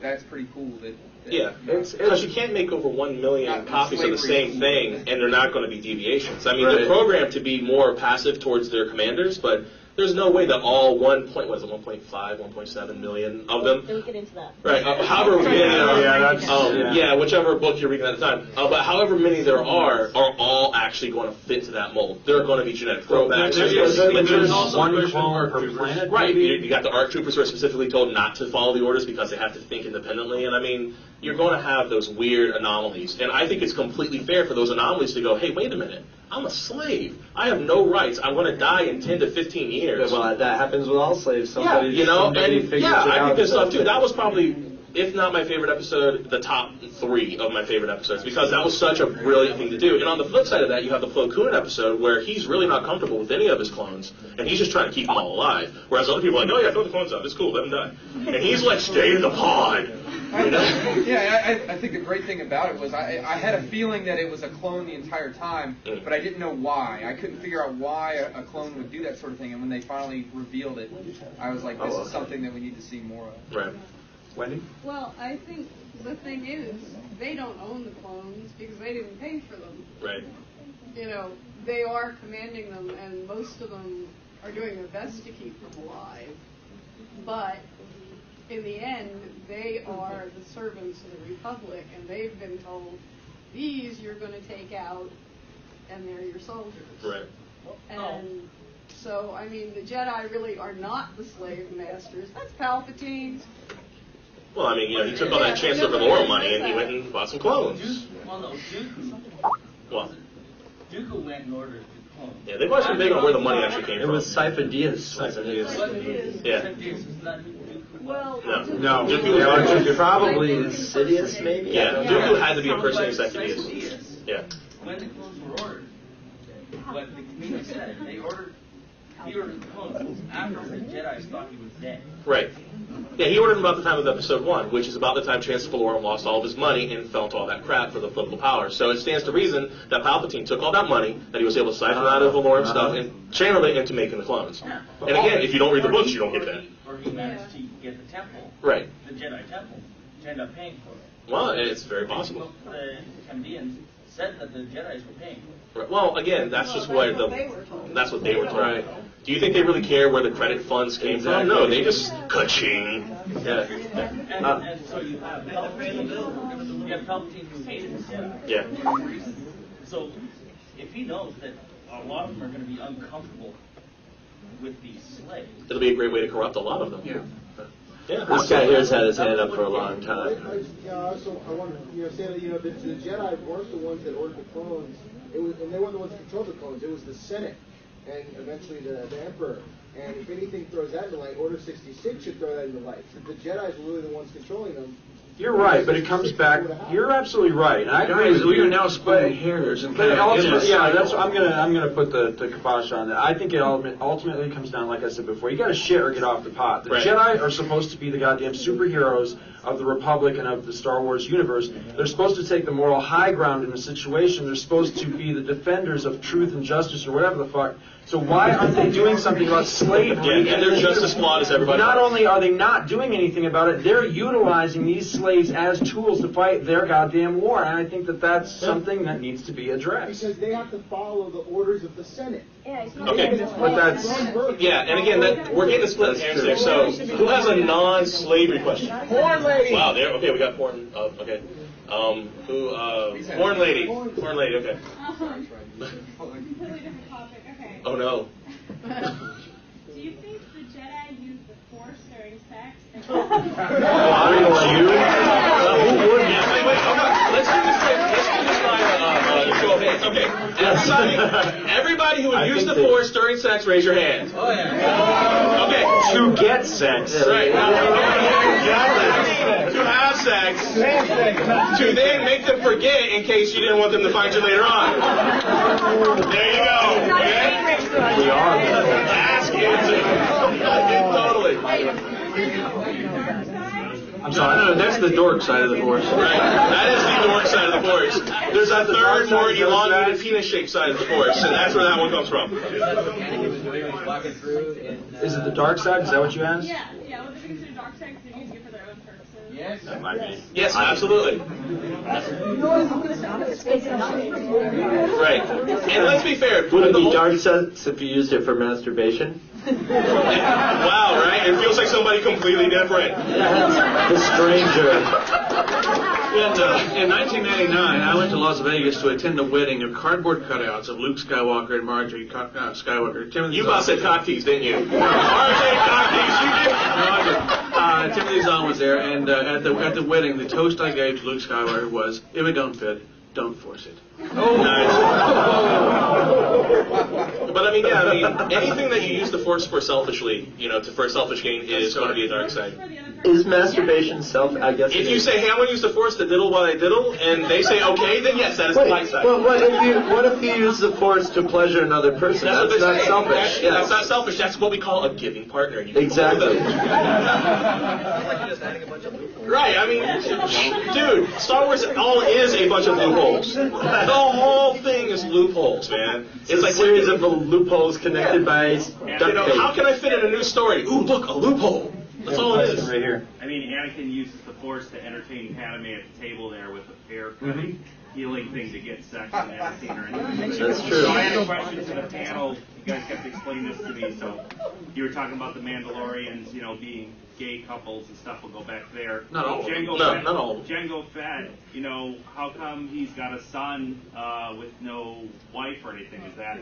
"That's pretty cool." That, that Yeah, because you can't make over one million copies of the same thing, and they're not going to be deviations. I mean, Right. they're programmed to be more passive towards their commanders, but there's no way that all one point what is it, 1.5, 1.7 million of them Don't get into that. Right. Uh, however many there Yeah, that's- um, yeah. yeah. whichever book you're reading at the time. Uh, but however many there are, are all actually going to fit to that mold. There are going to be genetic throwbacks. There's- There's there's- gonna there's glitches. one clone per planet, Right. You, you got the ARC troopers who are specifically told not to follow the orders because they have to think independently. And I mean, you're going to have those weird anomalies. And I think it's completely fair for those anomalies to go, hey, wait a minute. I'm a slave. I have no rights. I'm going to die in 10 to 15 years. Well, that happens with all slaves. Yeah, Somebody, you know, and yeah, I think this stuff too. That was probably, if not my favorite episode, the top three of my favorite episodes because that was such a brilliant thing to do. And on the flip side of that, you have the Plo Koon episode where he's really not comfortable with any of his clones, and he's just trying to keep them all alive. Whereas other people are like, oh yeah, throw the clones out. It's cool. Let them die. And he's like, stay in the pod. You know? yeah, I, I think the great thing about it was I, I had a feeling that it was a clone the entire time, but I didn't know why. I couldn't figure out why a, a clone would do that sort of thing. And when they finally revealed it, I was like, this Oh, is something that we need to see more of. Right. Wendy? Well, I think the thing is, they don't own the clones because they didn't pay for them. Right. You know, they are commanding them, and most of them are doing their best to keep them alive. But in the end, they are the servants of the Republic, and they've been told, these you're going to take out, and they're your soldiers. Right. Oh. Oh. And so, I mean, the Jedi really are not the slave masters. That's Palpatine. Well, I mean, you know, he took all that Chancellor Valorum money and he went and bought some clones. Well, no, Dooku. Well, Dooku went and ordered the clone. yeah, they've always been big on where the money actually came It from. was Sifo-Dyas. wasn't it? Yeah. Well, No. No, Dooku yeah, was Dooku- probably insidious, maybe. Yeah, I don't Dooku had to be a person like Cypher Sifo-Dyas. Diaz. Yeah. When the clones were ordered, what the community said, they ordered, he ordered the clones after the Jedi's thought he was dead. Right. Yeah, he ordered them about the time of episode one, which is about the time Chancellor Valorum lost all of his money and fell into all that crap for the political power. So it stands to reason that Palpatine took all that money that he was able to siphon out of Valorum stuff and channel it into making the clones. And again, if you don't read the books, you don't get that. Or he managed to get the temple, Right. the Jedi temple, to end up paying for it. Well, it's very possible. The Canadians said that the Jedi's were paying for it. Right. Well, again, that's just what the that's what they were told. Right. Do you think they really care where the credit funds came from? No, they just ka-ching. Yeah. And, Uh, and so you have Palpatine, you have Palpatine who hated the Jedi. Yeah. So if he knows that a lot of them are going to be uncomfortable with these slaves, It'll be a great way to corrupt a lot of them. Yeah. Yeah. This guy here's had his hand up for a long I, time. I, yeah, also, I want to, you know, say that, you know, the, the Jedi weren't the ones that ordered the clones. It was, and they weren't the ones that controlled the clones. It was the Senate, and eventually the, the Emperor. And if anything throws that into light, Order 66 should throw that into light. The Jedi's were really the ones controlling them. You're right, but it comes back. You're absolutely right. And I agree Guys, with we you. are now splitting hairs and But kind of ultimately, yeah, that's. I'm gonna I'm gonna put the, the kibosh on that. I think it ultimate- ultimately comes down, like I said before, you got to shit or get off the pot. The Right. Jedi are supposed to be the goddamn superheroes of the Republic and of the Star Wars universe. They're supposed to take the moral high ground in a situation. They're supposed to be the defenders of truth and justice or whatever the fuck. So why aren't they doing something about slavery? Yeah, and they're just as flawed as everybody Not else. only are they not doing anything about it, they're utilizing these slaves as tools to fight their goddamn war. And I think that that's something that needs to be addressed. Because they have to follow the orders of the Senate. Yeah, Okay. But that's Yeah, and again, that we're getting a split hairs there. So, who has a non-slavery question? Porn lady. Wow, there. Okay, we got porn. Uh, okay. Um, who? Uh, porn lady. Porn lady. Okay. Um, completely different topic. Okay. Oh no. Do you think the Jedi use the Force during sex? Yeah, wait, wait, hold on. Let's do this. by- Let's do this by uh, uh, show of hands. Okay. Everybody, everybody who would use the force during sex, raise your hand. Oh yeah. Okay. To get sex. Right. To have sex. To then make them forget in case you didn't want them to find you later on. There you go. Okay? We are. Ask it. totally. I'm sorry. No, no, that's the dork side of the force. Right. That is the dork side of the force. There's a third, more elongated penis-shaped side of the force, and that's where that one comes from. Is it the dark side? Is that what you asked? Yeah, yeah. Would they consider dark side sex? They're using it for their own purposes. Yes. That might be. Yes, absolutely. Right. And let's be fair. Would it the be dark sense if you used it for masturbation? Wow, right? It feels like somebody completely different. The stranger. In, uh, in 1999, I went to Las Vegas to attend a wedding of cardboard cutouts of Luke Skywalker and Mara Jade Co- uh, Skywalker. Timothy You about said cock tease, didn't you? Marjorie No, I didn't. Uh, Timothy Zahn was there, and uh, at the at the wedding, the toast I gave to Luke Skywalker was, "If it don't fit, don't force it." Oh, nice. But I mean, yeah, I mean, anything that you use the force for selfishly, you know, to, for selfish gain is going to be a dark side. Is masturbation self? I guess. If you is. say, "Hey, I'm going to use the force to diddle while I diddle," and they say, "Okay," then yes, that is the Wait, light side. but what if you what if you use the force to pleasure another person? That's, That's not selfish. That's, Yes. that's not selfish. That's what we call a giving partner. You Exactly. Right. I mean, dude, Star Wars all is a bunch of loopholes. The whole thing is loopholes, man. It's, a series of loopholes connected by You duct know, tape. how can I fit in a new story? Ooh, look, a loophole. That's all it is. Right here. I mean, Anakin uses the Force to entertain Padme at the table there with a hair Mm-hmm. healing thing to get sex and never seen her anything. That's true. So I had a question to the panel. You guys kept explaining this to me. So you were talking about the Mandalorians, you know, being gay couples and stuff. We'll go back there. Not all of. Jango No, Fett, not all of Jango Fett, you know, how come he's got a son uh, with no wife or anything? Is that?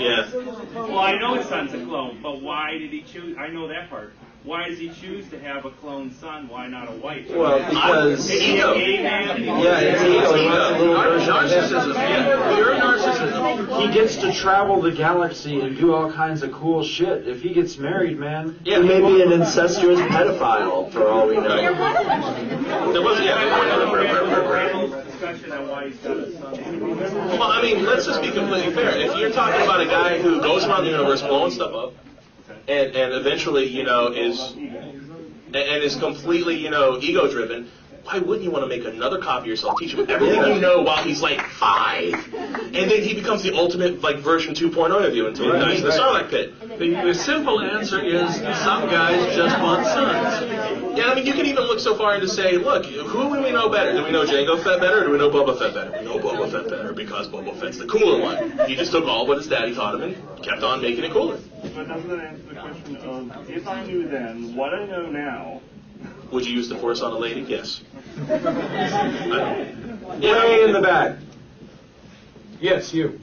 Yeah. Well, I know his son's a clone, but why did he choose? I know that part. Why does he choose to have a clone son? Why not a wife? Well, because- Is he a gay man? Yeah, it's ego. He wants a little version of him. Narcissism. Yeah, pure narcissism. He gets to travel the galaxy and do all kinds of cool shit. If he gets married, man. He may be an incestuous pedophile for all we know. There was, yeah. discussion on why he's got a son. Well, I mean, let's just be completely fair. If you're talking about a guy who goes around the universe blowing stuff up, and and eventually, you know, is and, and is completely, you know, ego driven. Why wouldn't you want to make another copy of yourself, teach him everything you know while he's like five, and then he becomes the ultimate like version 2.0 of you until he dies in the Sarlacc pit. The, the simple answer is some guys just want sons. Yeah, I mean, you can even look so far as to say, look, who do we know better? Do we know Jango Fett better, or do we know Boba Fett better? We know Boba Fett better because Boba Fett's the cooler one. He just took all what his daddy taught him and kept on making it cooler. But doesn't that answer the question of if I knew then what I know now? Would you use the Force on a lady? Yes. Way in the back. Yes, you.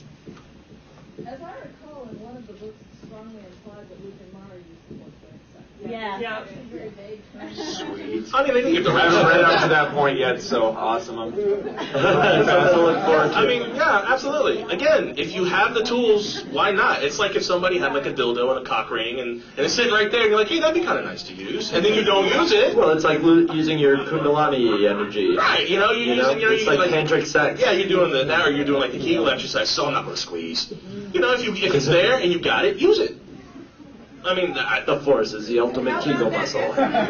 As I recall, in one of the books, it strongly implies that Luke and Mara used the Force during sex. Yeah. Yeah. It's a very vague term. Sweet. I mean, they didn't get the I haven't rest read up to that point yet, so awesome. I'm so look forward to. I mean, yeah, absolutely. Again, if you have the tools, why not? It's like if somebody had like a dildo and a cock ring and, and it's sitting right there and you're like, hey, that'd be kind of nice to use. And then you don't use it. Well, it's like lo- using your Kundalini energy. Right, you know, you're You know, using, you know, it's you're like tantric sex. Yeah, you're doing the, now or you're doing like the Kegel exercise, so I'm not going to squeeze. You know, if you if it's there and you got it, use it. I mean, I, The force is the ultimate Kegel muscle. right.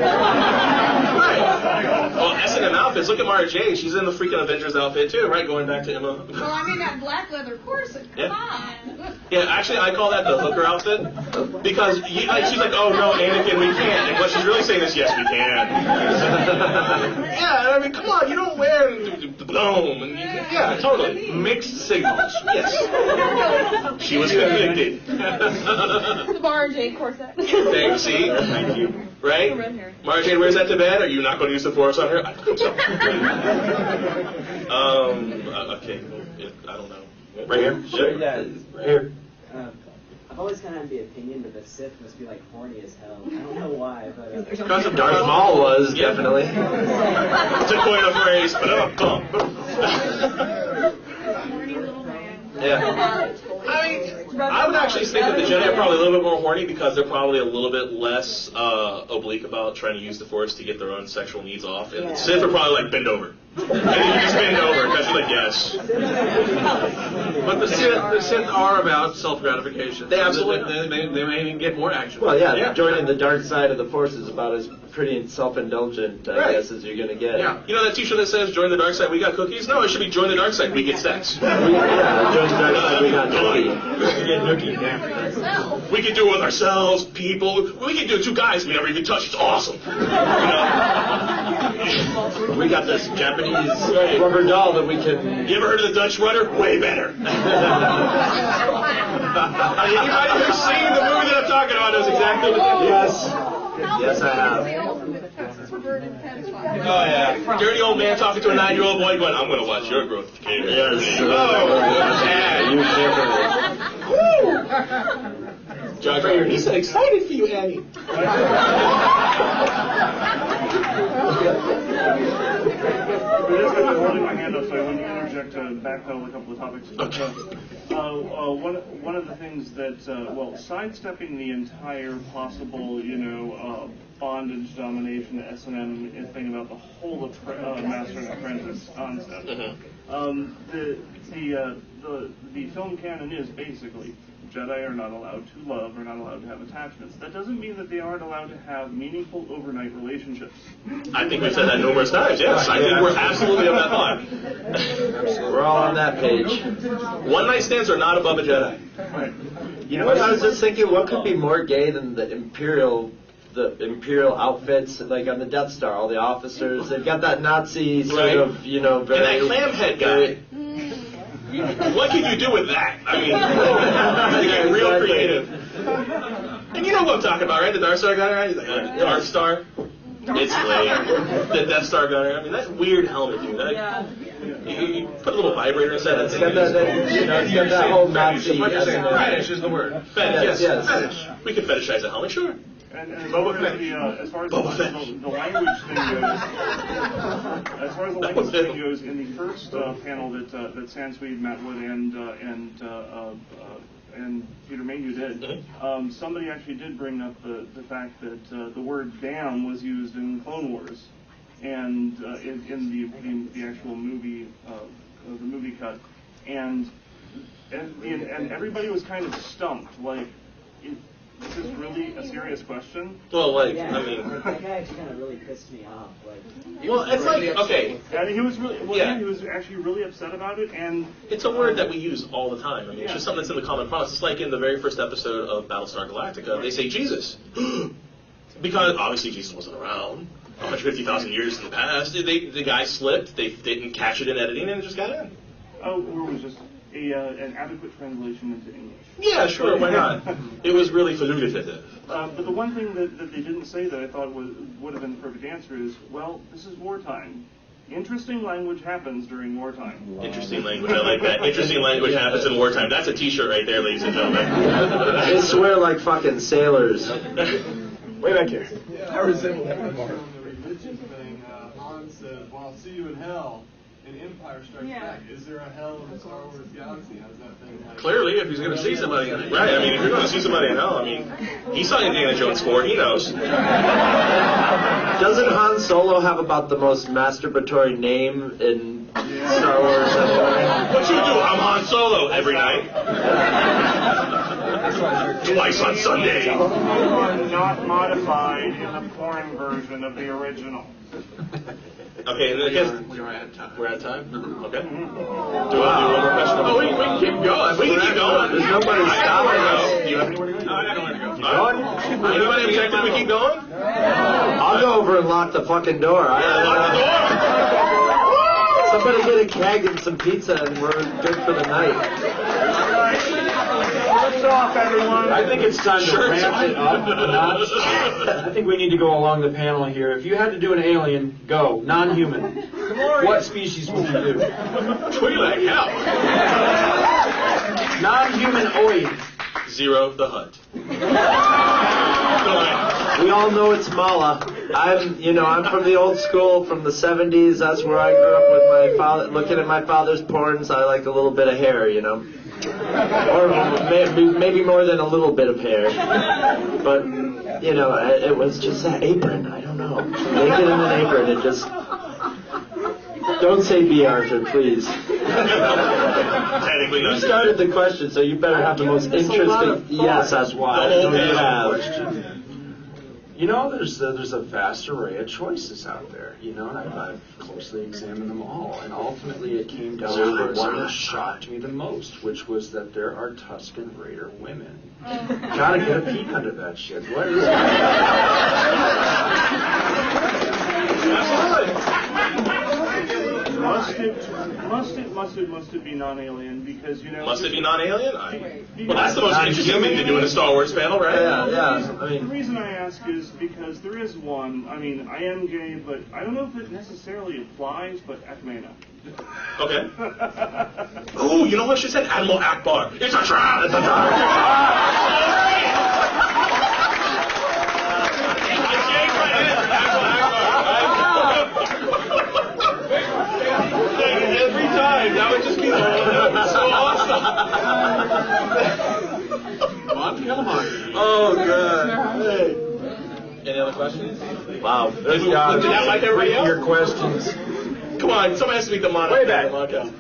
Well, S&M outfits. Look at Mara Jade. She's in the freaking Avengers outfit too, right? Going back to Emma. Well, I mean that black leather corset. Come Yeah. on. Yeah, actually, I call that the hooker outfit because you, like, she's like, "Oh no, Anakin, we can't." And what she's really saying is, "Yes, we can." yeah, I mean, come on, you don't wear boom, and you, yeah, totally mixed signals. Yes, she was convicted. the Mara Jade corset. There, see? Thank you. Right? Mara Jade wears that to bed. Are you not going to use the force on her? I don't think so. um. uh, Okay. I don't know. Right here. Sure, yeah. Right here. Um, I've always kind of had the opinion that the Sith must be like horny as hell. I don't know why, but. Uh, Because of Darth Maul was Yeah. definitely. to coin a phrase, but uh, bum. Yeah. I mean, I would actually think that the Jedi are probably a little bit more horny because they're probably a little bit less uh, oblique about trying to use the Force to get their own sexual needs off. And the Sith are probably like, bend over. And then you just bend over because you're like, yes. But the Sith, the Sith are about self gratification. They absolutely- They, they, they may even get more action. Well, yeah, Yeah. joining the dark side of the force is about as pretty self-indulgent, I Right. guess, as you're gonna get. Yeah. You know that T-shirt that says "Join the dark side, we got cookies"? No, it should be "Join the dark side, we get sex." Yeah, join the dark side, we got nookie. We get nookie. Yeah. We can do it with ourselves, people. We can do it two guys we never even touch. It's awesome. We got this Japanese rubber doll that we can. You ever heard of the Dutch rudder? Way better. Anybody who's seen the movie that I'm talking about knows exactly what Yes. Yes, I have. The ultimate Texas perverted pedophile. Oh yeah. Dirty old man talking to a nine-year-old boy going, "I'm going to watch your growth." Kid. Yes. Oh, yeah. You John Trayer, he said, "Excited for you, Annie." I'm just be holding my hand up, so I want to interject to backpedal a couple of topics. Uh, uh, one, one of the things that, uh, well, sidestepping the entire possible, you know, uh, bondage, domination, S&M thing about the whole appre- uh, master and apprentice concept. Um, the the, uh, the the film canon is basically Jedi are not allowed to love, are not allowed to have attachments. That doesn't mean that they aren't allowed to have meaningful overnight relationships. I think we've said that numerous times. Yes, I think we're absolutely on that thought. We're all on that page. One night stands are not above a Jedi. You know what? I was just thinking, what could be more gay than the Imperial, the Imperial outfits, like on the Death Star, all the officers, they've got that Nazi sort Right. of, you know, very, And that clam head guy. Mm. What can you do with that? I mean, you get real Exactly. creative. And you know what I'm talking about, right? The Dark Star gunner, right? He's like, Dark Star. It's lame. The Death Star gunner. I mean, that's weird helmet, dude. That, you, you put a little vibrator inside that thing. got that, that, you know, it's got that whole Nazi. What you're saying, S&M. fetish is the word. Fetish, yes. Yes. Fetish. We can fetishize a helmet, sure. And, and as, Fett. the, uh, as far as the, the, the language thing goes, as far as the language thing goes, in the first uh, panel that uh, that Sansweet, Matt Wood, and uh, and uh, uh, uh, and Peter Mayhew did, um, somebody actually did bring up the the fact that uh, the word "damn" was used in Clone Wars, and uh, in, in the in the actual movie uh, uh, the movie cut, and and, and and everybody was kind of stumped, like. It, This is really a serious question. Well, like, yeah, I mean, that guy actually kind of really pissed me off. Like, well, it's like okay, And he was really, well, Yeah. yeah. he was actually really upset about it, and It's a word that we use all the time. I mean, it's just something that's in the common parlance. It's like in the very first episode of Battlestar Galactica, they say Jesus. because obviously Jesus wasn't around. 150,000 years in the past. They, the guy slipped, they didn't catch it in editing, and it just got in. oh, or was just a uh, an adequate translation into English. Yeah, sure, why not? It was really facultative. Uh, but the one thing that, that they didn't say that I thought was, would have been the perfect answer is, well, this is wartime. Interesting language happens during wartime. Interesting language, I like that. Interesting language happens in wartime. That's a t shirt right there, ladies and gentlemen. They gentlemen. swear like fucking sailors. Way back here. I resemble that The religion thing, uh, Han says, well, I'll see you in hell in Empire Strikes Yeah. Back. Is there a hell in the Star Wars galaxy? How's that thing like? Clearly, if he's going to see somebody, right? I mean, if you're going to see somebody in hell, I mean, he saw Indiana Jones 4, he knows. Doesn't Han Solo have about the most masturbatory name in Star Wars anyway? What you do? I'm Han Solo every night. Twice on Sunday. You are not modified in the porn version of the original. Okay, and then again, we're out of time. We're out of time. Okay. Mm-hmm. Do I do one more question? Oh, we, we can keep going. We can keep going. There's nobody stopping us. go. Do you have anywhere to go? No, I got nowhere to go. All right. Anybody object if we keep going? I'll go over and lock the fucking door. I, Lock the door. Somebody get a keg and some pizza, and we're good for the night. Shirts off, everyone. I think it's time to Shirts ramp it up a notch. I think we need to go along the panel here. If you had to do an alien, go. Non-human. What species would you do? Twi'lek, hell. Non-human oid. Ziro the Hutt. We all know it's Malla. I'm, you know, I'm from the old school, from the 70s. That's where I grew up with my father. Looking at my father's porns, I like a little bit of hair, you know, or maybe, maybe more than a little bit of hair. But you know, it it was just that apron. I don't know, naked in an apron. It just. Don't say Bea Arthur, please. Technically You started the question, so you better have the most It's a lot interesting. Yes, that's why. I know you have. You know, there's a, there's a vast array of choices out there. You know, and I've, I've closely examined them all, and ultimately it came down to the one that shocked me the most, which was that there are Tusken Raider women. Gotta get a peek under that shit. What is Must it, must it, must it, must it be non-alien? Because you know. Must it be non-alien? I, well, that's the most interesting thing to do in a Star Wars panel, right? Yeah, yeah. I The mean, reason I ask is because there is one. I mean, I am gay, but I don't know if it necessarily applies. But Akmena. Okay. Ooh, you know what she said? Admiral Ackbar. It's a trap. It's a Every time, that would just be so awesome. oh god. Any other questions? Wow. Did, did that like everybody else? your questions? Come on, somebody has to be the Montel. Way back. Montel.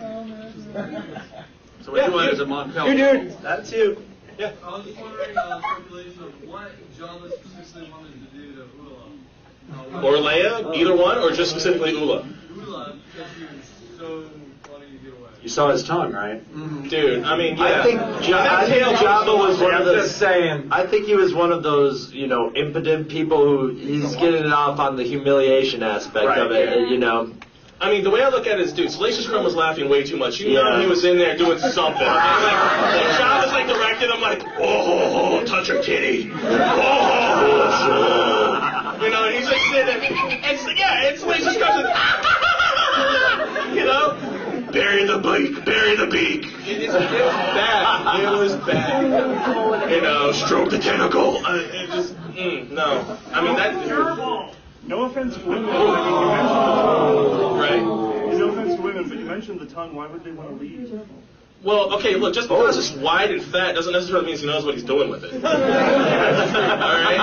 So what you want is a Montel. You, dude. That's you. Yeah. I was just wondering uh, speculation of what Jabba specifically wanted to do to Oola. Or Leia, either one, or just specifically Oola. Oola, because he was so wanting to get away. You saw his tongue, right? Mm-hmm. Dude, I mean, yeah. I think, ja- I think Jabba was one of I'm those. saying. I think he was one of those, you know, impotent people who he's getting it off on the humiliation aspect Right, of it. yeah. You know, I mean, the way I look at it is, dude, Salacious Crumb was laughing way too much. You know Yeah. he was in there doing something. And like, when John was like directed, I'm like, oh, oh touch her kitty. Oh, you know, and he's like sitting there, yeah, and Salacious Crumb is, you know, bury the beak, bury the beak. It, it's, it was bad. It was bad. You know, stroke the tentacle. Uh, it just, mm, no. I mean, that. No offense to women, but I mean, you mentioned the tongue. Right. No offense to women, but you mentioned the tongue. Why would they want to leave? Well, okay, look, just because it's wide and fat doesn't necessarily mean he knows what he's doing with it. All right?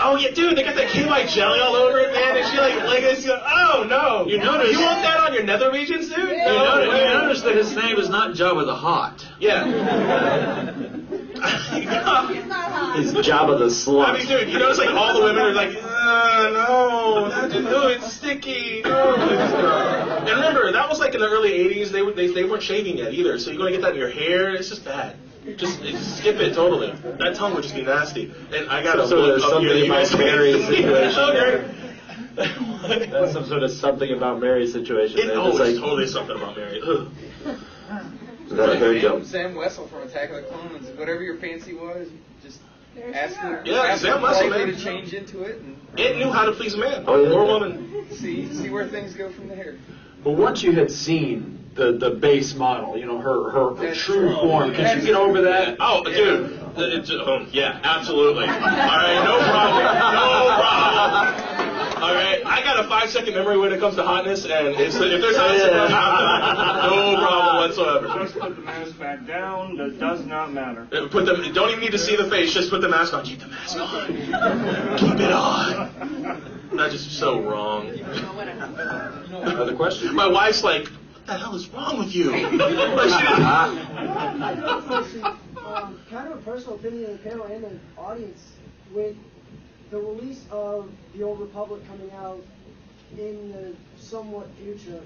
Oh, yeah, dude, they got that KY jelly all over it, man, and she like, like this, oh, no. You notice- You want that on your nether regions, dude? You notice, you notice that his name is not Jabba the Hot. Yeah. He's Jabba the Slump. I mean, dude, you notice like all the women are like, uh, no, not just, no, it's sticky, no. And remember, that was like in the early '80s. They would they, they weren't shaving yet either, so you're gonna get that in your hair. It's just bad. Just, just skip it totally. That tongue would just be nasty. And I got So- so there's something about Mary's situation Okay. That's some sort of something about Mary's situation. It, oh, it's like, totally something about Mary. Ugh. Is that Sam, jump? Zam Wesell from Attack of the Clones. Whatever your fancy was, just ask him. Yeah, ask Zam him Wesell, politely man. to change into it and It knew how to please a man Oh, yeah. or a woman. see see where things go from there. But once you had seen the, the base model, you know, her, her, her true true. form, could you get over that? Oh, dude. It, it, um, yeah, absolutely. All right, no problem. No problem. All right, I got a five second memory when it comes to hotness, and it's, if there's hotness, no problem whatsoever. Just put the mask back down. That does not matter. Uh, Put them. Don't even need to see the face. Just put the mask on. Keep the mask on. Keep it on. That's just so wrong. Another question? My wife's like, "What the hell is wrong with you?" Like, she didn't- I do have a question, um, kind of a personal opinion of the panel and the audience. With the release of The Old Republic coming out in the somewhat future,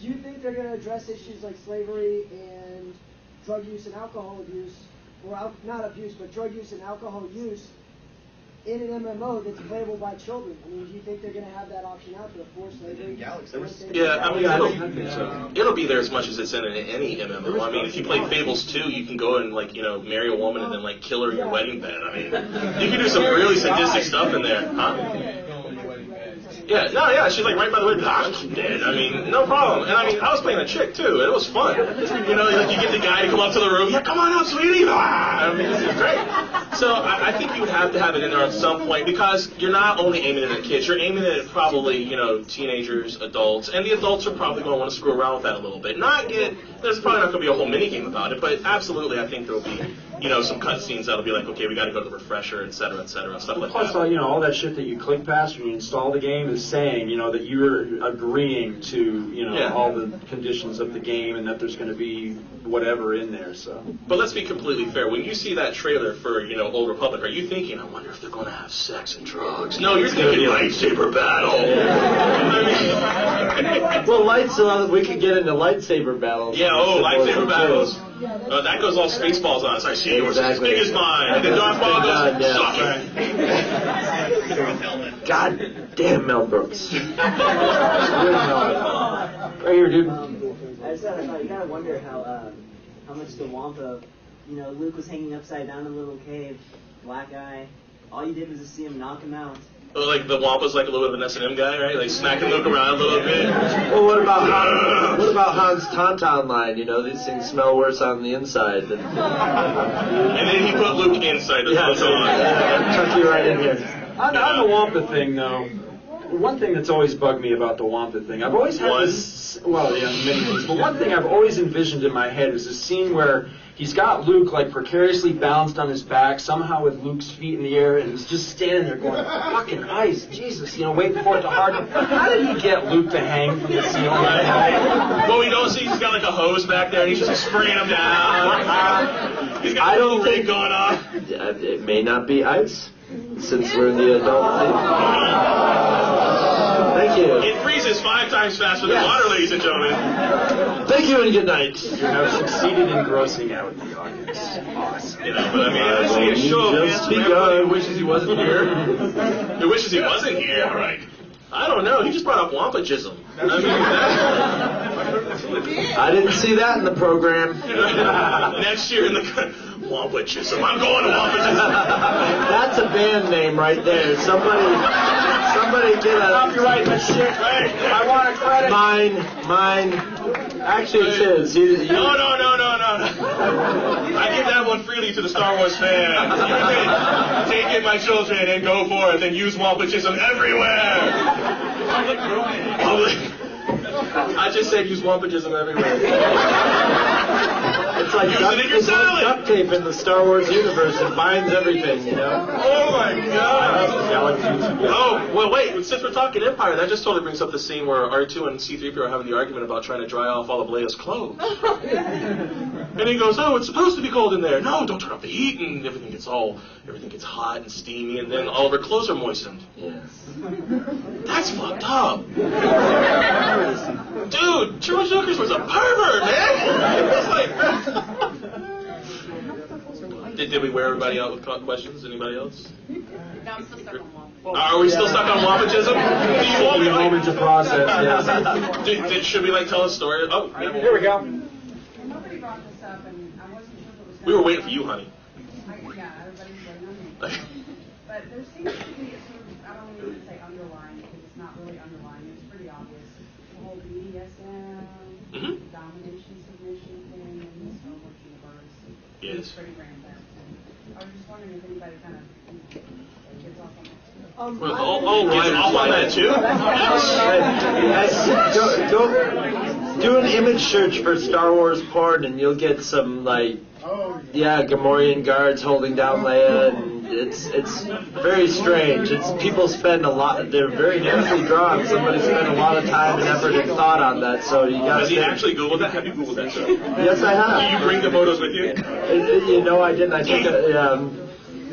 do you think they're going to address issues like slavery and drug use and alcohol abuse, or al- not abuse, but drug use and alcohol use in an MMO that's playable by children? I mean, do you think they're going to have that option out there for slavery? Yeah, I mean, it'll, it'll be there as much as it's in any MMO. I mean, if you play Fables 2, you can go and, like, you know, marry a woman and then, like, kill her in your wedding bed. I mean, you can do some really sadistic stuff in there, huh? Yeah, no, yeah, she's like right by the way, ah, I'm dead. I mean, no problem. And I mean, I was playing a chick too. It was fun. You know, like you get the guy to come up to the room, yeah, come on up, sweetie. Ah, I mean, this is great. So I, I think you would have to have it in there at some point because you're not only aiming it at kids, you're aiming it at probably, you know, teenagers, adults, and the adults are probably going to want to screw around with that a little bit. Not get, there's probably not going to be a whole mini game about it, but absolutely, I think there'll be, you know, some cutscenes that'll be like, okay, we got to go to the refresher, et cetera, et cetera, stuff like Plus, that. uh, you know, all that shit that you click past when you install the game is saying, you know, that you're agreeing to, you know, Yeah. all the conditions of the game and that there's going to be whatever in there. So. But let's be completely fair. When you see that trailer for, you know, Old Republic, are you thinking, I wonder if they're going to have sex and drugs? No, you're It's thinking be like- lightsaber battle. well, lights. Uh, we could get into lightsaber battles. Yeah, oh, lightsaber Too. Battles. Uh, that goes all spaceballs on us. I see yours is as big as mine. And then Darth Maul goes, God, yeah. suck it. God damn Mel Brooks. Right here, dude. I just gotta, you gotta wonder how um, how much the Wampa, you know, Luke was hanging upside down in a little cave, black guy. All you did was just see him knock him out. Oh, Like the Wampa's like a little bit of an S&M guy, right? Like smacking Luke around a little bit. Well, what about Han, what about Han's Tauntaun line? You know, these things smell worse on the inside than. And then he put Luke inside the Yeah, yeah, so- yeah, tuck you right in here. On, on the Wampa thing, though, one thing that's always bugged me about the Wampa thing, I've always had One? this. Well, yeah, many things. But one thing I've always envisioned in my head is a scene where he's got Luke like precariously balanced on his back, somehow with Luke's feet in the air, and he's just standing there going, "Fucking ice, Jesus!" You know, waiting for it to harden. How did he get Luke to hang from the ceiling? Well, we don't see he's got like a hose back there and he's just spraying him down. He's got I a don't little rig think- going on. It may not be ice, since we're in the adult thing. Thank you. It freezes five times faster than Yes. water, ladies and gentlemen. Thank you and good night. You have succeeded in grossing out the audience. Awesome. You know, but I mean, I see a show of hands from everybody who wishes he wasn't here. Who wishes he wasn't here, All right. I don't know. He just brought up wampachism. I mean, that, I didn't see that in the program. next year in the wampachism. I'm going to wampachism. That's a band name right there. Somebody, somebody get a Copyright this shit. Right. I want a credit. mine, mine. Actually, it's his. You, you, No, no, no, no, no. I give that one freely to the Star Wars fans. You take, take it, my children, and go forth and use wampachism everywhere. Public. Public. I just said use wampachism everywhere. It's like Use duct, it in your it's like salad. Duct tape in the Star Wars universe. It binds everything, you know. Oh my god. oh, well, wait. Since we're talking Empire, that just totally brings up the scene where R2 and C3PO are having the argument about trying to dry off all of Leia's clothes. and he goes, "Oh, it's supposed to be cold in there. No, don't turn up the heat." And everything gets all, everything gets hot and steamy, and then all of her clothes are moistened. Yes. That's fucked up. Dude, George Lucas was a pervert, man. It was like. Did, did we wear everybody out with questions? Anybody else? No, I'm still stuck on one. Are we still stuck on Wampagism? Do you want me to moment to process, yes. Did, did, should we like tell a story? Oh, yeah, Here we go. Nobody brought this up, and I wasn't sure if it was. We were waiting for you, honey. I, yeah, everybody's waiting on me. but there seems to be a sort of, I don't even want to say underlying, because it's not really underlying, it's pretty obvious. The whole BDSM, Mhm. domination, submission thing in the Star Wars universe. Yes. It's pretty rampant. And I was just wondering if anybody kind of you know, gets off on that. Um, Well, all, all off on that too. Yes. Go, go, do an image search for Star Wars porn, and you'll get some like, yeah, Gamorrean guards holding down Leia, and it's it's very strange. It's people spend a lot. They're very nicely drawn. Somebody spent a lot of time and effort and thought on that. So you got Has he actually Googled that? Have you Googled that, sir? Yes, I have. Do you bring the photos with you? You know, I didn't. I took it. Um,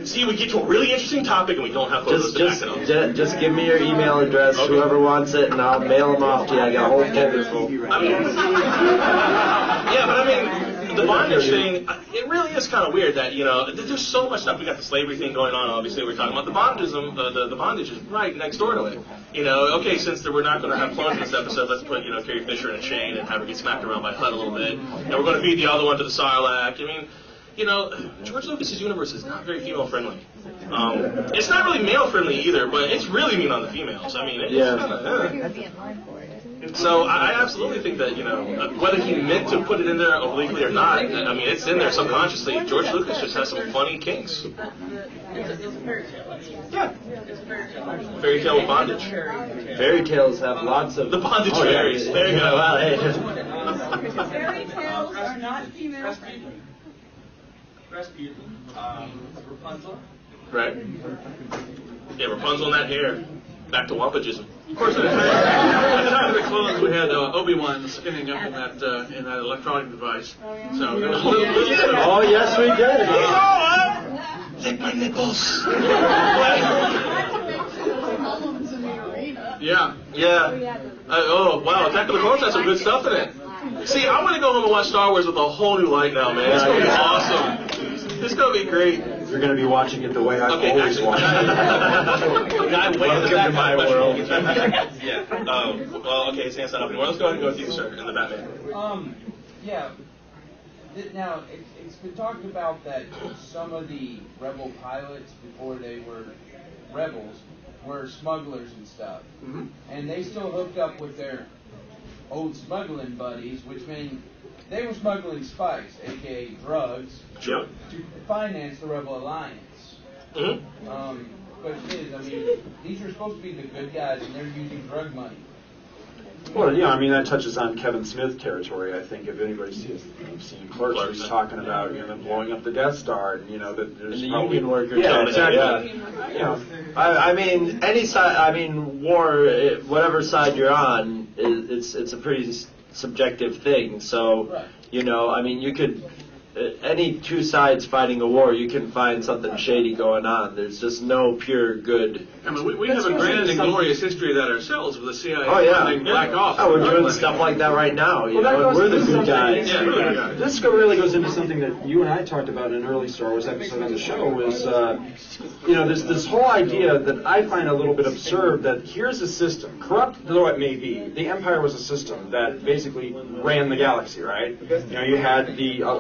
See, we get to a really interesting topic and we don't have photos just, to back just, ju- just give me your email address, whoever wants it, and I'll mail them off to you. I got a whole folder full. I mean, yeah, but I mean, the bondage thing, it really is kind of weird that, you know, there's so much stuff. We got the slavery thing going on, obviously, we're talking about the bondism, uh, the, the bondage is right next door to it. You know, okay, since we're not going to have clones in this episode, let's put, you know, Carrie Fisher in a chain and have her get smacked around by Hutt a little bit. And we're going to feed the other one to the Sarlacc. I mean, you know, George Lucas's universe is not very female friendly. Um, it's not really male friendly either, but it's really mean on the females. I mean, it's Yeah. kinda, uh. So I I absolutely think that you know uh, whether he meant to put it in there obliquely or not, I mean it's in there subconsciously. George Lucas just has some funny kinks. It's a, it's a fairy tale. I mean, Yeah. Fairy tale. Fairy bondage. Fairy tales have lots of The bondage Oh, yeah. fairies. There you go. Well, hey. Fairy tales are not female friendly. Rasputin, um, Rapunzel. Right. Yeah, Rapunzel in that hair. Back to Wampagism. Of course, at the time, at the time of the clones, we had uh, Obi Wan spinning up in that uh, in that electronic device. So there was a little, little bit of Oh, yes, we did. Lick my nipples. The arena. Yeah. Yeah. Uh, oh wow, Attack of the Clones has some good stuff in it. See, I want to go home and watch Star Wars with a whole new light now, man. It's gonna be awesome. It's gonna be great. You're going to be watching it the way I Okay, always actually, watch it. guy way in the Welcome back to my world. yeah. Um, well, okay, his hand's not up anymore. Let's go ahead and go with you, sir, in the Batman. Um, yeah. Now, it, it's been talked about that some of the rebel pilots, before they were rebels, were smugglers and stuff. Mhm. And they still hooked up with their old smuggling buddies, which mean they were smuggling spice, aka drugs, Sure. to finance the Rebel Alliance. Mm-hmm. Um, question is, I mean, these are supposed to be the good guys, and they're using drug money. Well, yeah, I mean that touches on Kevin Smith territory. I think if anybody's seen, seen Clerks, Clerks. he's talking about you know them blowing up the Death Star, and you know that there's the probably- union workers. Yeah, out there, exactly. yeah. You know, I, I mean, any side. I mean, war. It, whatever side you're on, it, it's it's a pretty s- subjective thing. So, you know, I mean, you could any two sides fighting a war, you can find something shady going on. There's just no pure good. I mean, we, we have a grand and glorious history of that ourselves with the CIA Oh yeah, funding Black Ops. Oh, we're doing stuff like that right now. You Well, know, and we're the good guys. Yeah, we're the good guys. This go- really goes into something that you and I talked about in an early Star Wars episode on the show was, uh, you know, this this whole idea that I find a little bit absurd that here's a system, corrupt though it may be, the Empire was a system that basically ran the galaxy, right? You know, you had the uh,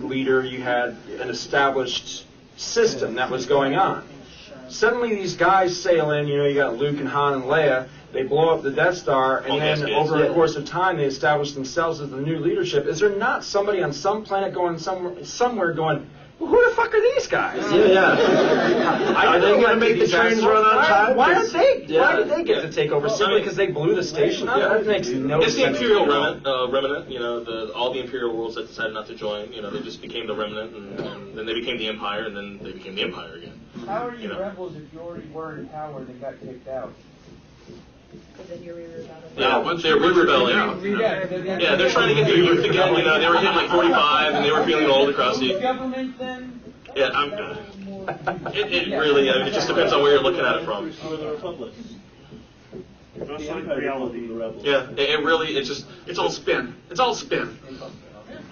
elected leader, you had an established system that was going on. Suddenly these guys sail in, you know, you got Luke and Han and Leia, they blow up the Death Star, and then over yeah. a course of time they establish themselves as the new leadership. Is there not somebody on some planet going somewhere, somewhere going, well, who the fuck are these guys? Yeah, yeah. I Are they gonna make the trains run on time? Why are 'Cause- they? Yeah. Why did they get to take over simply because they blew the station up? Yeah. That makes no sense. it's the. Imperial to remnant, uh, remnant. You know, the, all the Imperial worlds that decided not to join. You know, they just became the remnant, and, and then they became the Empire, and then they became the Empire again. How are you, You know. rebels if you already were in power and got kicked out? Yeah, once they're we're rebelling. Yeah, Yeah, they're trying to get their youth together. You know, they were hitting like 45, and they were feeling old across the. Government then? Yeah, I'm. It, it really, I mean, it just depends on where you're looking at it from. Just like reality. Yeah, it, it really, it's just, it's all spin. It's all spin.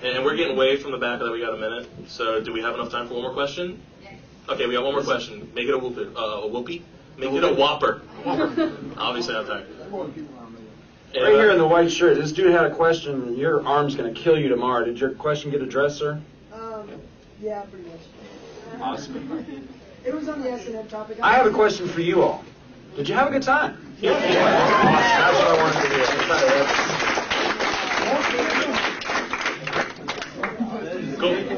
And, and we're getting way from the back of that. We got a minute. So, do we have enough time for one more question? Okay, we got one more question. Make it a whoopie. Uh, a whoopie? Make it a whopper. Obviously, I'm tired. Right here in the white shirt, this dude had a question. Your arm's going to kill you tomorrow. Did your question get addressed, sir? Um, yeah, pretty much. Awesome. It was on the S and M topic. I have a question for you all. Did you have a good time? Yeah. That's what I wanted to hear. I'm trying to-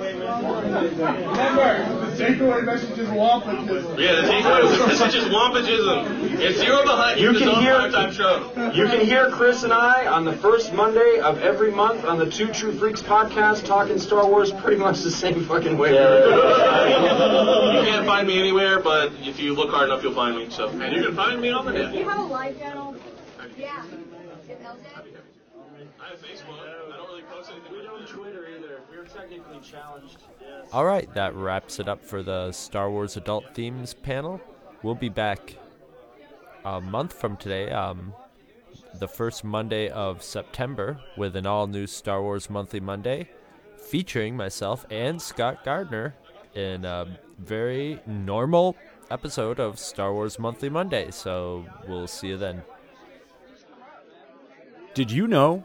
Remember, the takeaway message is wampagism. Yeah, the takeaway was this is just wampagism. It's zero behind You you. It's can on hear- primetime show. You can hear Chris and I on the first Monday of every month on the Two True Freaks podcast talking Star Wars pretty much the same fucking way. you can't find me anywhere, but if you look hard enough, you'll find me. So, and you can find me on the net. You have a live channel? Yeah. I have Facebook. I don't really post anything. We don't Twitter either. We're technically challenged. All right, that wraps it up for the Star Wars Adult Themes panel. We'll be back a month from today, um, the first Monday of September, with an all new Star Wars Monthly Monday featuring myself and Scott Gardner in a very normal episode of Star Wars Monthly Monday. So we'll see you then. Did you know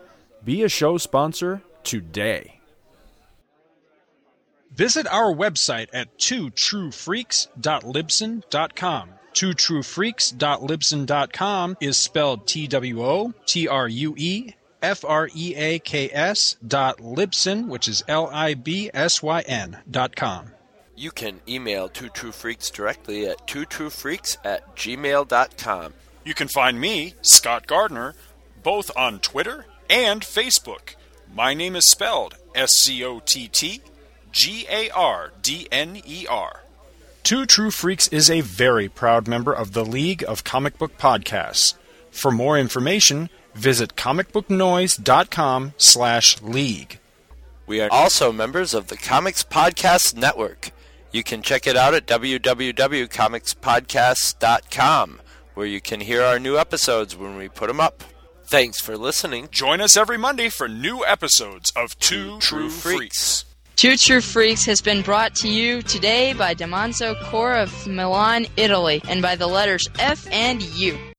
Be a show sponsor today. Visit our website at twotruefreaks.libsyn.com. Twotruefreaks.libsyn.com is spelled T W O T R U E F R E A K S dot Libsyn, which is L I B S Y N dot com. You can email Two True Freaks directly at twotruefreaks at gmail.com. You can find me, Scott Gardner, both on Twitter and Facebook. My name is spelled S C O T T G A R D N E R. Two True Freaks is a very proud member of the League of Comic Book Podcasts. For more information, visit comicbooknoise.com slash league. We are also members of the Comics Podcast Network. You can check it out at www.comicspodcasts.com, where you can hear our new episodes when we put them up. Thanks for listening. Join us every Monday for new episodes of Two True Freaks. Two True Freaks has been brought to you today by Damanzo Core of Milan, Italy, and by the letters F and U.